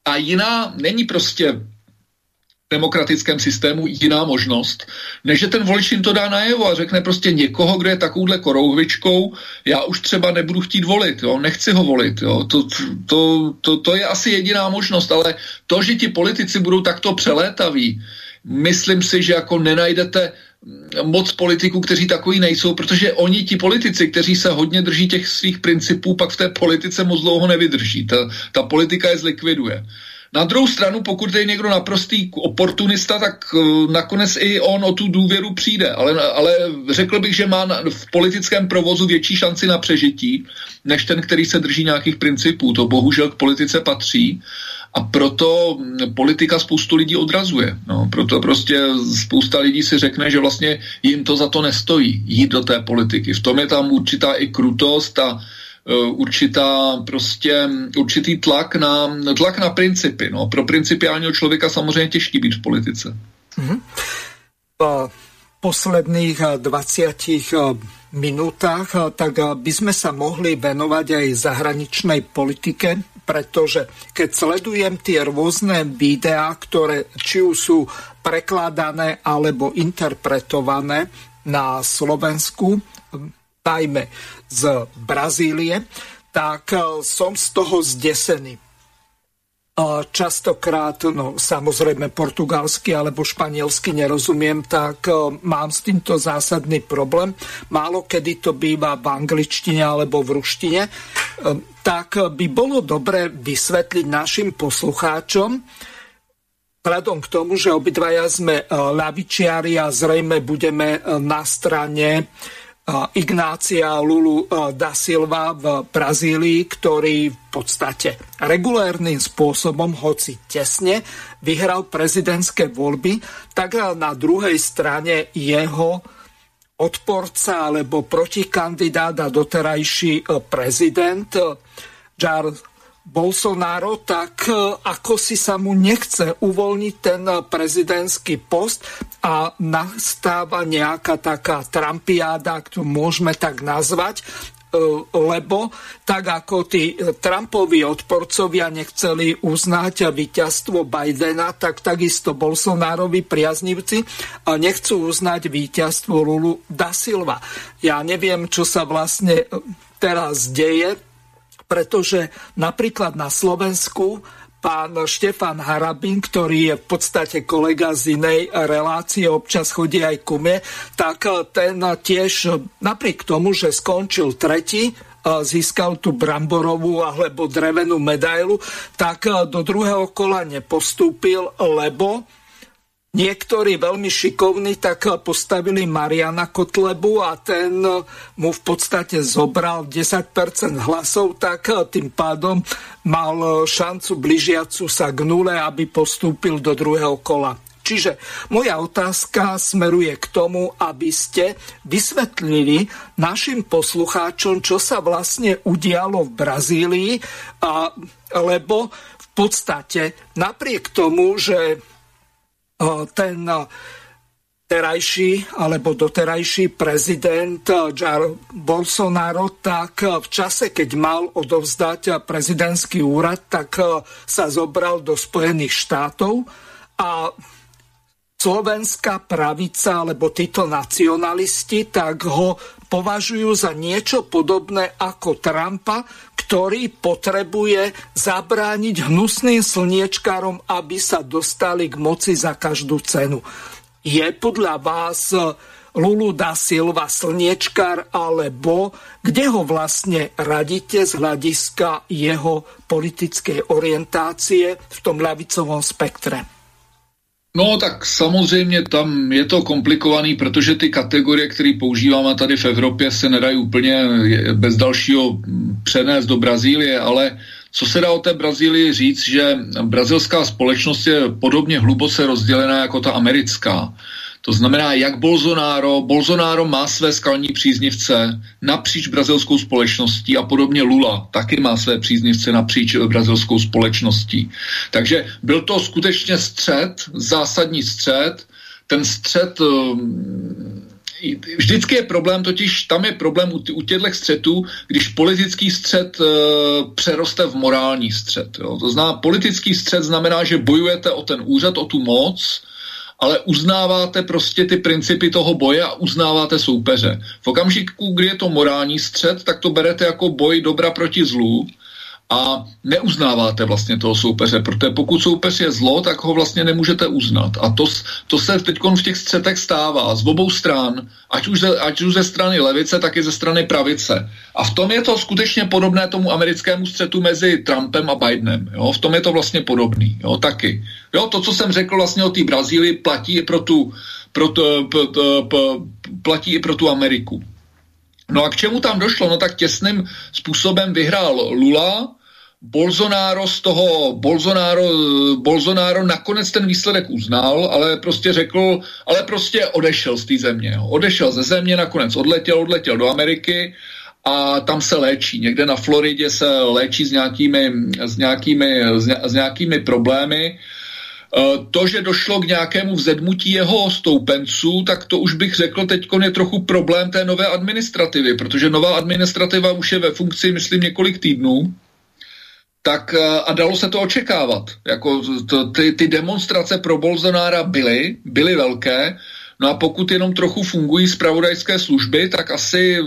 a jiná není prostě v demokratickém systému jiná možnost, než že ten volič jim to dá najevo a řekne prostě někoho, kdo je takovouhle korouhvičkou, já už třeba nebudu chtít volit, jo, nechci ho volit. Jo. To, to, to, to je asi jediná možnost, ale to, že ti politici budou takto přelétaví, myslím si, že jako nenajdete moc politiků, kteří takový nejsou, protože oni, ti politici, kteří se hodně drží těch svých principů, pak v té politice moc dlouho nevydrží. Ta, ta politika je zlikviduje. Na druhou stranu, pokud je někdo naprostý oportunista, tak uh, nakonec i on o tu důvěru přijde. Ale, ale řekl bych, že má v politickém provozu větší šanci na přežití, než ten, který se drží nějakých principů. To bohužel k politice patří. A proto politika spoustu lidí odrazuje. No, proto prostě spousta lidí si řekne, že vlastně jim to za to nestojí jít do té politiky. V tom je tam určitá i krutost a uh, určitá prostě, určitý tlak na, tlak na principy. No. Pro principiálního člověka samozřejmě těžký být v politice. Mm-hmm. Po posledných 20 eh, minútach, eh, tak by sme sa mohli venovať aj zahraničnej politike pretože keď sledujem tie rôzne videá, ktoré či už sú prekladané alebo interpretované na Slovensku, najmä z Brazílie, tak e, som z toho zdesený. Častokrát, no samozrejme portugalsky alebo španielsky nerozumiem, tak e, mám s týmto zásadný problém. Málo kedy to býva v angličtine alebo v ruštine. E, tak by bolo dobre vysvetliť našim poslucháčom, vzhľadom k tomu, že obidvaja sme ľavičiari a zrejme budeme na strane Ignácia Lulu da Silva v Brazílii, ktorý v podstate regulérnym spôsobom, hoci tesne, vyhral prezidentské voľby, tak na druhej strane jeho odporca alebo protikandidát a doterajší prezident Jair Bolsonaro, tak e, ako si sa mu nechce uvoľniť ten prezidentský post a nastáva nejaká taká trampiáda, ktorú môžeme tak nazvať, e, lebo tak ako tí Trumpovi odporcovia nechceli uznať víťazstvo Bidena, tak takisto Bolsonárovi priaznivci nechcú uznať víťazstvo Lulu da Silva. Ja neviem, čo sa vlastne teraz deje, pretože napríklad na Slovensku pán Štefan Harabin, ktorý je v podstate kolega z inej relácie, občas chodí aj ku mne, tak ten tiež napriek tomu, že skončil tretí, získal tú bramborovú alebo drevenú medailu, tak do druhého kola nepostúpil, lebo Niektorí veľmi šikovní tak postavili Mariana Kotlebu a ten mu v podstate zobral 10% hlasov, tak tým pádom mal šancu blížiacu sa k nule, aby postúpil do druhého kola. Čiže moja otázka smeruje k tomu, aby ste vysvetlili našim poslucháčom, čo sa vlastne udialo v Brazílii, a, lebo v podstate napriek tomu, že ten terajší alebo doterajší prezident Jair Bolsonaro, tak v čase, keď mal odovzdať prezidentský úrad, tak sa zobral do Spojených štátov a slovenská pravica alebo títo nacionalisti, tak ho považujú za niečo podobné ako Trumpa, ktorý potrebuje zabrániť hnusným slniečkárom, aby sa dostali k moci za každú cenu. Je podľa vás Lulu da Silva slniečkár, alebo kde ho vlastne radíte z hľadiska jeho politickej orientácie v tom ľavicovom spektre? No tak samozřejmě tam je to komplikovaný, protože ty kategorie, které používáme tady v Evropě, se nedají úplně bez dalšího přenést do Brazílie, ale co se dá o té Brazílii říct, že brazilská společnost je podobně hluboce rozdělená jako ta americká. To znamená, jak Bolsonaro, Bolsonaro má své skalní příznivce napříč brazilskou společností a podobně Lula taky má své příznivce napříč brazilskou společností. Takže byl to skutečně střed, zásadní střed. Ten střed um, vždycky je problém, totiž tam je problém u, těchto střetů, když politický střet e, přeroste v morální střet. Jo. To znamená, politický střet znamená, že bojujete o ten úřad, o tu moc, ale uznáváte prostě ty principy toho boje a uznáváte soupeře. V okamžiku, kdy je to morální střed, tak to berete jako boj dobra proti zlu a neuznáváte vlastně toho soupeře, protože pokud soupeř je zlo, tak ho vlastně nemůžete uznat. A to, to se teď v těch střetech stává z obou stran, ať už, ze, ať už ze strany levice, tak i ze strany pravice. A v tom je to skutečně podobné tomu americkému střetu mezi Trumpem a Bidenem. Jo? V tom je to vlastně podobný, jo? taky. Jo? To, co jsem řekl vlastně o té Brazílii, platí i pro tu, pro to, p, p, p, platí i pro tu Ameriku. No a k čemu tam došlo? No tak těsným způsobem vyhrál Lula, Bolsonaro z toho, Bolsonaro, Bolsonaro nakonec ten výsledek uznal, ale prostě řekl, ale prostě odešel z té země. Odešel ze země, nakonec odletěl, odletěl do Ameriky a tam se léčí. Někde na Floridě se léčí s nějakými, s nějakými, s nějakými problémy. E, to, že došlo k nějakému vzedmutí jeho stoupenců, tak to už bych řekl, teď je trochu problém té nové administrativy, protože nová administrativa už je ve funkci, myslím, několik týdnů tak eh, a dalo se to očekávat. Jako to, ty, ty demonstrace pro Bolsonára byly, byly velké, no a pokud jenom trochu fungují zpravodajské služby, tak asi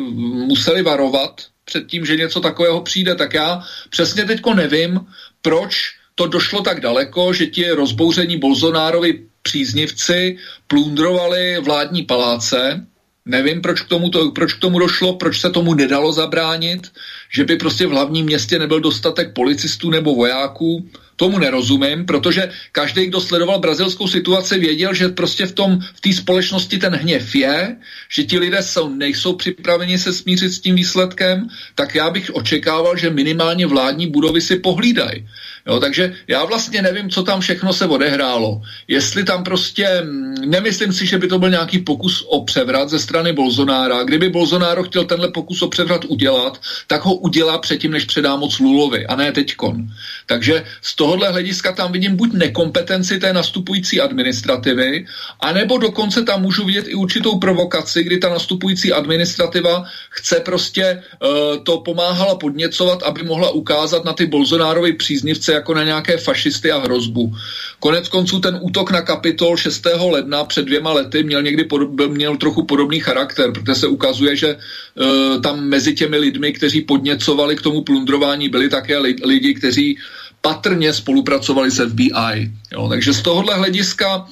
museli varovat před tím, že něco takového přijde. Tak já přesně teďko nevím, proč to došlo tak daleko, že ti rozbouření Bolsonárovi příznivci plundrovali vládní paláce. Nevím, proč k, tomu to, proč k tomu došlo, proč se tomu nedalo zabránit, že by prostě v hlavním městě nebyl dostatek policistů nebo vojáků. Tomu nerozumím, protože každý, kdo sledoval brazilskou situaci, věděl, že prostě v tom v té společnosti ten hněv je, že ti lidé jsou, nejsou připraveni se smířit s tím výsledkem, tak já bych očekával, že minimálně vládní budovy si pohlídají. Jo, takže já vlastně nevím, co tam všechno se odehrálo. Jestli tam prostě, mm, nemyslím si, že by to byl nějaký pokus o převrat ze strany Bolsonára. Kdyby Bolsonaro chtěl tenhle pokus o převrat udělat, tak ho udělá předtím, než předá moc Lulovi, a ne teďkon. Takže z tohohle hlediska tam vidím buď nekompetenci té nastupující administrativy, anebo dokonce tam můžu vidět i určitou provokaci, kdy ta nastupující administrativa chce prostě uh, to pomáhala podněcovat, aby mohla ukázat na ty Bolsonárovi příznivce jako na nějaké fašisty a hrozbu. Konec konců ten útok na kapitol 6. ledna před dvěma lety měl někdy podob, měl trochu podobný charakter, protože se ukazuje, že uh, tam mezi těmi lidmi, kteří podněcovali k tomu plundrování, byli také li, lidi, kteří patrně spolupracovali s FBI. Jo, takže z tohohle hlediska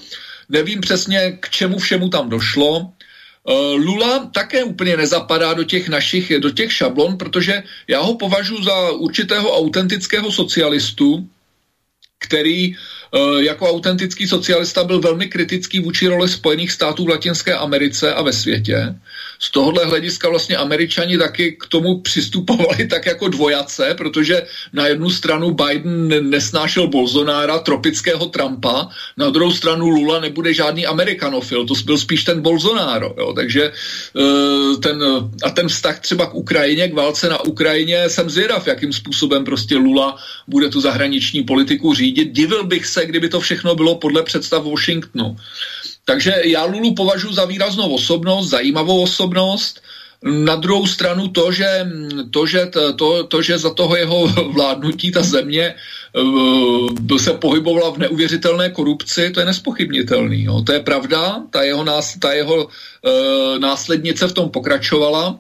nevím přesně, k čemu všemu tam došlo. Eh, Lula také úplně nezapadá do těch našich, do těch šablon, protože já ho považuji za určitého autentického socialistu, který Eh, jako autentický socialista byl velmi kritický vůči roli Spojených států v Latinské Americe a ve světě. Z tohohle hlediska vlastně američani taky k tomu přistupovali tak jako dvojace, protože na jednu stranu Biden nesnášel Bolsonára, tropického Trumpa, na druhou stranu Lula nebude žádný amerikanofil, to byl spíš ten Bolsonaro. Jo. Takže eh, ten, a ten vztah třeba k Ukrajině, k válce na Ukrajině, jsem zvědav, jakým způsobem prostě Lula bude tu zahraniční politiku řídit. Divil bych se, kdyby to všechno bylo podle představ Washingtonu. Takže já Lulu považuji za výraznou osobnost, zajímavou osobnost, na druhou stranu to, že, to, že, to, to, že za toho jeho vládnutí ta země uh, se pohybovala v neuvěřitelné korupci, to je nespochybnitelný. Jo. To je pravda, ta jeho, nás, ta jeho uh, následnice v tom pokračovala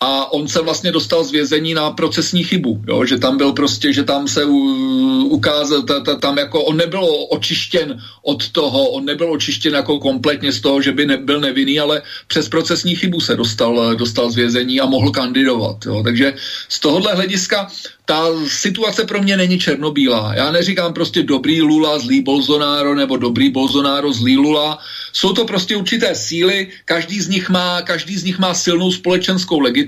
a on se vlastně dostal z vězení na procesní chybu, jo? že tam byl prostě, že tam se ukázal, ta, ta, tam jako on nebyl očištěn od toho, on nebyl očištěn jako kompletně z toho, že by nebyl nevinný, ale přes procesní chybu se dostal, dostal z vězení a mohl kandidovat. Jo? Takže z tohohle hlediska ta situace pro mě není černobílá. Já neříkám prostě dobrý Lula, zlý Bolsonaro nebo dobrý Bolsonaro, zlý Lula. Jsou to prostě určité síly, každý z nich má, každý z nich má silnou společenskou legitimitu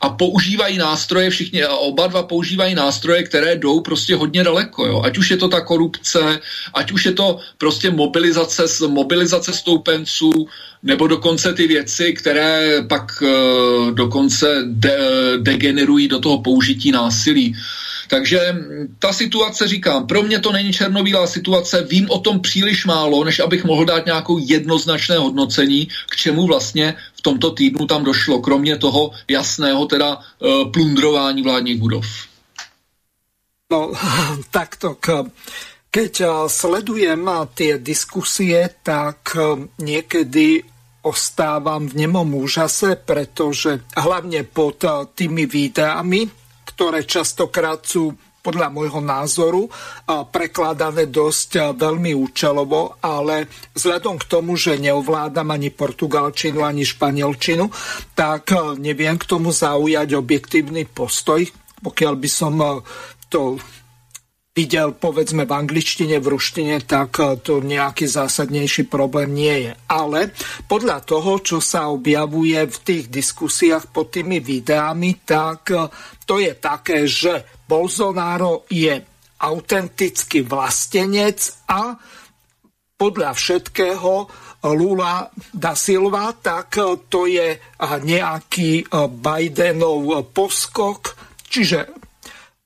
a používají nástroje, všichni oba dva používají nástroje, které jdou prostě hodně daleko. Jo. Ať už je to ta korupce, ať už je to prostě mobilizace, mobilizace stoupenců, nebo dokonce ty věci, které pak uh, dokonce de, degenerují do toho použití násilí. Takže ta situace, říkám, pro mě to není černobílá situace, vím o tom příliš málo, než abych mohl dát nějakou jednoznačné hodnocení, k čemu vlastně v tomto týdnu tam došlo, kromě toho jasného teda uh, plundrování vládních budov. No, takto k Keď eh, sledujem eh, tie diskusie, tak eh, niekedy ostávam v nemom úžase, pretože hlavne pod tými videami, ktoré častokrát sú podľa môjho názoru prekladané dosť veľmi účelovo, ale vzhľadom k tomu, že neovládam ani portugalčinu, ani španielčinu, tak neviem k tomu zaujať objektívny postoj. Pokiaľ by som to videl povedzme v angličtine, v ruštine, tak eh, to nejaký zásadnejší problém nie je. Ale podľa toho, čo sa objavuje v tých diskusiách pod tými videami, tak eh, to je také, že Bolsonaro je autentický vlastenec a podľa všetkého Lula da Silva, tak eh, to je nejaký Bidenov poskok, čiže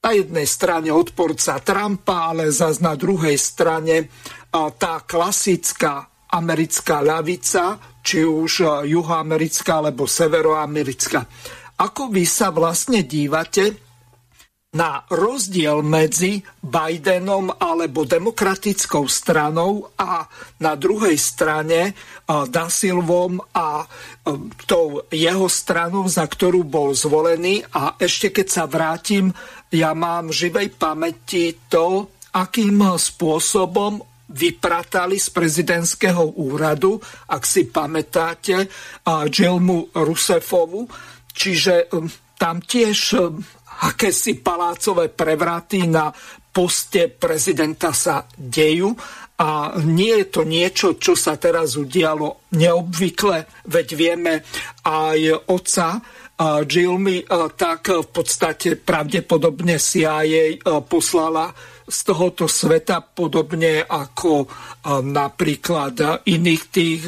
na jednej strane odporca Trumpa, ale zase na druhej strane tá klasická americká ľavica, či už juhoamerická alebo severoamerická. Ako vy sa vlastne dívate na rozdiel medzi Bidenom alebo demokratickou stranou a na druhej strane Dasilvom a tou jeho stranou, za ktorú bol zvolený. A ešte keď sa vrátim, ja mám v živej pamäti to, akým spôsobom vypratali z prezidentského úradu, ak si pamätáte, Džilmu Rusefovu. Čiže tam tiež akési palácové prevraty na poste prezidenta sa dejú a nie je to niečo, čo sa teraz udialo neobvykle, veď vieme aj oca Jilmy, tak v podstate pravdepodobne CIA poslala z tohoto sveta, podobne ako napríklad iných tých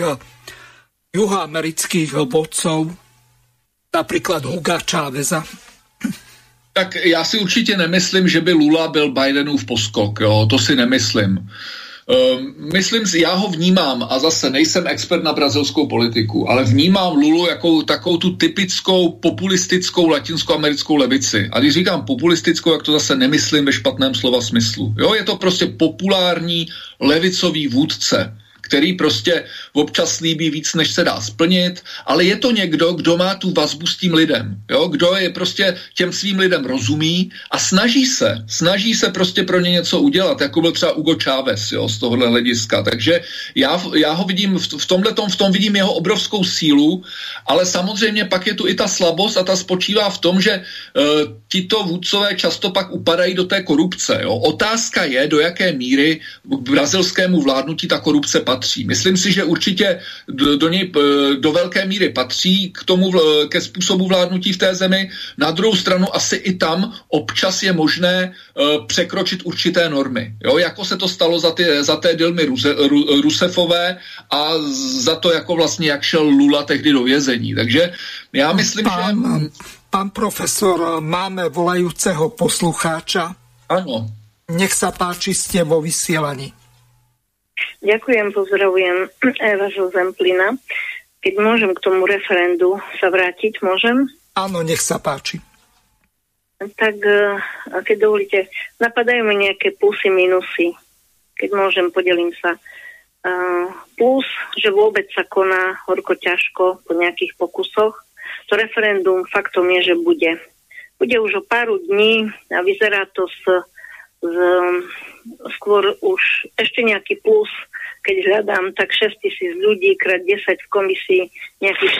juhoamerických vodcov, napríklad Huga Cháveza. Tak já si určitě nemyslím, že by Lula byl Bidenův poskok, jo, to si nemyslím. Um, myslím si, já ho vnímám a zase nejsem expert na brazilskou politiku, ale vnímám Lulu jako takovou tu typickou populistickou latinskoamerickou levici. A když říkám populistickou, jak to zase nemyslím ve špatném slova smyslu. Jo, je to prostě populární levicový vůdce který prostě občas slíbí víc, než se dá splnit, ale je to někdo, kdo má tu vazbu s tím lidem, jo? kdo je prostě těm svým lidem rozumí a snaží se, snaží se prostě pro ně něco udělat, jako byl třeba Hugo Chávez jo, z tohohle hlediska. Takže já, já ho vidím, v, v tomhle tom, v tom vidím jeho obrovskou sílu, ale samozřejmě pak je tu i ta slabost a ta spočívá v tom, že uh, tito vůdcové často pak upadají do té korupce. Jo? Otázka je, do jaké míry k brazilskému vládnutí ta korupce patří. Myslím si, že určitě do, do něj do velké míry patří k tomu, ke způsobu vládnutí v té zemi. Na druhou stranu asi i tam občas je možné uh, překročit určité normy. Jo? Jako se to stalo za, ty, za té Dilmy Ruse, Ru, Rusefové a za to, jako vlastně, jak šel Lula tehdy do vězení. Takže já myslím, pán, že... Pán profesor, máme volajúceho poslucháča. Áno. Nech sa páči, ste vo vysielaní. Ďakujem, pozdravujem Eva zo Zemplina. Keď môžem k tomu referendu sa vrátiť, môžem? Áno, nech sa páči. Tak, eh, keď dovolíte, napadajú mi nejaké plusy, minusy. Keď môžem, podelím sa. Uh, plus, že vôbec sa koná horko ťažko po nejakých pokusoch. To referendum faktom je, že bude. Bude už o pár dní a vyzerá to s, s skôr už ešte nejaký plus, keď hľadám, tak 6 tisíc ľudí krát 10 v komisii, nejakých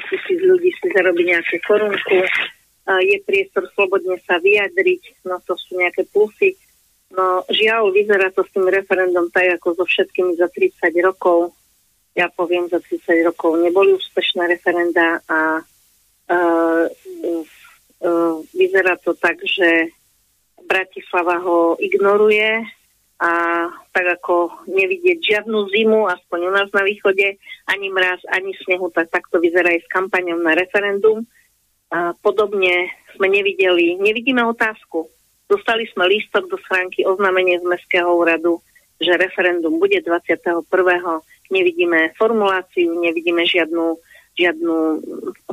60 tisíc ľudí si zarobí nejakú korunku, je priestor slobodne sa vyjadriť, no to sú nejaké plusy. No žiaľ, vyzerá to s tým referendum tak, ako so všetkými za 30 rokov. Ja poviem, za 30 rokov neboli úspešné referenda a uh, uh, vyzerá to tak, že Bratislava ho ignoruje a tak ako nevidieť žiadnu zimu, aspoň u nás na východe, ani mraz, ani snehu, tak takto vyzerá aj s kampaňou na referendum. A podobne sme nevideli, nevidíme otázku. Dostali sme lístok do schránky oznámenie z Mestského úradu, že referendum bude 21. Nevidíme formuláciu, nevidíme žiadnu, žiadnu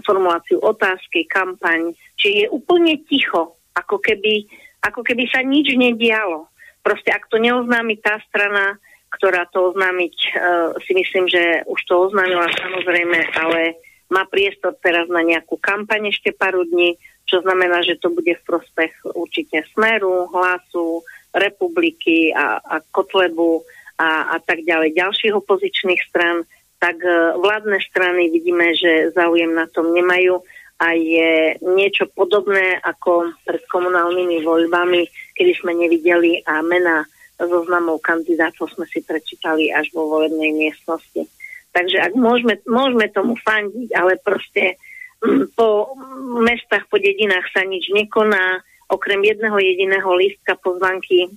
formuláciu otázky, kampaň. Čiže je úplne ticho, ako keby ako keby sa nič nedialo. Proste ak to neoznámi tá strana, ktorá to oznámiť, uh, si myslím, že už to oznámila samozrejme, ale má priestor teraz na nejakú kampaň ešte pár dní, čo znamená, že to bude v prospech určite Smeru, Hlasu, Republiky a, a Kotlebu a, a tak ďalej ďalších opozičných stran, tak uh, vládne strany vidíme, že záujem na tom nemajú a je niečo podobné ako pred komunálnymi voľbami, kedy sme nevideli a mena zoznamov kandidátov sme si prečítali až vo volebnej miestnosti. Takže ak môžeme, môžeme tomu fandiť, ale proste mm, po mestách, po dedinách sa nič nekoná, okrem jedného jediného lístka pozvanky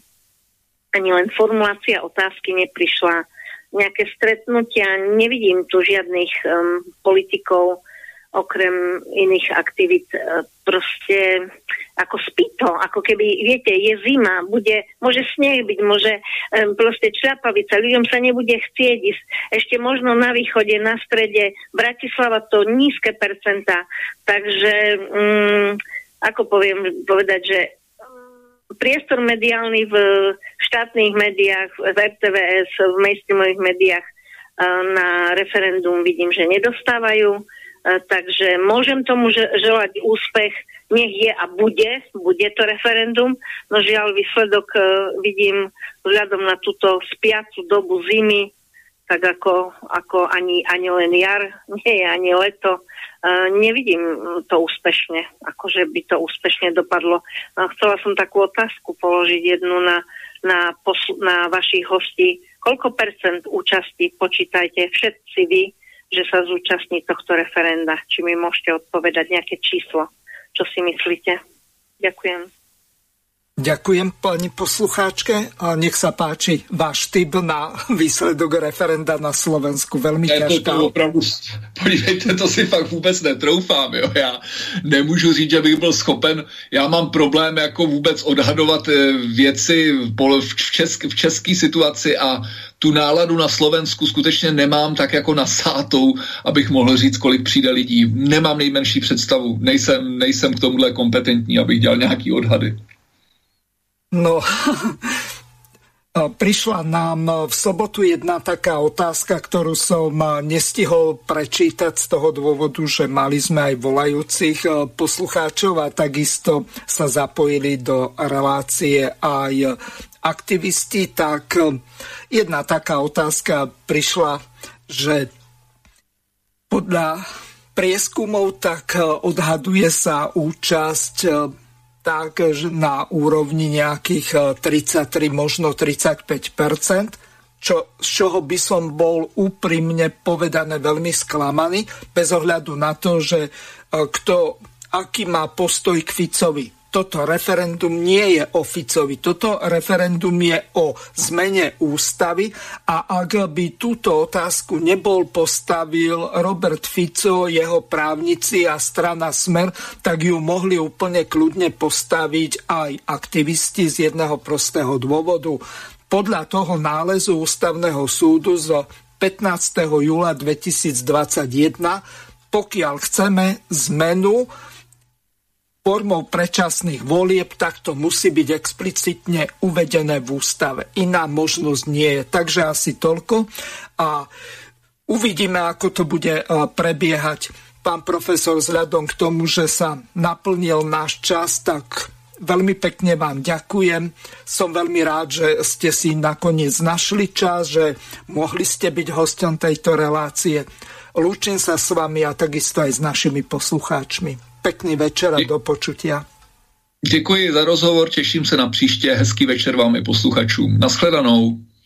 ani len formulácia otázky neprišla, nejaké stretnutia, nevidím tu žiadnych um, politikov, okrem iných aktivít e, proste ako spýto, ako keby, viete, je zima, bude, môže sneh byť, môže um, proste čapavica, ľuďom sa nebude chcieť ísť. Ešte možno na východe, na strede, Bratislava to nízke percenta, takže um, ako poviem, povedať, že priestor mediálny v štátnych médiách, v RTVS, v mainstreamových médiách na referendum vidím, že nedostávajú. Takže môžem tomu želať úspech, nech je a bude, bude to referendum, no žiaľ výsledok vidím vzhľadom na túto spiacu dobu zimy, tak ako, ako ani, ani len jar, nie je ani leto, nevidím to úspešne, akože by to úspešne dopadlo. Chcela som takú otázku položiť jednu na, na, posl- na vašich hostí. Koľko percent účasti počítajte všetci vy, že sa zúčastní tohto referenda? Či mi môžete odpovedať nejaké číslo? Čo si myslíte? Ďakujem. Ďakujem pani poslucháčke a nech sa páči váš typ na výsledok referenda na Slovensku. Velmi ťažká. To, to opravdu, podívejte, to si fakt vůbec netroufám. Jo. Já nemůžu říct, že bych byl schopen, já mám problém jako vůbec odhadovat eh, věci v, česk, v české situaci a tu náladu na Slovensku skutečně nemám tak jako nasátou, abych mohl říct, kolik přijde lidí. Nemám nejmenší představu. Nejsem, nejsem k tomuhle kompetentní, abych dělal nějaký odhady. No, prišla nám v sobotu jedna taká otázka, ktorú som nestihol prečítať z toho dôvodu, že mali sme aj volajúcich poslucháčov a takisto sa zapojili do relácie aj aktivisti, tak jedna taká otázka prišla, že podľa prieskumov tak odhaduje sa účasť tak na úrovni nejakých 33, e, možno 35% čo, z čoho by som bol úprimne povedané veľmi sklamaný, bez ohľadu na to, že e, kto, aký má postoj k Ficovi toto referendum nie je o Ficovi, toto referendum je o zmene ústavy a ak by túto otázku nebol postavil Robert Fico, jeho právnici a strana Smer, tak ju mohli úplne kľudne postaviť aj aktivisti z jedného prostého dôvodu. Podľa toho nálezu ústavného súdu z 15. júla 2021, pokiaľ chceme zmenu formou predčasných volieb, tak to musí byť explicitne uvedené v ústave. Iná možnosť nie je. Takže asi toľko. A uvidíme, ako to bude prebiehať. Pán profesor, vzhľadom k tomu, že sa naplnil náš čas, tak veľmi pekne vám ďakujem. Som veľmi rád, že ste si nakoniec našli čas, že mohli ste byť hostom tejto relácie. Lúčim sa s vami a takisto aj s našimi poslucháčmi. Pekný večer a do počutia. Děkuji za rozhovor, těším se na příště. Hezký večer vám i posluchačům. Naschledanou.